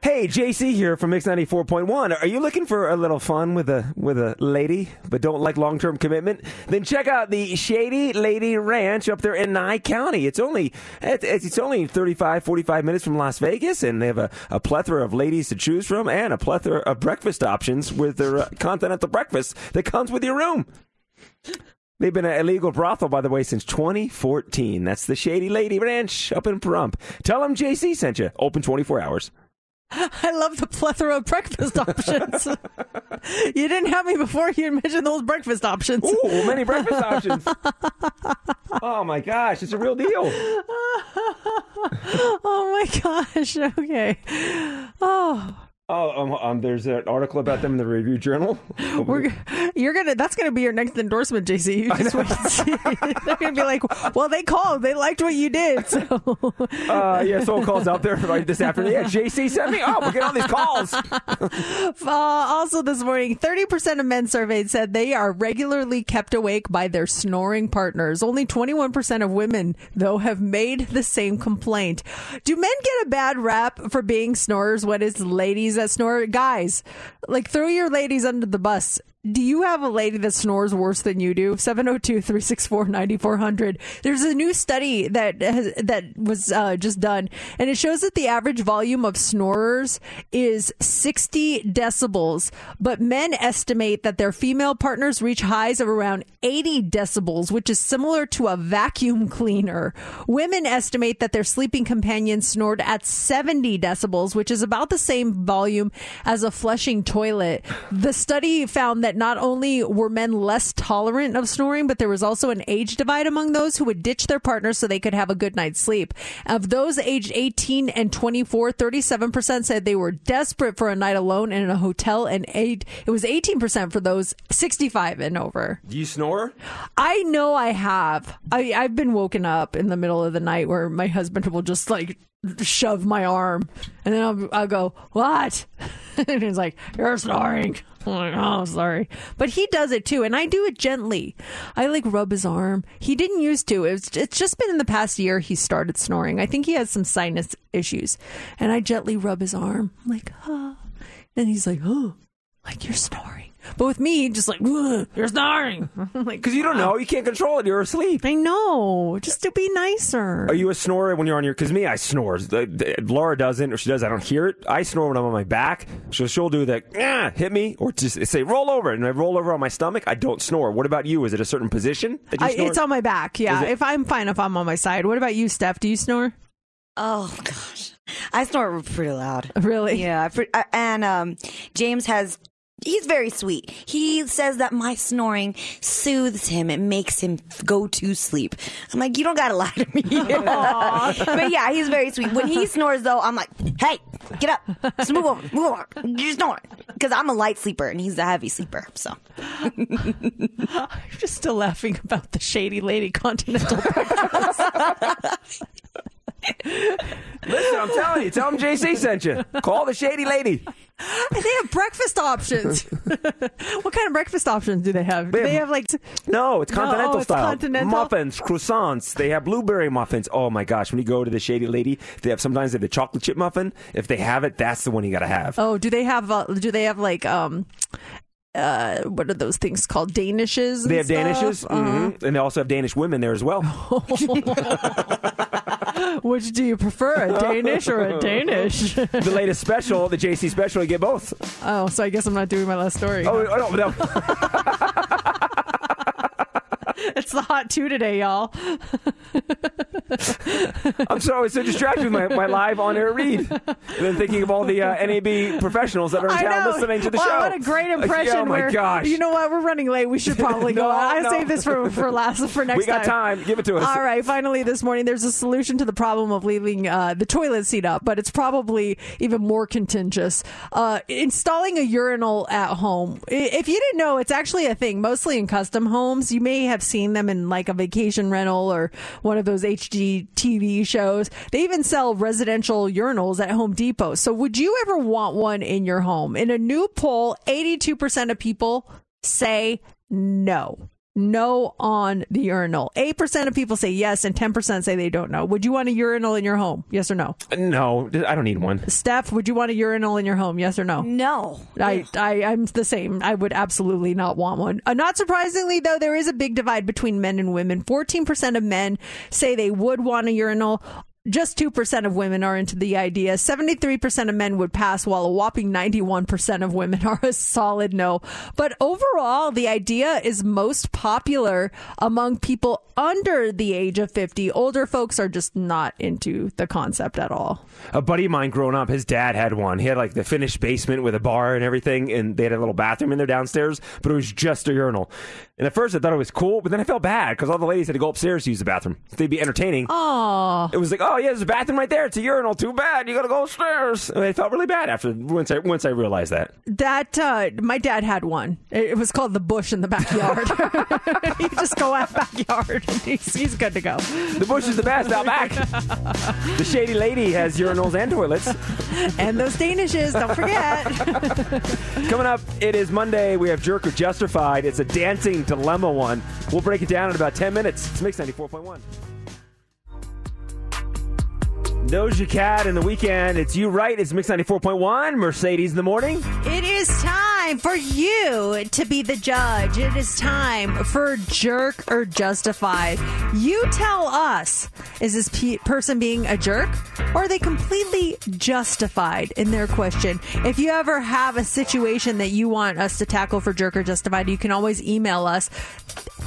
Hey, JC here from Mix 94.1. Are you looking for a little fun with a with a lady but don't like long-term commitment? Then check out the Shady Lady Ranch up there in Nye County. It's only it's, only 35 45 minutes from Las Vegas and they have a, a plethora of ladies to choose from and a plethora of breakfast options with their uh, continental breakfast that comes with your room. They've been an illegal brothel, by the way, since 2014. That's the Shady Lady Ranch up in Pahrump. Tell them JC sent you. Open 24 hours. [laughs] I love the plethora of breakfast [laughs] options. you didn't have me before you mentioned those breakfast options. Ooh, many breakfast options. Oh my gosh, it's a real deal. [laughs] oh my gosh. Okay. Oh, Oh, um, um, there's an article about them in the Review Journal. [laughs] we're you're gonna. That's gonna be your next endorsement, JC. You just wait and see. [laughs] They're gonna be like, well, they called. They liked what you did. So [laughs] Uh, yeah, someone calls out there like this afternoon. Yeah, JC sent me. Oh, we're getting all these calls. Uh, also, this morning, 30% of men surveyed said they are regularly kept awake by their snoring partners. Only 21% of women, though, have made the same complaint. Do men get a bad rap for being snorers when it's ladies that snore? Guys, like throw your ladies under the bus. Do you have a lady that snores worse than you do? 702-364-9400. There's a new study that has, that was uh, just done and it shows that the average volume of snorers is 60 decibels, but men estimate that their female partners reach highs of around 80 decibels, which is similar to a vacuum cleaner. Women estimate that their sleeping companions snored at 70 decibels, which is about the same volume as a flushing toilet. The study found that not only were men less tolerant of snoring, but there was also an age divide among those who would ditch their partners so they could have a good night's sleep. Of those aged 18 and 24, 37% said they were desperate for a night alone in a hotel, and eight, it was 18% for those 65 and over. Do you snore? I know I have. I, I've been woken up in the middle of the night where my husband will just like shove my arm, and then I'll, I'll go, "What?" [laughs] and he's like, "You're snoring." Like, "Oh, sorry," but he does it too, and I do it gently. I like rub his arm. He didn't used to. It's it's just been in the past year he started snoring. I think he has some sinus issues, and I gently rub his arm. I'm like, "Ah," and he's like, "Oh." Like you're snoring. But with me, just like "Ugh, you're snoring. [laughs] I'm like, Because you don't know, you can't control it. You're asleep. I know. Just to be nicer. Are you a snorer when you're on your? Because me, I snore. The- the- Laura doesn't, or she does. I don't hear it. I snore when I'm on my back. So she'll do the "Ah," hit me, or just say roll over, and I roll over on my stomach. I don't snore. What about you? Is it a certain position that you I, it's on my back. Yeah. It- If I'm fine, if I'm on my side. What about you, Steph? Do you snore? Oh gosh, I snore pretty loud. Really? Yeah. I, and um, James has. He's very sweet. He says that my snoring soothes him. It makes him go to sleep. I'm like, you don't gotta [laughs] lie to me. but yeah, he's very sweet. When he snores, though, I'm like, hey, get up, just move over, move over, you're snoring. Because I'm a light sleeper and he's a heavy sleeper. So [laughs] I'm just still laughing about the shady lady continental. [laughs] [laughs] Listen, I'm telling you. Tell them JC sent you. Call the shady lady. they have breakfast options. [laughs] what kind of breakfast options do they have? Do They they have- like No, it's No, continental oh, it's style. continental? Muffins, croissants. They have blueberry muffins. Oh my gosh! When you go to the Shady Lady, they have sometimes they have the chocolate chip muffin. If they have it, that's the one you got to have. Oh, do they have? Uh, do they have like um, uh, what are those things called? Danishes. They have stuff? Danishes, Uh-huh. mhm. and they also have Danish women there as well. [laughs] Which do you prefer, a Danish or a Danish? [laughs] the latest special, the JC special, you get both. oh, so I guess I'm not doing my last story. Oh, oh, no, no. [laughs] it's the hot two today, y'all. [laughs] I'm so, I was so distracted with my, my live on air read. And then thinking of all the uh, NAB professionals that are in town listening to the Wow, show. What a great Like, impression! oh my gosh. You know what? We're running late. We should probably [laughs] go. No, I no. save this for for last for next time. we got time. Give it to us. All right, finally this morning, there's a solution to the problem of leaving uh, the toilet seat up, but it's probably even more contentious. Uh, installing a urinal at home. If you didn't know, it's actually a thing, mostly in custom homes. You may have seen them in like a vacation rental or one of those HGTV shows. They even sell residential urinals at Home Depot. So would you ever want one in your home? In a new poll, 82% of people say no. No on the urinal. 8% of people say yes, and 10% say they don't know. Would you want a urinal in your home? Yes or no? No, I don't need one. Steph, would you want a urinal in your home? Yes or no? no. I, I, I'm the same. I would absolutely not want one. Uh, not surprisingly, though, there is a big divide between men and women. 14% of men say they would want a urinal. Just 2% of women are into the idea. 73% of men would pass, while a whopping 91% of women [laughs] are a solid no. But overall, the idea is most popular among people under the age of 50. Older folks are just not into the concept at all. A buddy of mine growing up, his dad had one. He had like the finished basement with a bar and everything, and they had a little bathroom in there downstairs, but it was just a urinal. And at first I thought it was cool, but then I felt bad because all the ladies had to go upstairs to use the bathroom. They'd be entertaining. Oh. It was like, oh yeah, there's a bathroom right there. It's a urinal. Too bad. You got to go upstairs. And I felt really bad after once I once I realized that. That uh, my dad had one. It, was called the bush in the backyard. [laughs] you just go out backyard, and [laughs] he's, he's good to go. The bush is the best out back. the shady lady has urinals and toilets. And those Danishes, don't forget. [laughs] Coming up, it is Monday. We have Jerk or Justified. It's a dancing dilemma one. We'll break it down in about 10 minutes. It's Mix 94.1. Doja Cat in the Weeknd. It's you right. It's Mix 94.1. Mercedes in the morning. It is time for you to be the judge. It is time for jerk or justified. You tell us is this pe- person being a jerk or are they completely justified in their question? If you ever have a situation that you want us to tackle for jerk or justified, you can always email us.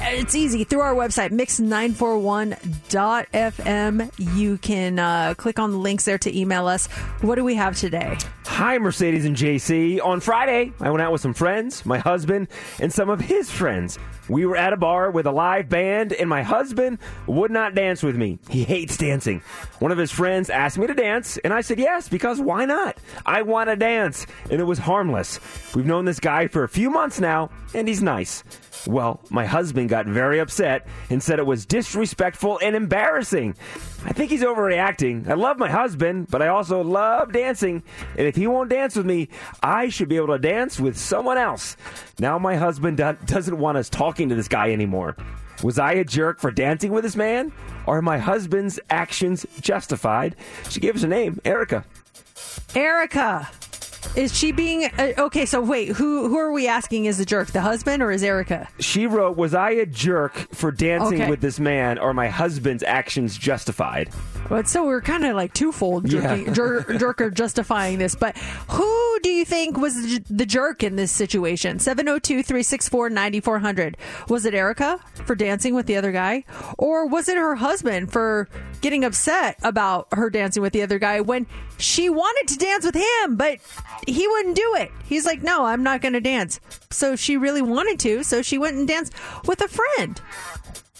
It's easy through our website, mix941.fm. You can uh, click on the links there to email us. What do we have today? Hi, Mercedes and JC. On Friday, I went out with some friends, my husband, and some of his friends. We were at a bar with a live band, and my husband would not dance with me. He hates dancing. One of his friends asked me to dance, and I said yes, because why not? I want to dance, and it was harmless. We've known this guy for a few months now, and he's nice. Well, my husband got very upset and said it was disrespectful and embarrassing. I think he's overreacting. I love my husband, but I also love dancing. And if he won't dance with me, I should be able to dance with someone else. Now my husband do- doesn't want us talking to this guy anymore. Was I a jerk for dancing with this man? Are my husband's actions justified? She gave us a name, Erica. Erica, Is she being uh, okay? So wait, who who are we asking is the jerk? The husband or is Erica? She wrote, "Was I a jerk for dancing Okay. with this man, or my husband's actions justified?" But so we're kind of like twofold jerky, Yeah. jer, jerker justifying this. But who do you think was the j- the jerk in this situation? 702 364 9400. Was it Erica for dancing with the other guy? Or was it her husband for getting upset about her dancing with the other guy when she wanted to dance with him, but he wouldn't do it? He's like, no, I'm not going to dance. So she really wanted to, so she went and danced with a friend.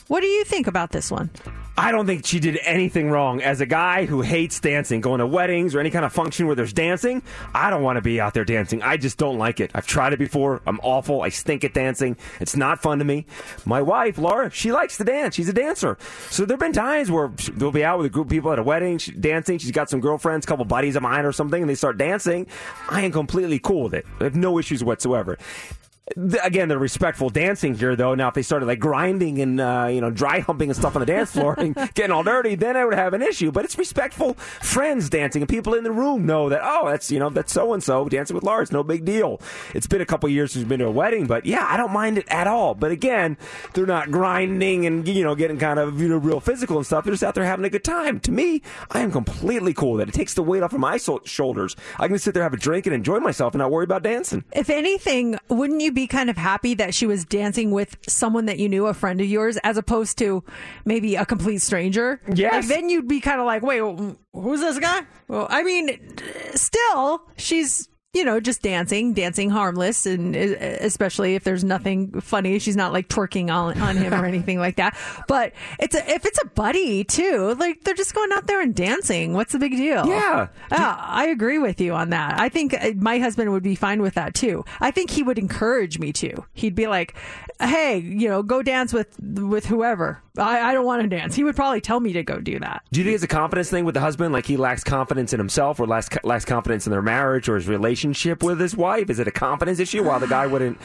What do you think about this one? I don't think she did anything wrong. As a guy who hates dancing, going to weddings or any kind of function where there's dancing, I don't want to be out there dancing. I just don't like it. I've tried it before. I'm awful. I stink at dancing. It's not fun to me. My wife, Laura, she likes to dance. She's a dancer. So there have been times where she- they'll be out with a group of people at a wedding, she's dancing. She's got some girlfriends, a couple buddies of mine or something, and they start dancing. I am completely cool with it. I have no issues whatsoever. Again, they're respectful dancing here, though. Now, if they started like grinding and uh, you know dry humping and stuff on the dance floor [laughs] and getting all dirty, then I would have an issue. But it's respectful friends dancing, and people in the room know that oh, that's you know that's so and so dancing with Laura. It's no big deal. It's been a couple years since we've been to a wedding, but yeah, I don't mind it at all. But again, they're not grinding and you know getting kind of you know real physical and stuff. They're just out there having a good time. To me, I am completely cool with it. It takes the weight off of my so- shoulders. I can sit there, have a drink, and enjoy myself, and not worry about dancing. If anything, wouldn't you be kind of happy that she was dancing with someone that you knew, a friend of yours, as opposed to maybe a complete stranger? Yes. Like, then you'd be kind of like, wait, who's this guy? Well, I mean, still, she's. You know, just dancing, dancing harmless, and uh, especially if there's nothing funny, she's not like twerking on, on him or [laughs] anything like that. But it's a, if it's a buddy too, like they're just going out there and dancing. What's the big deal? Yeah. Yeah, I agree with you on that. I think uh, my husband would be fine with that too. I think he would encourage me to. He'd be like, "Hey, you know, go dance with with whoever." I, I don't want to dance. He would probably tell me to go do that. Do you think it's a confidence thing with the husband? Like he lacks confidence in himself or lacks, lacks confidence in their marriage or his relationship with his wife? Is it a confidence issue while the guy wouldn't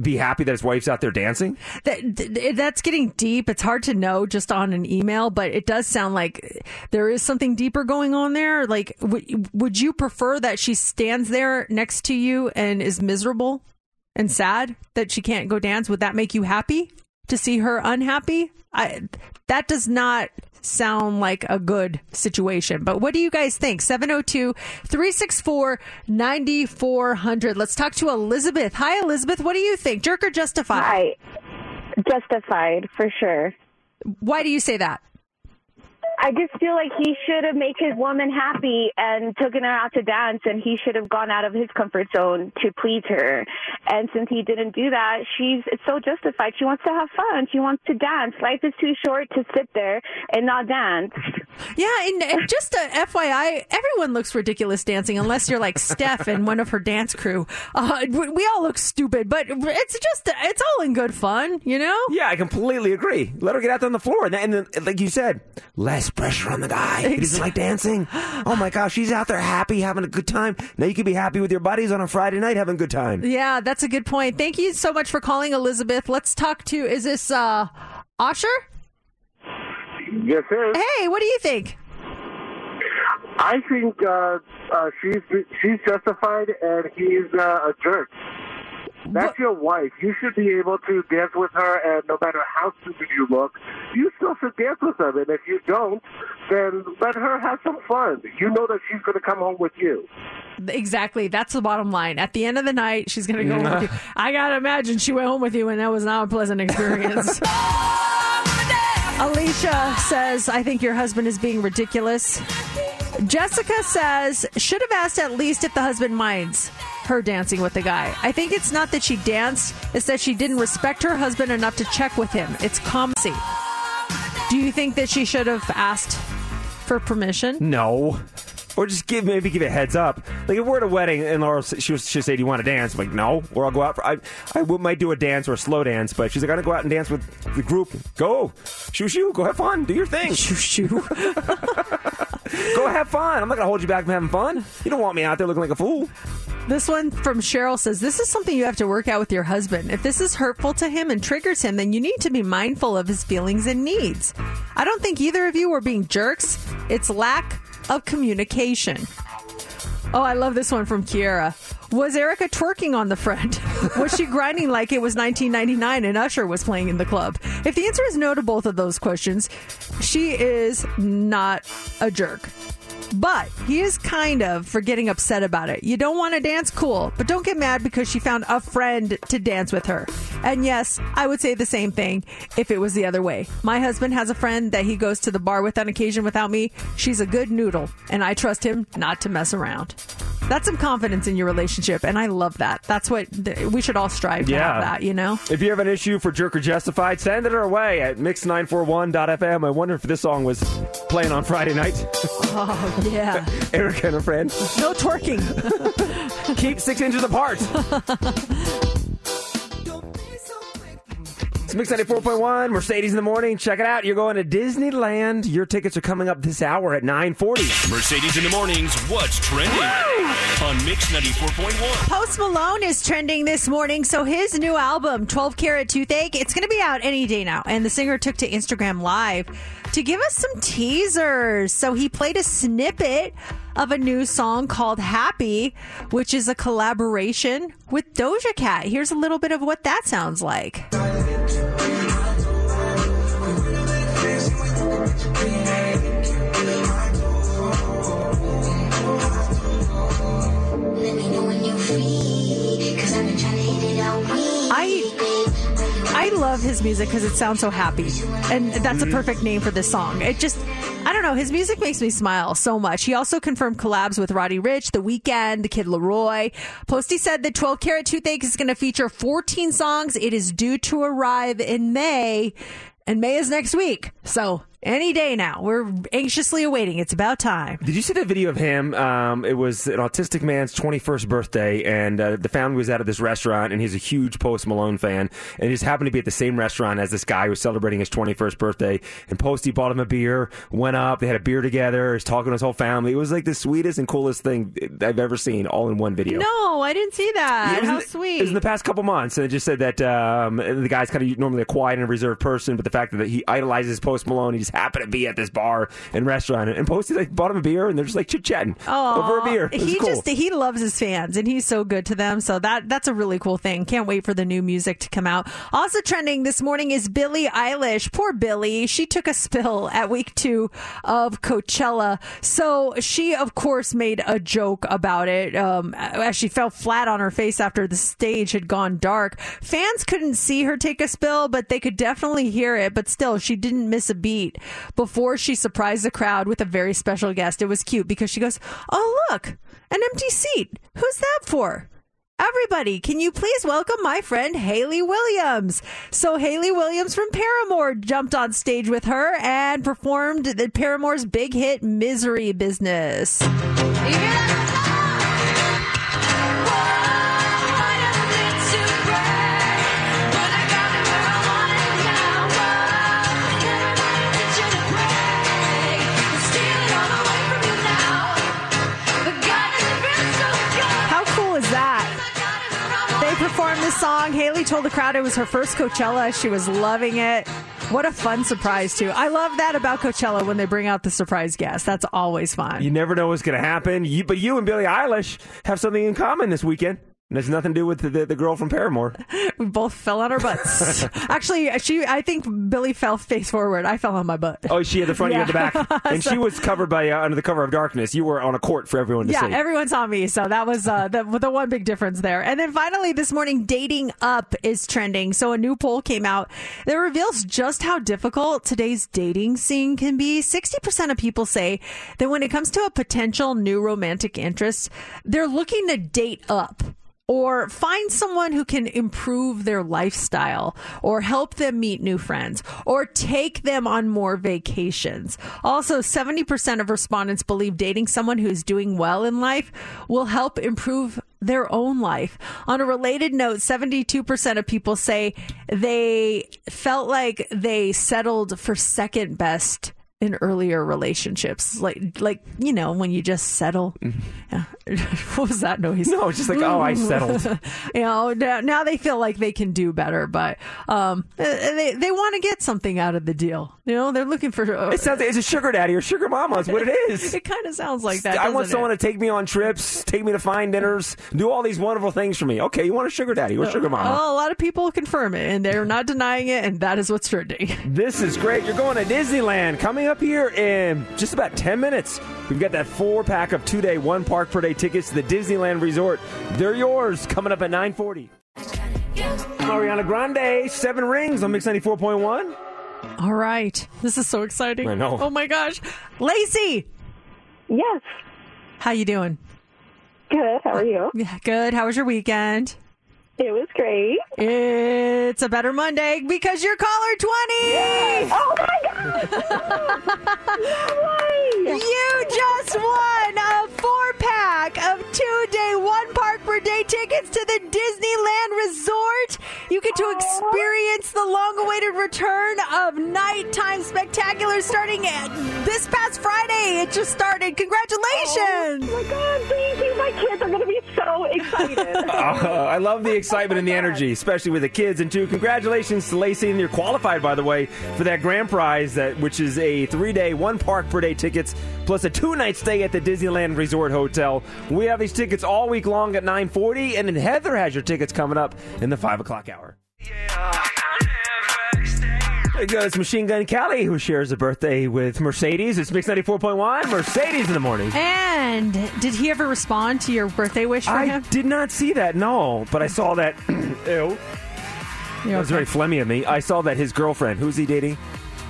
be happy that his wife's out there dancing? That th- that's getting deep. It's hard to know just on an email, but it does sound like there is something deeper going on there. Like, w- would you prefer that she stands there next to you and is miserable and sad that she can't go dance? Would that make you happy to see her unhappy? I, that does not sound like a good situation. But what do you guys think? 702 364 9400. Let's talk to Elizabeth. Hi, Elizabeth. What do you think? Jerk or justified? Hi. Justified, for sure. Why do you say that? I just feel like he should have made his woman happy and taken her out to dance, and he should have gone out of his comfort zone to please her. And since he didn't do that, she's it's so justified. She wants to have fun. She wants to dance. Life is too short to sit there and not dance. Yeah, and, and just a FYI, everyone looks ridiculous dancing unless you're like Steph and one of her dance crew. Uh, we we all look stupid, but it's just it's all in good fun, you know. Yeah, I completely agree. Let her get out there on the floor, and and then like you said, less pressure on the guy. He doesn't like dancing. Oh my gosh, she's out there happy, having a good time. Now you can be happy with your buddies on a Friday night having a good time. Yeah, that's a good point. Thank you so much for calling, Elizabeth. Let's talk to is this uh Osher? Yes, sir. Hey, what do you think? I think uh, uh, she's she's justified and he's uh, a jerk. That's your wife. You should be able to dance with her, and no matter how stupid you look, you still should dance with her. And if you don't, then let her have some fun. You know that she's going to come home with you. Exactly. That's the bottom line. At the end of the night, she's going to go home with you. [laughs] I got to imagine she went home with you and that was not a pleasant experience. [laughs] Alicia says, I think your husband is being ridiculous. Jessica says, should have asked at least if the husband minds her dancing with the guy. I think it's not that she danced, it's that she didn't respect her husband enough to check with him. It's common. Do you think that she should have asked for permission? No. Or just give maybe give it a heads up. Like if we're at a wedding and Laura she was she'll say, "Do you want to dance?" I'm like, no. Or I'll go out. For, I I might do a dance or a slow dance, but she's like, "I'm gonna go out and dance with the group." Go, shoo shoo, go have fun, do your thing. Shoo shoo, [laughs] go have fun. I'm not gonna hold you back from having fun. You don't want me out there looking like a fool. This one from Cheryl says, This is something you have to work out with your husband. If this is hurtful to him and triggers him, then you need to be mindful of his feelings and needs. I don't think either of you were being jerks. It's lack of communication. Oh, I love this one from Kiera. Was Erica twerking on the front? [laughs] was she grinding like it was 1999 and Usher was playing in the club? If the answer is no to both of those questions, she is not a jerk. But he is kind of for getting upset about it. You don't want to dance cool, but don't get mad because she found a friend to dance with her. And yes, I would say the same thing if it was the other way. My husband has a friend that he goes to the bar with on occasion without me. She's a good noodle, and I trust him not to mess around. That's some confidence in your relationship, and I love that. That's what we should all strive to have that, you know? If you have an issue for Jerk or Justified, send it our way at mix941.fm. I wonder if this song was playing on Friday night. [laughs] Oh, yeah. [laughs] Erica and her friend. No twerking. [laughs] Keep six inches apart. It's Mix 94.1, Mercedes in the morning. Check it out. You're going to Disneyland. Your tickets are coming up this hour at 940. Mercedes in the mornings. What's trending on Mix 94.1? Post Malone is trending this morning. So his new album, 12 Carat Toothache, it's going to be out any day now. And the singer took to Instagram Live to give us some teasers. So he played a snippet of a new song called Happy, which is a collaboration with Doja Cat. Here's a little bit of what that sounds like. Let me know when you're free, cause I've been trying to hit it out I I love his music because it sounds so happy, and that's a mm-hmm. perfect name for this song. It just, don't know, his music makes me smile so much. He also confirmed collabs with Roddy Ricch, The Weeknd, The Kid LAROI. Posty said that 12 Carat Toothache is going to feature 14 songs. It is due to arrive in May, and May is next week, so any day now. We're anxiously awaiting. It's about time. Did you see that video of him? Um, it was an autistic man's 21st birthday, and uh, the family was out at this restaurant, and he's a huge Post Malone fan, and he just happened to be at the same restaurant as this guy who was celebrating his 21st birthday. And Posty bought him a beer, went up, they had a beer together, he's talking to his whole family. It was like the sweetest and coolest thing I've ever seen, all in one video. No, I didn't see that. Yeah, How the- sweet. It was in the past couple months, and it just said that um, the guy's kind of normally a quiet and reserved person, but the fact that he idolizes Post Malone, he just happened to be at this bar and restaurant, and Posty like bought him a beer, and they're just like chit chatting over a beer. He cool. just he loves his fans and he's so good to them. So that that's a really cool thing. Can't wait for the new music to come out. Also trending this morning is Billie Eilish. Poor Billie. She took a spill at week two of Coachella. So she of course made a joke about it um, as she fell flat on her face after the stage had gone dark. Fans couldn't see her take a spill, but they could definitely hear it. But still, she didn't miss a beat before she surprised the crowd with a very special guest. It was cute because she goes, Oh, look, an empty seat. Who's that for? Everybody, can you please welcome my friend Hayley Williams? So Hayley Williams from Paramore jumped on stage with her and performed the Paramore's big hit Misery Business. Song. Hayley told the crowd it was her first Coachella. She was loving it. What a fun surprise, too. I love that about Coachella when they bring out the surprise guest. That's always fun. You never know what's going to happen. You, but you and Billie Eilish have something in common this weekend. And it's nothing to do with the, the, girl from Paramore. We [laughs] both fell on our butts. [laughs] Actually, she. I think Billie fell face forward. I fell on my butt. Oh, she had the front, you had the back. [laughs] And she was covered by uh, Under the Cover of Darkness. You were on a court for everyone to yeah, see. everyone saw me, so that was uh, the the one big difference there. And then finally, this morning, dating up is trending. So a new poll came out that reveals just how difficult today's dating scene can be. Sixty percent of people say that when it comes to a potential new romantic interest, they're looking to date up. Or find someone who can improve their lifestyle, or help them meet new friends, or take them on more vacations. Also, 70% of respondents believe dating someone who's doing well in life will help improve their own life. On a related note, 72% of people say they felt like they settled for second best in earlier relationships like like you know when you just settle yeah. [laughs] what was that noise? No, it's just like, oh, I settled. [laughs] you know, now, now they feel like they can do better, but um, they they want to get something out of the deal. You know, they're looking for. Uh, It sounds like it's a sugar daddy or sugar mama. Is what it [laughs] is. it kind of sounds like that. I want someone it? to take me on trips, take me to fine dinners, do all these wonderful things for me. Okay, you want a sugar daddy or sugar mama? Well, a lot of people confirm it, and they're not denying it, and that is what's trending. This is great. You're going to Disneyland coming up here in just about 10 minutes. We've got that four pack of two day, one park per day tickets to the Disneyland Resort. They're yours coming up at 940. Ariana Grande, Seven Rings on Mix 94.1. All right, this is so exciting. I know. Oh my gosh, Lacey. Yes. How you doing? Good. How are you? Yeah, good. How was your weekend? It was great. It's a better Monday because you're caller 20. Oh my god! [laughs] You just won a four pack of two day, one park per day tickets to the Disneyland Resort. You get to experience the long awaited return of nighttime spectacular starting at this past Friday. It just started. Congratulations! Oh my god! Thank you. My kids are going to be so excited. [laughs] Uh, I love the excitement and the oh energy, especially with the kids. And two, congratulations to Lacey, and you're qualified, by the way, for that grand prize, that which is a three-day, one park per day tickets plus a two-night stay at the Disneyland Resort Hotel. We have these tickets all week long at 9:40, and then Heather has your tickets coming up in the five o'clock hour. There goes Machine Gun Kelly, who shares a birthday with Mercedes. It's Mix 94.1, Mercedes in the morning. And did he ever respond to your birthday wish for I him? did not see that, no, but I saw that. [clears throat] Ew. That was very phlegmy of me. I saw that his girlfriend, who's he dating?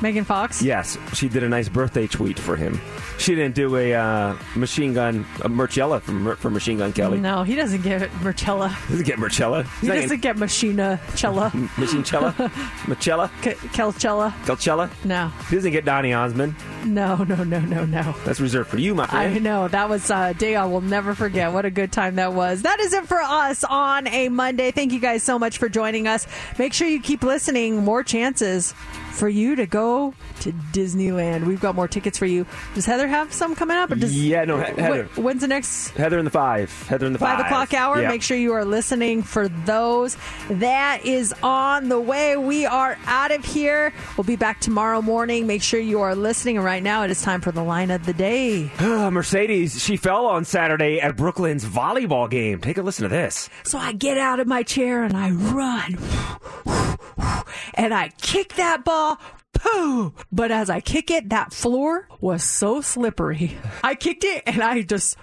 Megan Fox? Yes, she did a nice birthday tweet for him. She didn't do a uh, machine gun, a Merchella from, for Machine Gun Kelly. No, he doesn't get Marcella. [laughs] He doesn't get Merchella. He doesn't get Machina Cella. Machine Cella? [laughs] Machella? Kelchella. Kelchella? No. He doesn't get Donny Osmond. No, no, no, no, no. That's reserved for you, my friend. I know. That was a day I will never forget. What a good time that was. That is it for us on a Monday. Thank you guys so much for joining us. Make sure you keep listening. More chances for you to go to Disneyland. We've got more tickets for you. Does Heather have some coming up? Or does, Yeah, no, He- Heather. Wh- When's the next Heather in the five. Heather in the five. five o'clock hour. Yeah. Make sure you are listening for those. That is on the way. We are out of here. We'll be back tomorrow morning. Make sure you are listening. And right now, it is time for the line of the day. [sighs] Mercedes, she fell on Saturday at Brooklyn's volleyball game. Take a listen to this. So I get out of my chair and I run. [sighs] [sighs] And I kick that ball. Pooh! But as I kick it, that floor was so slippery. [laughs] I kicked it and I just.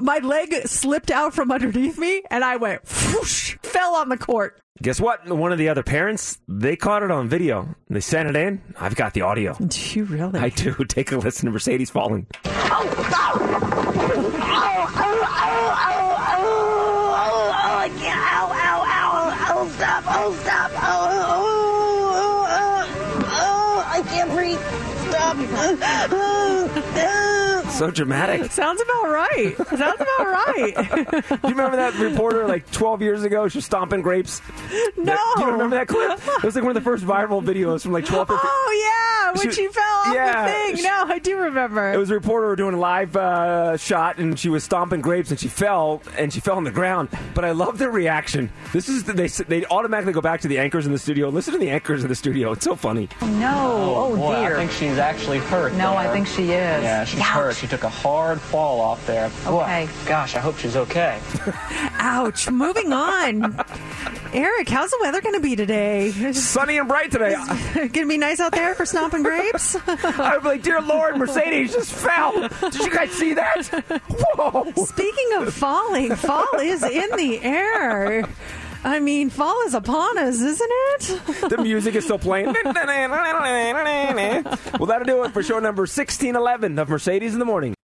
my leg slipped out from underneath me and I went whoosh, fell on the court. Guess what? One of the other parents, they caught it on video. They sent it in. I've got the audio. [laughs] Do you really? I do. [laughs] Take a listen to Mercedes falling. I So dramatic. Sounds about right. Sounds about right. [laughs] Do you remember that reporter like 12 years ago? She was stomping grapes. No. Do you remember that clip? It was like one of the first viral videos from like 12 or Oh yeah, when She- she, fell off yeah, the thing. she- no, I do remember. It was a reporter doing a live uh, shot, and she was stomping grapes, and she fell, and she fell on the ground. But I love their reaction. This is they they automatically go back to the anchors in the studio. Listen to the anchors in the studio. It's so funny. No. Oh, boy, dear. I think she's actually hurt. No, I think she is. Yeah, she's Ouch. hurt. She took a hard fall off there. Boy, gosh, I hope she's okay. [laughs] Ouch. Moving on. Eric, how's the weather going to be today? [laughs] Sunny and bright today. [laughs] going to be nice out there for stomping grapes? I was like, dear Lord, Mercedes just fell. Did you guys see that? Whoa. Speaking of falling, fall is in the air. I mean, fall is upon us, isn't it? the music is still playing. [laughs] well, that'll do it for show number 1611 of Mercedes in the Morning.